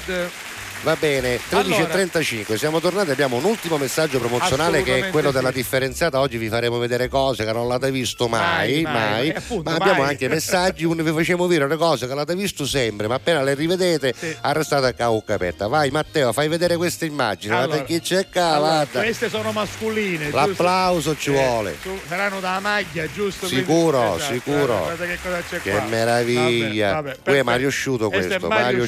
Va bene, 13.35, siamo tornati, abbiamo un ultimo messaggio promozionale che è quello sì. della differenziata, oggi vi faremo vedere cose che non l'avete visto mai, Mai, mai, mai, appunto, ma abbiamo mai. anche messaggi vi facciamo vedere cose che l'avete visto sempre, ma appena le rivedete arrestate a caucca aperta. Vai Matteo, fai vedere queste immagini, Allora, guarda chi c'è Allora, guarda. queste sono mascoline. giusto? L'applauso ci Eh, vuole. su- saranno da maglia, giusto? Sicuro, esatto, sicuro. Guarda che c'è Che qua. meraviglia! Vabbè, vabbè, Qui è. Mario Asciuto Questo Mario Mario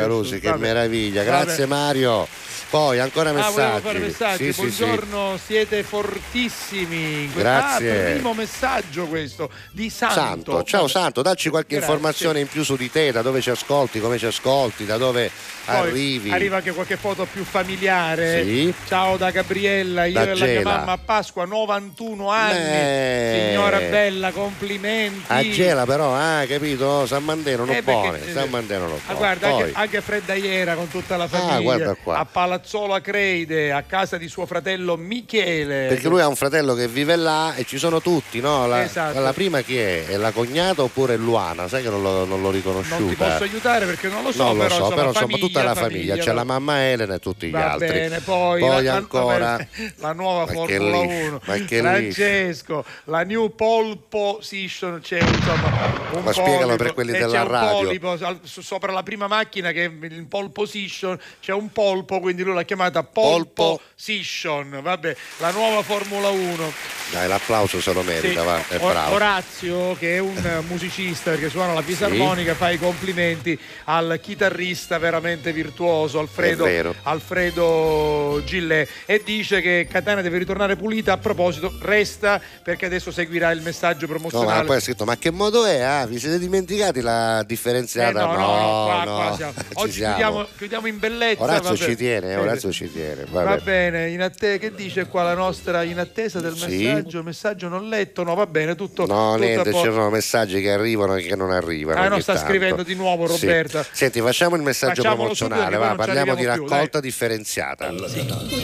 Carusi, Asciuto, che meraviglia. Grazie. Mario. Poi ancora Ah, messaggi. fare messaggi. Sì, sì, sì. Buongiorno, siete fortissimi. Grazie. Ah, primo messaggio questo di Santo. Santo, ciao. Santo, dacci qualche Grazie. informazione in più su di te, da dove ci ascolti, come ci ascolti, da dove Poi arrivi. Arriva anche qualche foto più familiare. Sì. Ciao da Gabriella, io Da e la mia Gela. mamma a Pasqua, 91 anni. Eh. Signora bella, complimenti. A Gela però, ah, capito? San Mandeno non Eh, buone, San Mandeno non Ah, buone. guarda, Poi, anche, anche Fredda Iera con tutta la famiglia Ah, guarda qua. a Palazzolo Acreide, a casa di suo fratello Michele. perché lui ha un fratello che vive là e ci sono tutti, no? La, Esatto. la prima chi è? È la cognata oppure è Luana? Sai che non l'ho, non l'ho riconosciuta. non ti posso aiutare perché non lo so, non lo però, so, insomma, però insomma famiglia, tutta la famiglia, c'è la mamma Elena e tutti gli Va altri. bene, poi, Poi la, ancora la nuova Ma che Formula lì, 1, ma che lì. Francesco, la new pole position, c'è insomma un Ma spiegalo polipo, per quelli e della radio. polipo sopra la prima macchina che è in pole position, c'è un polpo, quindi lui l'ha chiamata pole Polpo. position, vabbè, la nuova Formula 1. Dai, l'applauso se lo merita, Sì, va, è bravo. Orazio, che è un musicista perché suona la fisarmonica, fa i complimenti al chitarrista veramente virtuoso Alfredo. Alfredo Gillet e dice che Catania deve ritornare pulita. A proposito, resta perché adesso seguirà il messaggio No, ma promozionale. poi ha scritto, ma che modo è? Ah, vi siete dimenticati la Eh, differenziata? no, no, no, qua, no, qua siamo. Oggi chiudiamo, chiudiamo in bellezza. Orazio ci tiene, Orazio ci tiene. Va vabbè. bene, in atte- che dice qua la nostra in attesa del Sì. messaggio? Messaggio non letto? No, va bene, tutto. No, tutto niente, posto. c'erano messaggi che arrivano e che non arrivano. Ah, no, sta tanto. scrivendo di nuovo Sì. Roberta. Senti, facciamo il messaggio Facciamolo promozionale, va, ci parliamo di arriviamo più, raccolta differenziata. Con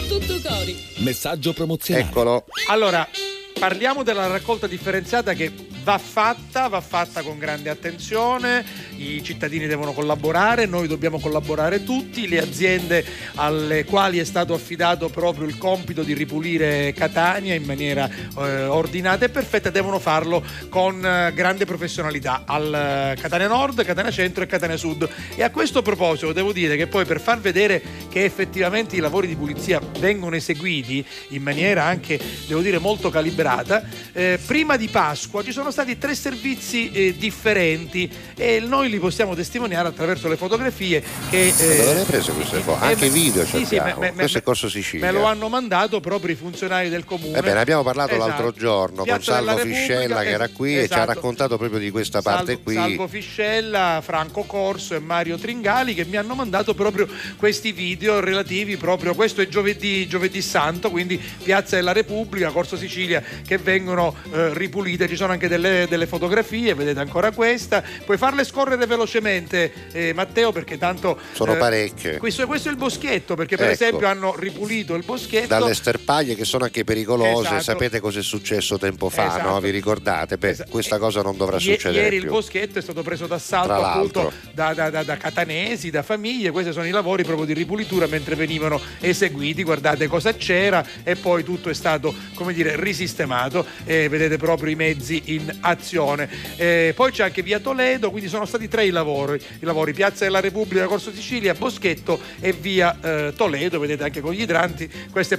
tutto cori. Messaggio promozionale. Eccolo. Allora, parliamo della raccolta differenziata che va fatta, va fatta con grande attenzione, i cittadini devono collaborare, noi dobbiamo collaborare tutti, le aziende alle quali è stato affidato proprio il compito di ripulire Catania in maniera eh, ordinata e perfetta devono farlo con eh, grande professionalità al eh, Catania Nord, Catania Centro e Catania Sud. E a questo proposito devo dire che poi per far vedere che effettivamente i lavori di pulizia vengono eseguiti in maniera anche, devo dire, molto calibrata, eh, prima di Pasqua ci sono stati tre servizi eh, differenti e noi li possiamo testimoniare attraverso le fotografie che... Dove eh, le hai prese queste foto? eh, Anche video sì, sì, me- me- Questo è Corso Sicilia. Me lo hanno mandato proprio i funzionari del comune. Ebbene, abbiamo parlato Esatto. l'altro giorno Piazza con Salvo Fiscella che era qui e ci ha esatto. raccontato proprio di questa parte Salvo, qui. Salvo Fiscella, Franco Corso e Mario Tringali che mi hanno mandato proprio questi video relativi proprio, questo è giovedì, giovedì santo, quindi Piazza della Repubblica, Corso Sicilia, che vengono eh, ripulite, ci sono anche delle, delle fotografie, vedete ancora questa, puoi farle scorrere velocemente eh, Matteo perché tanto... Sono eh, parecchie. Questo, questo è il boschetto perché per Ecco. esempio hanno ripulito il boschetto Dalle sterpaglie che sono anche pericolose, Esatto. sapete cosa è successo tempo fa, Esatto. no? Vi ricordate? Beh, questa cosa non dovrà Ie- succedere Ieri il più. boschetto è stato preso d'assalto appunto da, da- da- da catanesi, da famiglie. Questi sono i lavori proprio di ripulitura mentre venivano eseguiti. Guardate cosa c'era e poi tutto è stato, come dire, risistemato. E vedete proprio i mezzi in azione. Eh, poi c'è anche via Toledo, quindi sono stati tre i lavori: i lavori Piazza della Repubblica, Corso Sicilia, Boschetto e via eh, Toledo. Vedete anche con gli idranti.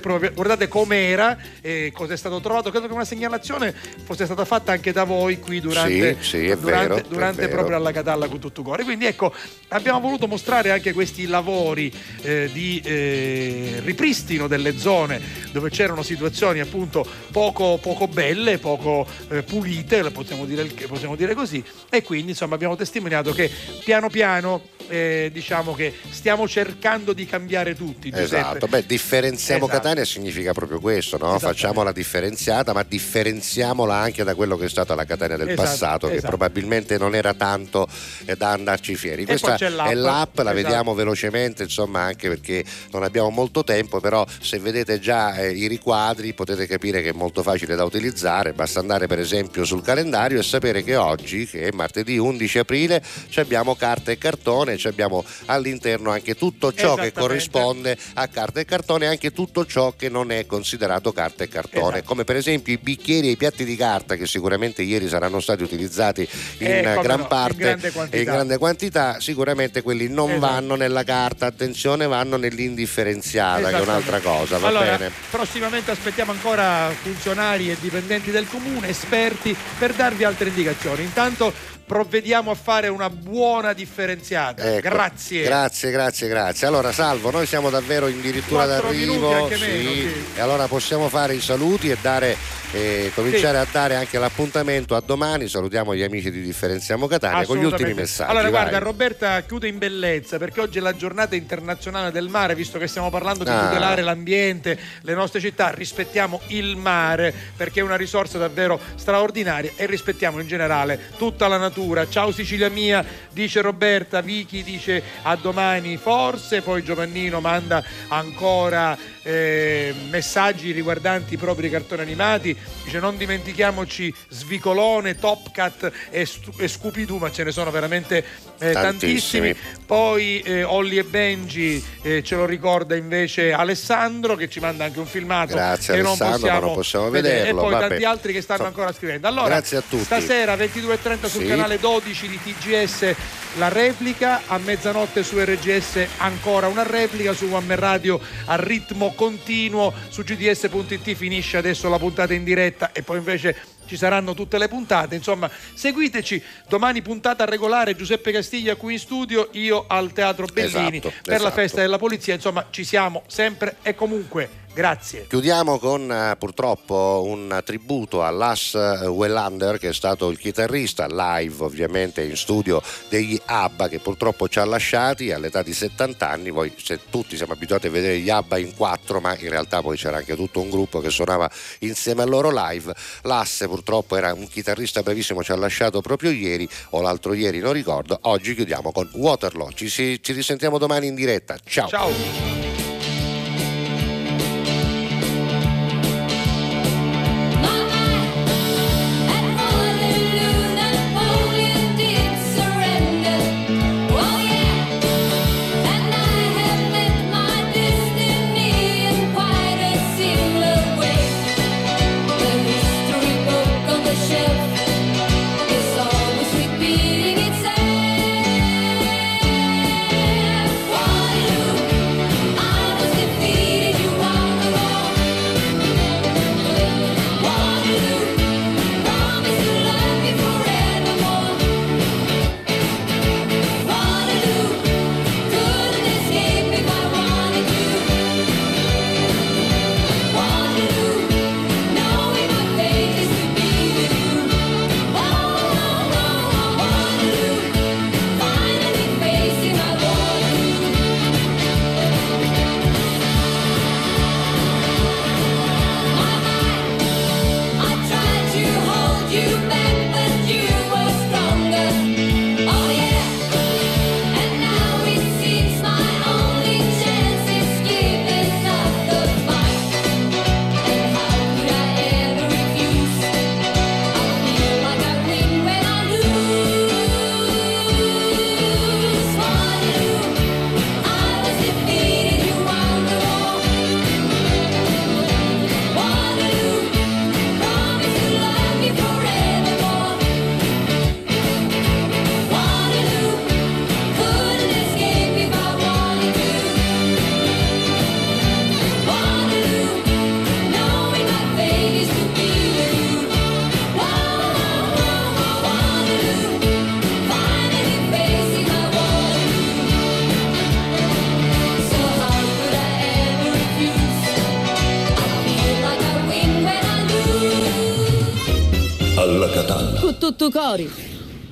Proprio, guardate com'era, e cosa è stato trovato. Credo che una segnalazione fosse stata fatta anche da voi qui durante, Sì, sì, durante, vero, durante proprio alla Catalla con tutto cuore. Quindi ecco, abbiamo voluto mostrare anche questi lavori eh, di eh, ripristino delle zone dove c'erano situazioni appunto poco, poco belle, poco eh, pulite, Gabriele, possiamo dire, che- possiamo dire così, e quindi insomma abbiamo testimoniato che piano piano eh, diciamo che stiamo cercando di cambiare tutti. Giuseppe. Esatto, beh, differenziamo Esatto. Catania significa proprio questo, no? facciamola differenziata, ma differenziamola anche da quello che è stata la Catania del Esatto, passato, che esatto. probabilmente non era tanto eh, da andarci fieri. Questa l'app. è l'app, la Esatto. vediamo velocemente, insomma, anche perché non abbiamo molto tempo, però se vedete già eh, i riquadri potete capire che è molto facile da utilizzare, basta andare per esempio sul calendario e sapere che oggi, che è martedì 11 aprile, ci abbiamo carta e cartone, ci abbiamo all'interno anche tutto ciò che corrisponde a carta e cartone e anche tutto ciò che non è considerato carta e cartone, Esatto. come per esempio i bicchieri e i piatti di carta che sicuramente ieri saranno stati utilizzati in Eh, gran no, parte e in grande quantità, sicuramente quelli non Esatto. vanno nella carta, attenzione, vanno nell'indifferenziata, che è un'altra cosa, va allora, bene? prossimamente aspettiamo ancora funzionari e dipendenti del comune, esperti, per darvi altre indicazioni. Intanto provvediamo a fare una buona differenziata. Ecco, Grazie. Grazie, grazie, grazie. Allora, Salvo, noi siamo davvero addirittura d'arrivo. sì, meno, sì. E allora possiamo fare i saluti e dare, eh, cominciare a dare anche l'appuntamento a domani. Salutiamo gli amici di Differenziamo Catania con gli ultimi messaggi. Allora, vai. guarda, Roberta chiude in bellezza perché oggi è la giornata internazionale del mare, visto che stiamo parlando di Ah. tutelare l'ambiente, le nostre città, rispettiamo il mare perché è una risorsa davvero straordinaria e rispettiamo in generale tutta la natura. Ciao Sicilia mia, dice Roberta, Vicky dice a domani forse, poi Giovannino manda ancora eh, messaggi riguardanti i propri cartoni animati, dice non dimentichiamoci Svicolone, Top Cat e, Stu- e Scooby-Doo, ma ce ne sono veramente eh, Tantissimi. tantissimi. Poi eh, Olli e Benji eh, ce lo ricorda invece Alessandro che ci manda anche un filmato Grazie, che non possiamo, non possiamo vedere. vederlo, E poi vabbè. tanti altri che stanno ancora scrivendo. Allora, Grazie a tutti. stasera 22.30 sul Sì. canale 12 di TGS la replica, a mezzanotte su RGS ancora una replica, su One Man Radio a ritmo continuo, su gds.it finisce adesso la puntata in diretta e poi invece ci saranno tutte le puntate. Insomma, seguiteci. Domani puntata regolare Giuseppe Castiglia qui in studio, io al Teatro Bellini Esatto, per la esatto. festa della polizia. Insomma, ci siamo sempre e comunque. Grazie. Chiudiamo con eh, purtroppo un tributo a Lass Wellander che è stato il chitarrista live ovviamente in studio degli ABBA che purtroppo ci ha lasciati all'età di 70 anni, poi se tutti siamo abituati a vedere gli ABBA in quattro ma in realtà poi c'era anche tutto un gruppo che suonava insieme a loro live, Lass purtroppo era un chitarrista bravissimo, ci ha lasciato proprio ieri o l'altro ieri non ricordo, oggi chiudiamo con Waterloo, ci, si- ci risentiamo domani in diretta, ciao! Ciao!